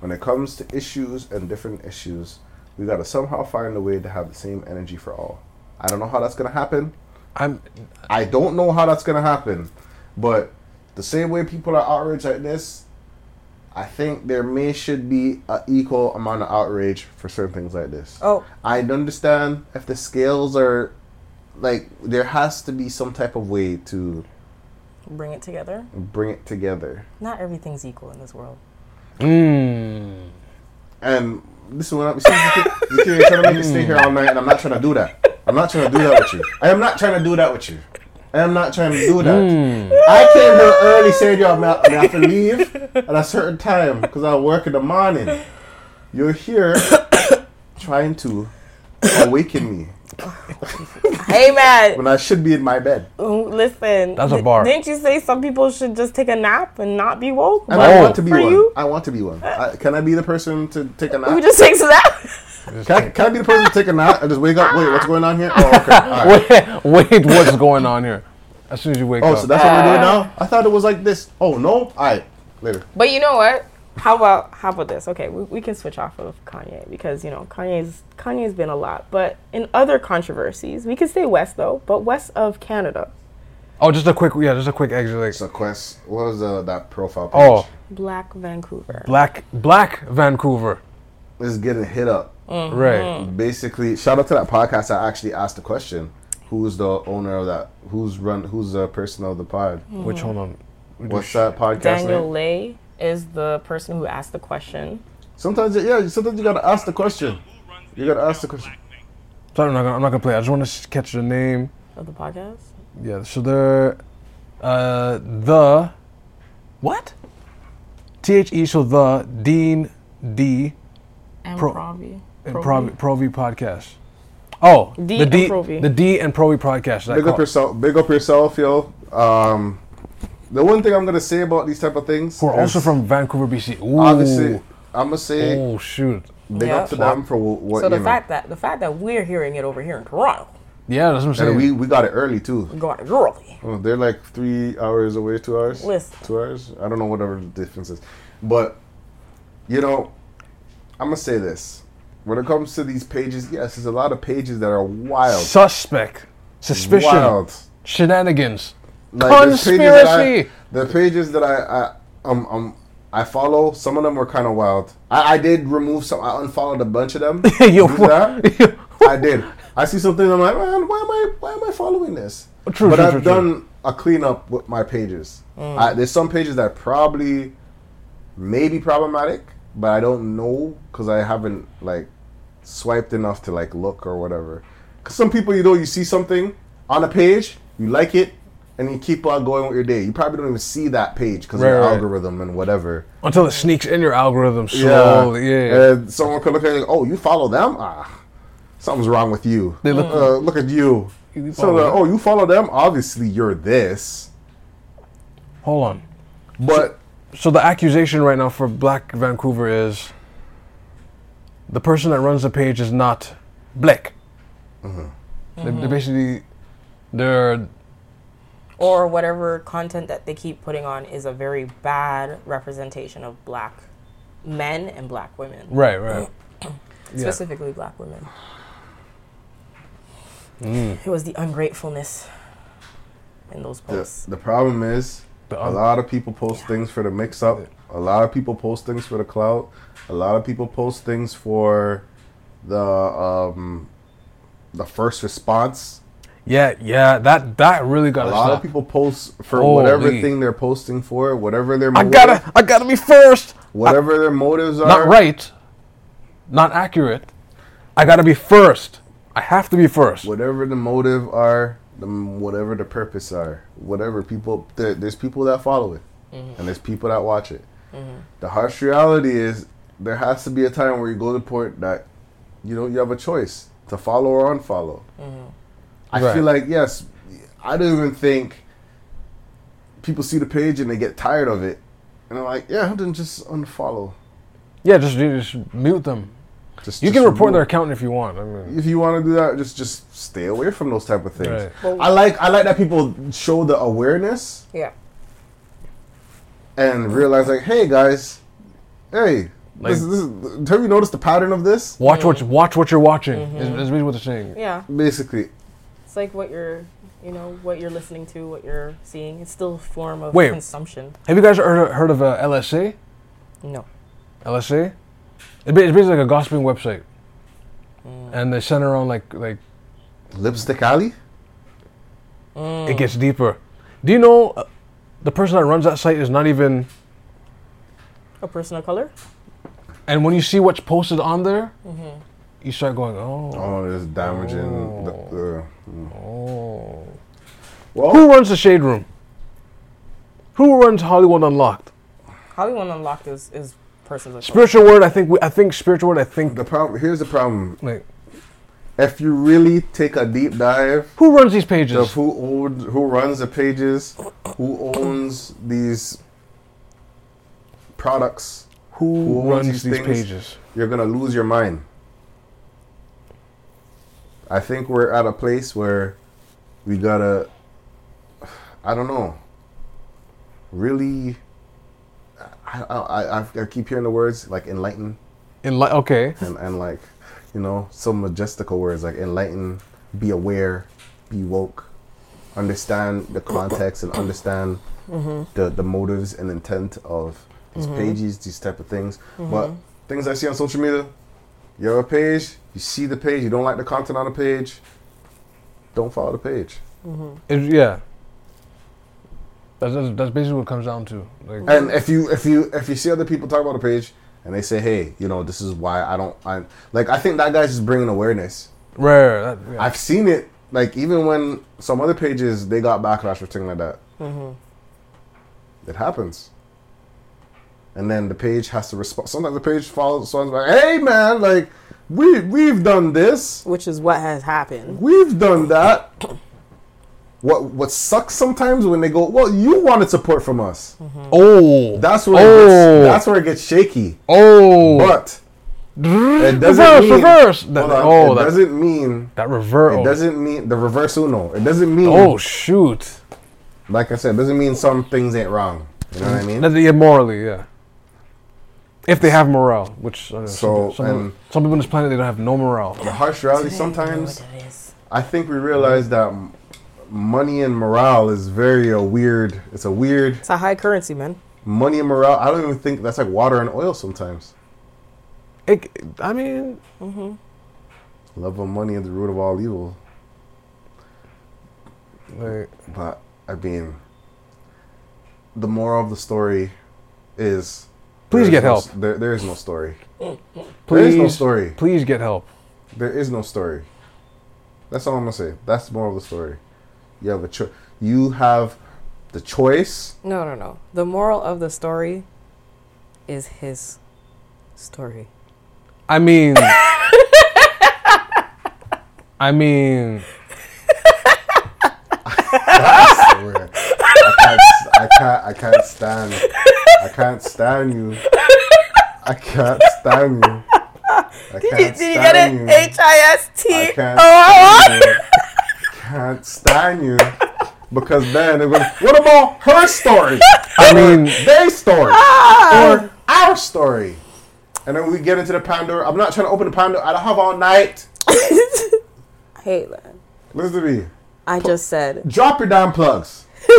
When it comes to issues and different issues, we gotta somehow find a way to have the same energy for all. I don't know how that's gonna happen. I'm I don't know how that's gonna happen, but the same way people are outraged like this, I think there may should be an equal amount of outrage for certain things like this. Oh, I understand if the scales are like there has to be some type of way to bring it together. bring it together. Not everything's equal in this world. mm, And this is what I'm you see, you keep- trying to make me stay here all night, and I'm not trying to do that. I'm not trying to do that with you. I am not trying to do that with you. I am not trying to do that. Hmm. I came here early, saying y'all may may have to leave at a certain time because I work in the morning. You're here (coughs) trying to awaken me Hey man, when I should be in my bed. Oh, listen. That's a bar. Didn't you say some people should just take a nap and not be woke? And I want to be one. you, I want to be one. I, can I be the person to take a nap? who just takes a nap? Can I, can I be the person to take a nap and just wake up? Wait, what's going on here? Oh, okay. (laughs) All right. wait, wait, what's going on here? As soon as you wake Oh, up. so that's what we're doing now? I thought it was like this. Oh, no? All right. Later. But you know what? How about how about this? Okay, we, we can switch off of Kanye because you know Kanye's Kanye's been a lot. But in other controversies, we can stay west though, but west of Canada, oh, just a quick, yeah, just a quick exit. Like, So, Quest, what was uh, that profile page? oh, Black Vancouver. black, black Vancouver. This is getting hit up. Mm-hmm. Right. Basically, shout out to that podcast I actually asked the question. Who's the owner of that? Who's run? Who's the person of the pod? Which hold on. What's that podcast Daniel name? Lay is the person who asked the question. Sometimes, yeah, sometimes you gotta ask the question. You gotta ask the question. Sorry, I'm not gonna, I'm not gonna play. I just want to catch the name. Of the podcast? Yeah. So they're uh the what? T H E. So the Dean D And Pro- Provi. and Provi. Pro Provi podcast. Oh, D the D, Provi. the D and Provi podcast. Big up yourself. Big up yourself, yo. Um, the one thing I'm gonna say about these type of things, Who are also from Vancouver, BC. Ooh. obviously, I'm gonna say Oh shoot. big Yeah. up to them for what So you the know. fact that the fact that we're hearing it over here in Toronto, Yeah, that's what I'm saying. and we we got it early too. we're going early. Oh, they're like three hours away, two hours. Listen. Two hours. I don't know whatever the difference is, but you know, I'm gonna say this. When it comes to these pages, yes, there's a lot of pages that are wild, Suspect, suspicion, wild. shenanigans, Like, there's pages I- conspiracy. The pages that I, I um, um, I follow. Some of them were kind of wild. I, I did remove some. I unfollowed a bunch of them. (laughs) Yo, that. (laughs) I did. I see something. I'm like, man, why am I? Why am I following this? True, but true, I've true, done a cleanup with my pages. I, there's some pages that probably may be problematic, but I don't know because I haven't like swiped enough to like look or whatever. Because some people, you know, you see something on a page, you like it, and you keep on going with your day. You probably don't even see that page because Right, of the right. algorithm and whatever. Until it sneaks in your algorithm slowly. Yeah. yeah. And someone could look at it, oh, you follow them? Ah, something's wrong with you. They look- uh, look at you. You So, uh, oh, you follow them? Obviously, you're this. Hold on. But So the accusation right now for Black Vancouver is the person that runs the page is not black. They, they basically they're or whatever content that they keep putting on is a very bad representation of black men and black women, right, right. (clears throat) Yeah. specifically black women. Mm. It was the ungratefulness in those the, posts. the problem is, The a lot of people post things for the mix up. A lot of people post things for the clout. A lot of people post things for the um, the first response. Yeah, yeah, that that really got A lot of people post for Holy. whatever thing they're posting for, whatever their I gotta I gotta be first. whatever their motives are. Not right. Not accurate. I gotta be first. I have to be first. whatever the motive are, the whatever the purpose are, whatever people there, there's people that follow it, mm-hmm. and there's people that watch it. Mm-hmm. The harsh reality is there has to be a time where you go to the point that you know you have a choice to follow or unfollow. Mm-hmm. I Right. feel like yes, I don't even think people see the page and they get tired of it, and they're like, yeah, then just unfollow. Yeah, just just mute them. Just You just can report their accountant if you want. I mean, if you want to do that, just just stay away from those type of things. Right. Well- I like I like that people show the awareness yeah. and realize like, hey guys, hey, Like- this, this is, have you noticed the pattern of this? watch what watch what you're watching. Is, is basically what they're saying. Yeah. Basically, It's like what you're, you know, what you're listening to, what you're seeing. It's still a form of Wait. consumption. Have you guys heard, heard of uh, LSA? No. LSA? It's basically like a gossiping website, and they center around like like lipstick alley. it gets deeper. Do you know uh, the person that runs that site is not even? A person of color? And when you see what's posted on there, you start going, oh, Oh, it's damaging. The, the, mm. oh. well, Who runs the shade room? Who runs Hollywood Unlocked? Hollywood Unlocked is, is persons of color. Spiritual word. I think. We, I think spiritual word. I think. the problem here's the problem. Like, If you really take a deep dive who runs these of pages? who owns, who runs the pages, who owns these products, Who, who owns runs these these pages? you're gonna lose your mind. I think we're at a place where we gotta, I don't know, really. I, I, I, I keep hearing the words like enlighten In like, okay. and, and like, you know, some majestical words like enlighten, be aware, be woke, understand the context and understand mm-hmm. the, the motives and intent of these mm-hmm. pages, these type of things. Mm-hmm. But things I see on social media, you have a page, you see the page, you don't like the content on the page, don't follow the page. It- yeah. That's, that's that's basically what it comes down to. Like, And if you if you if you see other people talk about a page and they say, hey, you know, this is why I don't, I like I think that guy's just bringing awareness. rare. That, yeah. I've seen it like even when some other pages they got backlash for things like that. Mm-hmm. It happens, and then the page has to respond. Sometimes the page follows someone's like, "Hey man, like we we've done this, Which is what has happened. we've done that." (clears throat) What what sucks sometimes when they go, "Well, you wanted support from us." oh. That's where it Oh. gets, that's where it gets shaky. oh. But it doesn't reverse, mean reverse. That, hold on, oh, it that, doesn't mean that reverse. it doesn't mean the reverse uno. It doesn't mean Oh shoot. like I said, it doesn't mean some things ain't wrong. You know what I mean? That, yeah, morally, yeah. If they have morale, which uh, So, some, some, and- some people on this planet they don't have no morale. The harsh reality sometimes know what it is. I think we realize that m- money and morale is very a weird. It's a weird. It's a high currency, man. money and morale. I don't even think that's like water and oil sometimes. It, I mean, mm-hmm. Love of money is the root of all evil. like, But I mean, the moral of the story is Please there is get no- help. there, there is no story. please, There is no story. Please get help. There is no story. That's all I'm gonna say. That's the moral of the story. You have a choice. You have the choice. No, no, no. The moral of the story is his story. I mean, (laughs) I mean, I swear. I can't. I can't. I can't stand. I can't stand you. I can't stand you. I can't stand you. H I S T. I can't stand you. Can't stand you. Because then it was, what about her story? I mean, Their story. Ah! Or our story. And then we get into the Pandora. I'm not trying to open the Pandora. I don't have all night. (laughs) Hey, man. Listen to me. I just said Drop your damn plugs. (laughs)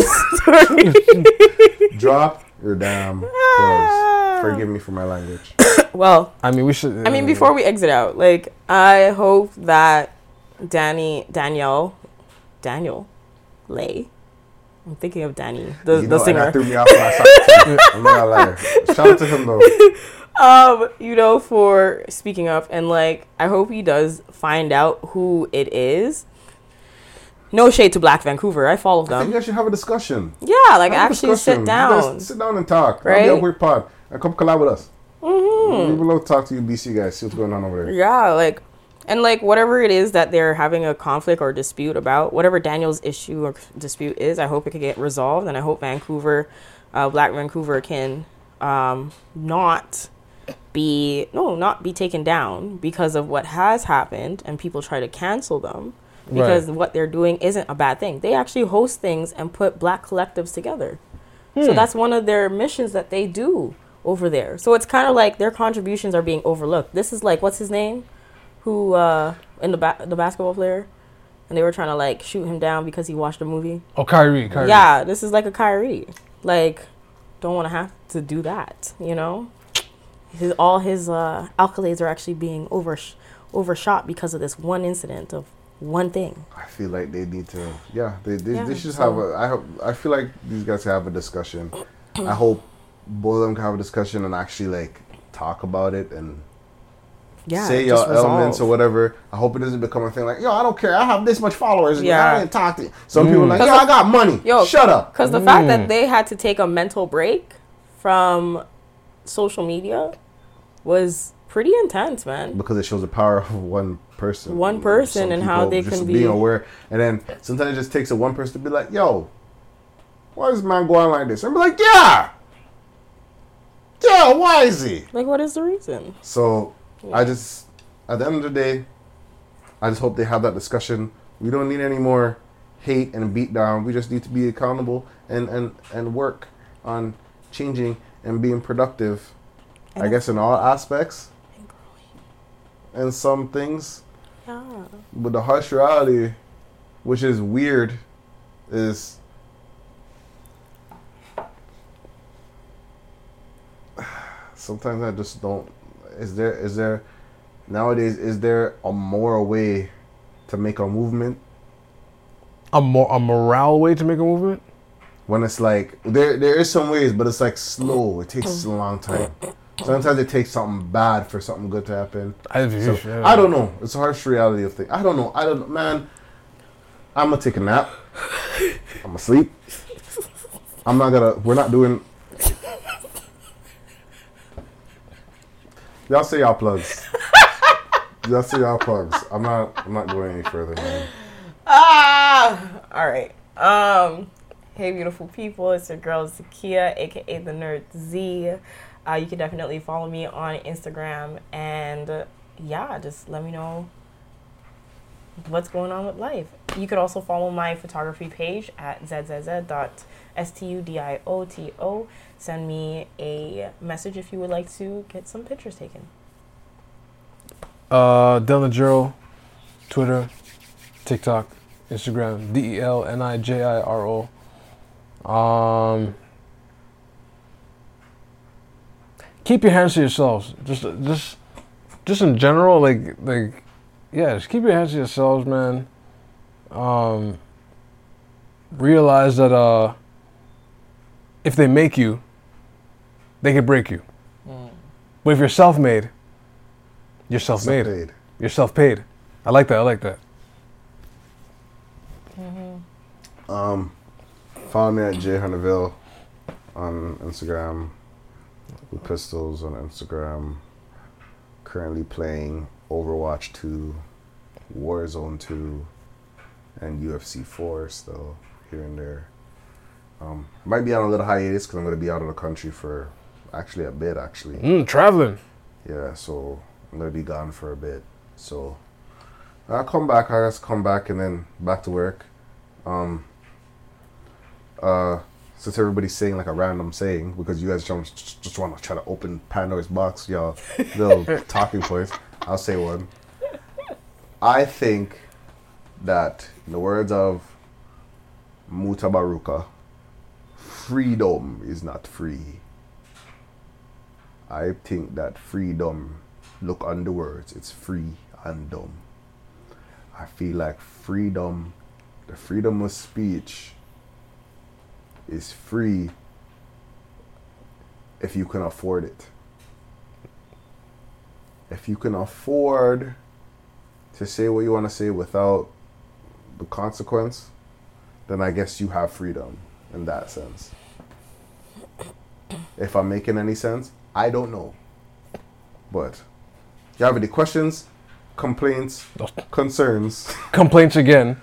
(laughs) Drop your damn plugs. Forgive me for my language. (coughs) well. I mean, we should. I mean, before we exit out, like I hope that Danny, Danielle, Daniel, Lay. I'm thinking of Danny, the You the know, and singer. that threw me off last time. I'm not gonna lie. Shout out to him though. (laughs) um, you know, for speaking up, and like, I hope he does find out who it is. No shade to Black Vancouver. I follow I think them. you guys should have a discussion. Yeah, like Have actually sit down. sit down and talk. I'll Right? be a weird pod. And come collab with us. Mm-hmm. We would love to talk to you, BC guys. See what's going on over there. Yeah, like, and like whatever it is that they're having a conflict or dispute about, whatever Daniel's issue or dispute is, I hope it can get resolved, and I hope Vancouver, uh, Black Vancouver, can um, not be no, not be taken down because of what has happened, and people try to cancel them because what they're doing isn't a bad thing. They actually host things and put Black collectives together. So that's one of their missions that they do over there. So it's kind of like their contributions are being overlooked. This is like what's his name, who uh, in the ba- the basketball player, and they were trying to like shoot him down because he watched a movie. Oh, Kyrie, Kyrie. Yeah, this is like a Kyrie. Like, don't want to have to do that. You know, his all his uh, accolades are actually being oversh- overshot because of this one incident of one thing. I feel like they need to. Yeah, they they, Yeah, they should so- have a. I hope. I feel like these guys have a discussion. I hope both of them can have a discussion and actually like talk about it and Yeah, say just your elements or whatever. I hope it doesn't become a thing like, yo, I don't care. I have this much followers. Yeah, Yeah. I didn't talk to you. Some people are like, Mm. yo, I got money. Yo, shut up. Because the fact Mm. that they had to take a mental break from social media was pretty intense, man. Because it shows the power of one person. One person Some and how people they just can being be- aware. And then sometimes it just takes a one person to be like, yo, why is man going like this? And be like, yeah. Yeah, why is he? Like, what is the reason? So I just, at the end of the day, I just hope they have that discussion. We don't need any more hate and beat down. We just need to be accountable and and and work on changing and being productive. I guess in all aspects. And some things, Yeah. but the harsh reality, which is weird, is (sighs) sometimes I just don't. Is there is there nowadays is there a moral way to make a movement A more a morale way to make a movement. when it's like there there is some ways, but it's like slow. It takes a long time. Sometimes it takes something bad for something good to happen. I, So, yeah. I don't know. It's a harsh reality of things. I don't know. I don't man. I'm gonna take a nap. I'm gonna sleep. I'm not gonna. We're not doing. Y'all say y'all plugs. y'all say y'all plugs. I'm not. I'm not going any further, man. Ah! All right. Um, hey, beautiful people. It's your girl, Zakia, aka the Nerd Z. Uh, you can definitely follow me on Instagram. And uh, yeah, just let me know what's going on with life. You could also follow my photography page at zzz.studioto. Send me a message if you would like to get some pictures taken. Uh, Dylan Twitter, TikTok, Instagram, D E L N I J I R O. Um, keep your hands to yourselves. Just, just, just in general, like, like, yeah, just keep your hands to yourselves, man. Um, realize that uh, if they make you, they can break you. But if you're self-made, you're self-made. Self-made. You're self-paid. I like that. I like that. Um, follow me at J Hunterville on Instagram. With pistols on Instagram. Currently playing Overwatch 2, Warzone 2, and UFC 4 still here and there. Um, might be on a little hiatus because I'm going to be out of the country for actually a bit, actually. Mm, traveling. Yeah, so I'm gonna be gone for a bit. So I'll come back. I guess come back and then back to work. Um. Uh, since everybody's saying like a random saying because you guys just just want to try to open Pandora's box, y'all little (laughs) talking points. I'll say one. I think that in the words of Mutabaruka, freedom is not free. I think that freedom, look on the words, it's free and dumb. I feel like freedom, the freedom of speech, is free if you can afford it. If you can afford to say what you want to say without the consequence, then I guess you have freedom in that sense. If I'm making any sense, I don't know. But you have any questions, complaints, concerns, (laughs) Complaints again.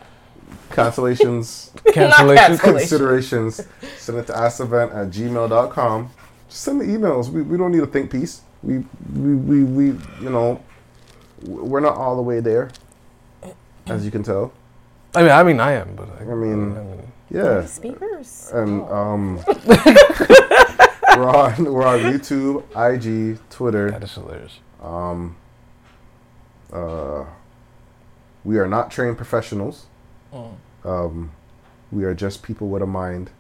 cancellations, (laughs) Cancellation. cancellation. considerations, send it to askevent at gmail.com. Just send the emails. We, we don't need a think piece. We, we, we, we, you know, we're not all the way there, as you can tell. I mean, I mean, I am, but I, I mean, I mean, yeah. Speakers. And um, (laughs) we're on we're on YouTube, IG, Twitter. that is hilarious. Um, uh, we are not trained professionals. Um, we are just people with a mind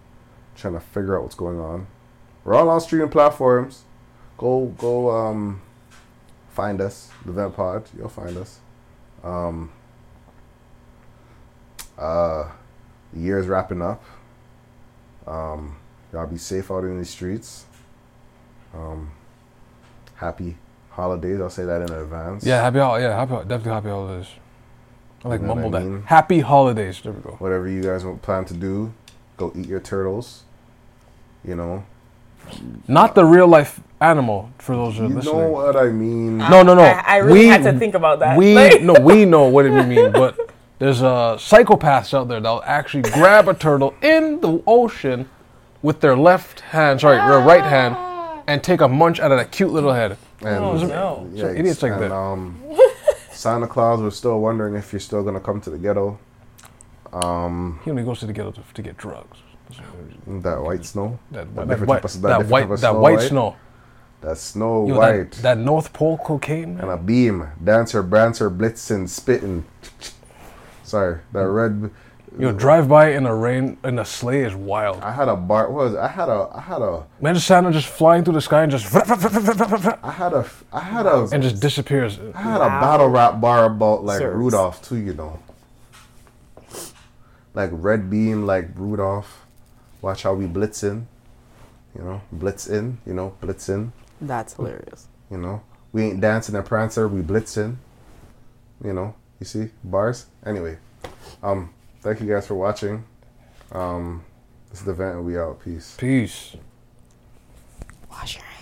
trying to figure out what's going on. We're all on streaming platforms. Go go um, find us, the Vent Pod. You'll find us. Um, uh, the year is wrapping up. Um, y'all be safe out in the streets. Um, happy holidays. I'll say that in advance. Yeah, happy hol- yeah, happy definitely happy holidays. I like You know what mumble I that. Happy holidays. There we go. Whatever you guys want- plan to do, go eat your turtles. You know. Not the real life animal for those who are You listening. know what I mean. no, no, no. I, I really had to think about that. We Like- (laughs) no, we know what we mean, but there's uh, psychopaths out there that'll actually grab a turtle in the ocean with their left hand, sorry, their right hand, and take a munch out of that cute little head. And Oh, no. So idiots like and, that. Um, (laughs) Santa Claus was still wondering if you're still gonna come to the ghetto. Um, He only goes to the ghetto to, to get drugs. that white snow. That, What that, white, type of- that, different white, that Snow white White? snow. That snow Yo, white. that, that North Pole cocaine, man. and a beam, dancer, brancer, blitzing, spitting. Sorry, that red. Yo, drive by in a rain in a sleigh is wild. I had a bar. What was it? I had a. I had a. Imagine Santa just flying through the sky and just I had a. I had a. and just disappears. I had a battle rap bar about like Sirs. Rudolph too. You know. Like red beam, like Rudolph. Watch how we blitz in. You know, blitz in. You know, blitz in. That's hilarious. You know, we ain't dancing and prancer. We blitz in. You know, you see bars. Anyway, um, thank you guys for watching. Um, this is the Vent and we out. Peace. Peace. Wash your hands.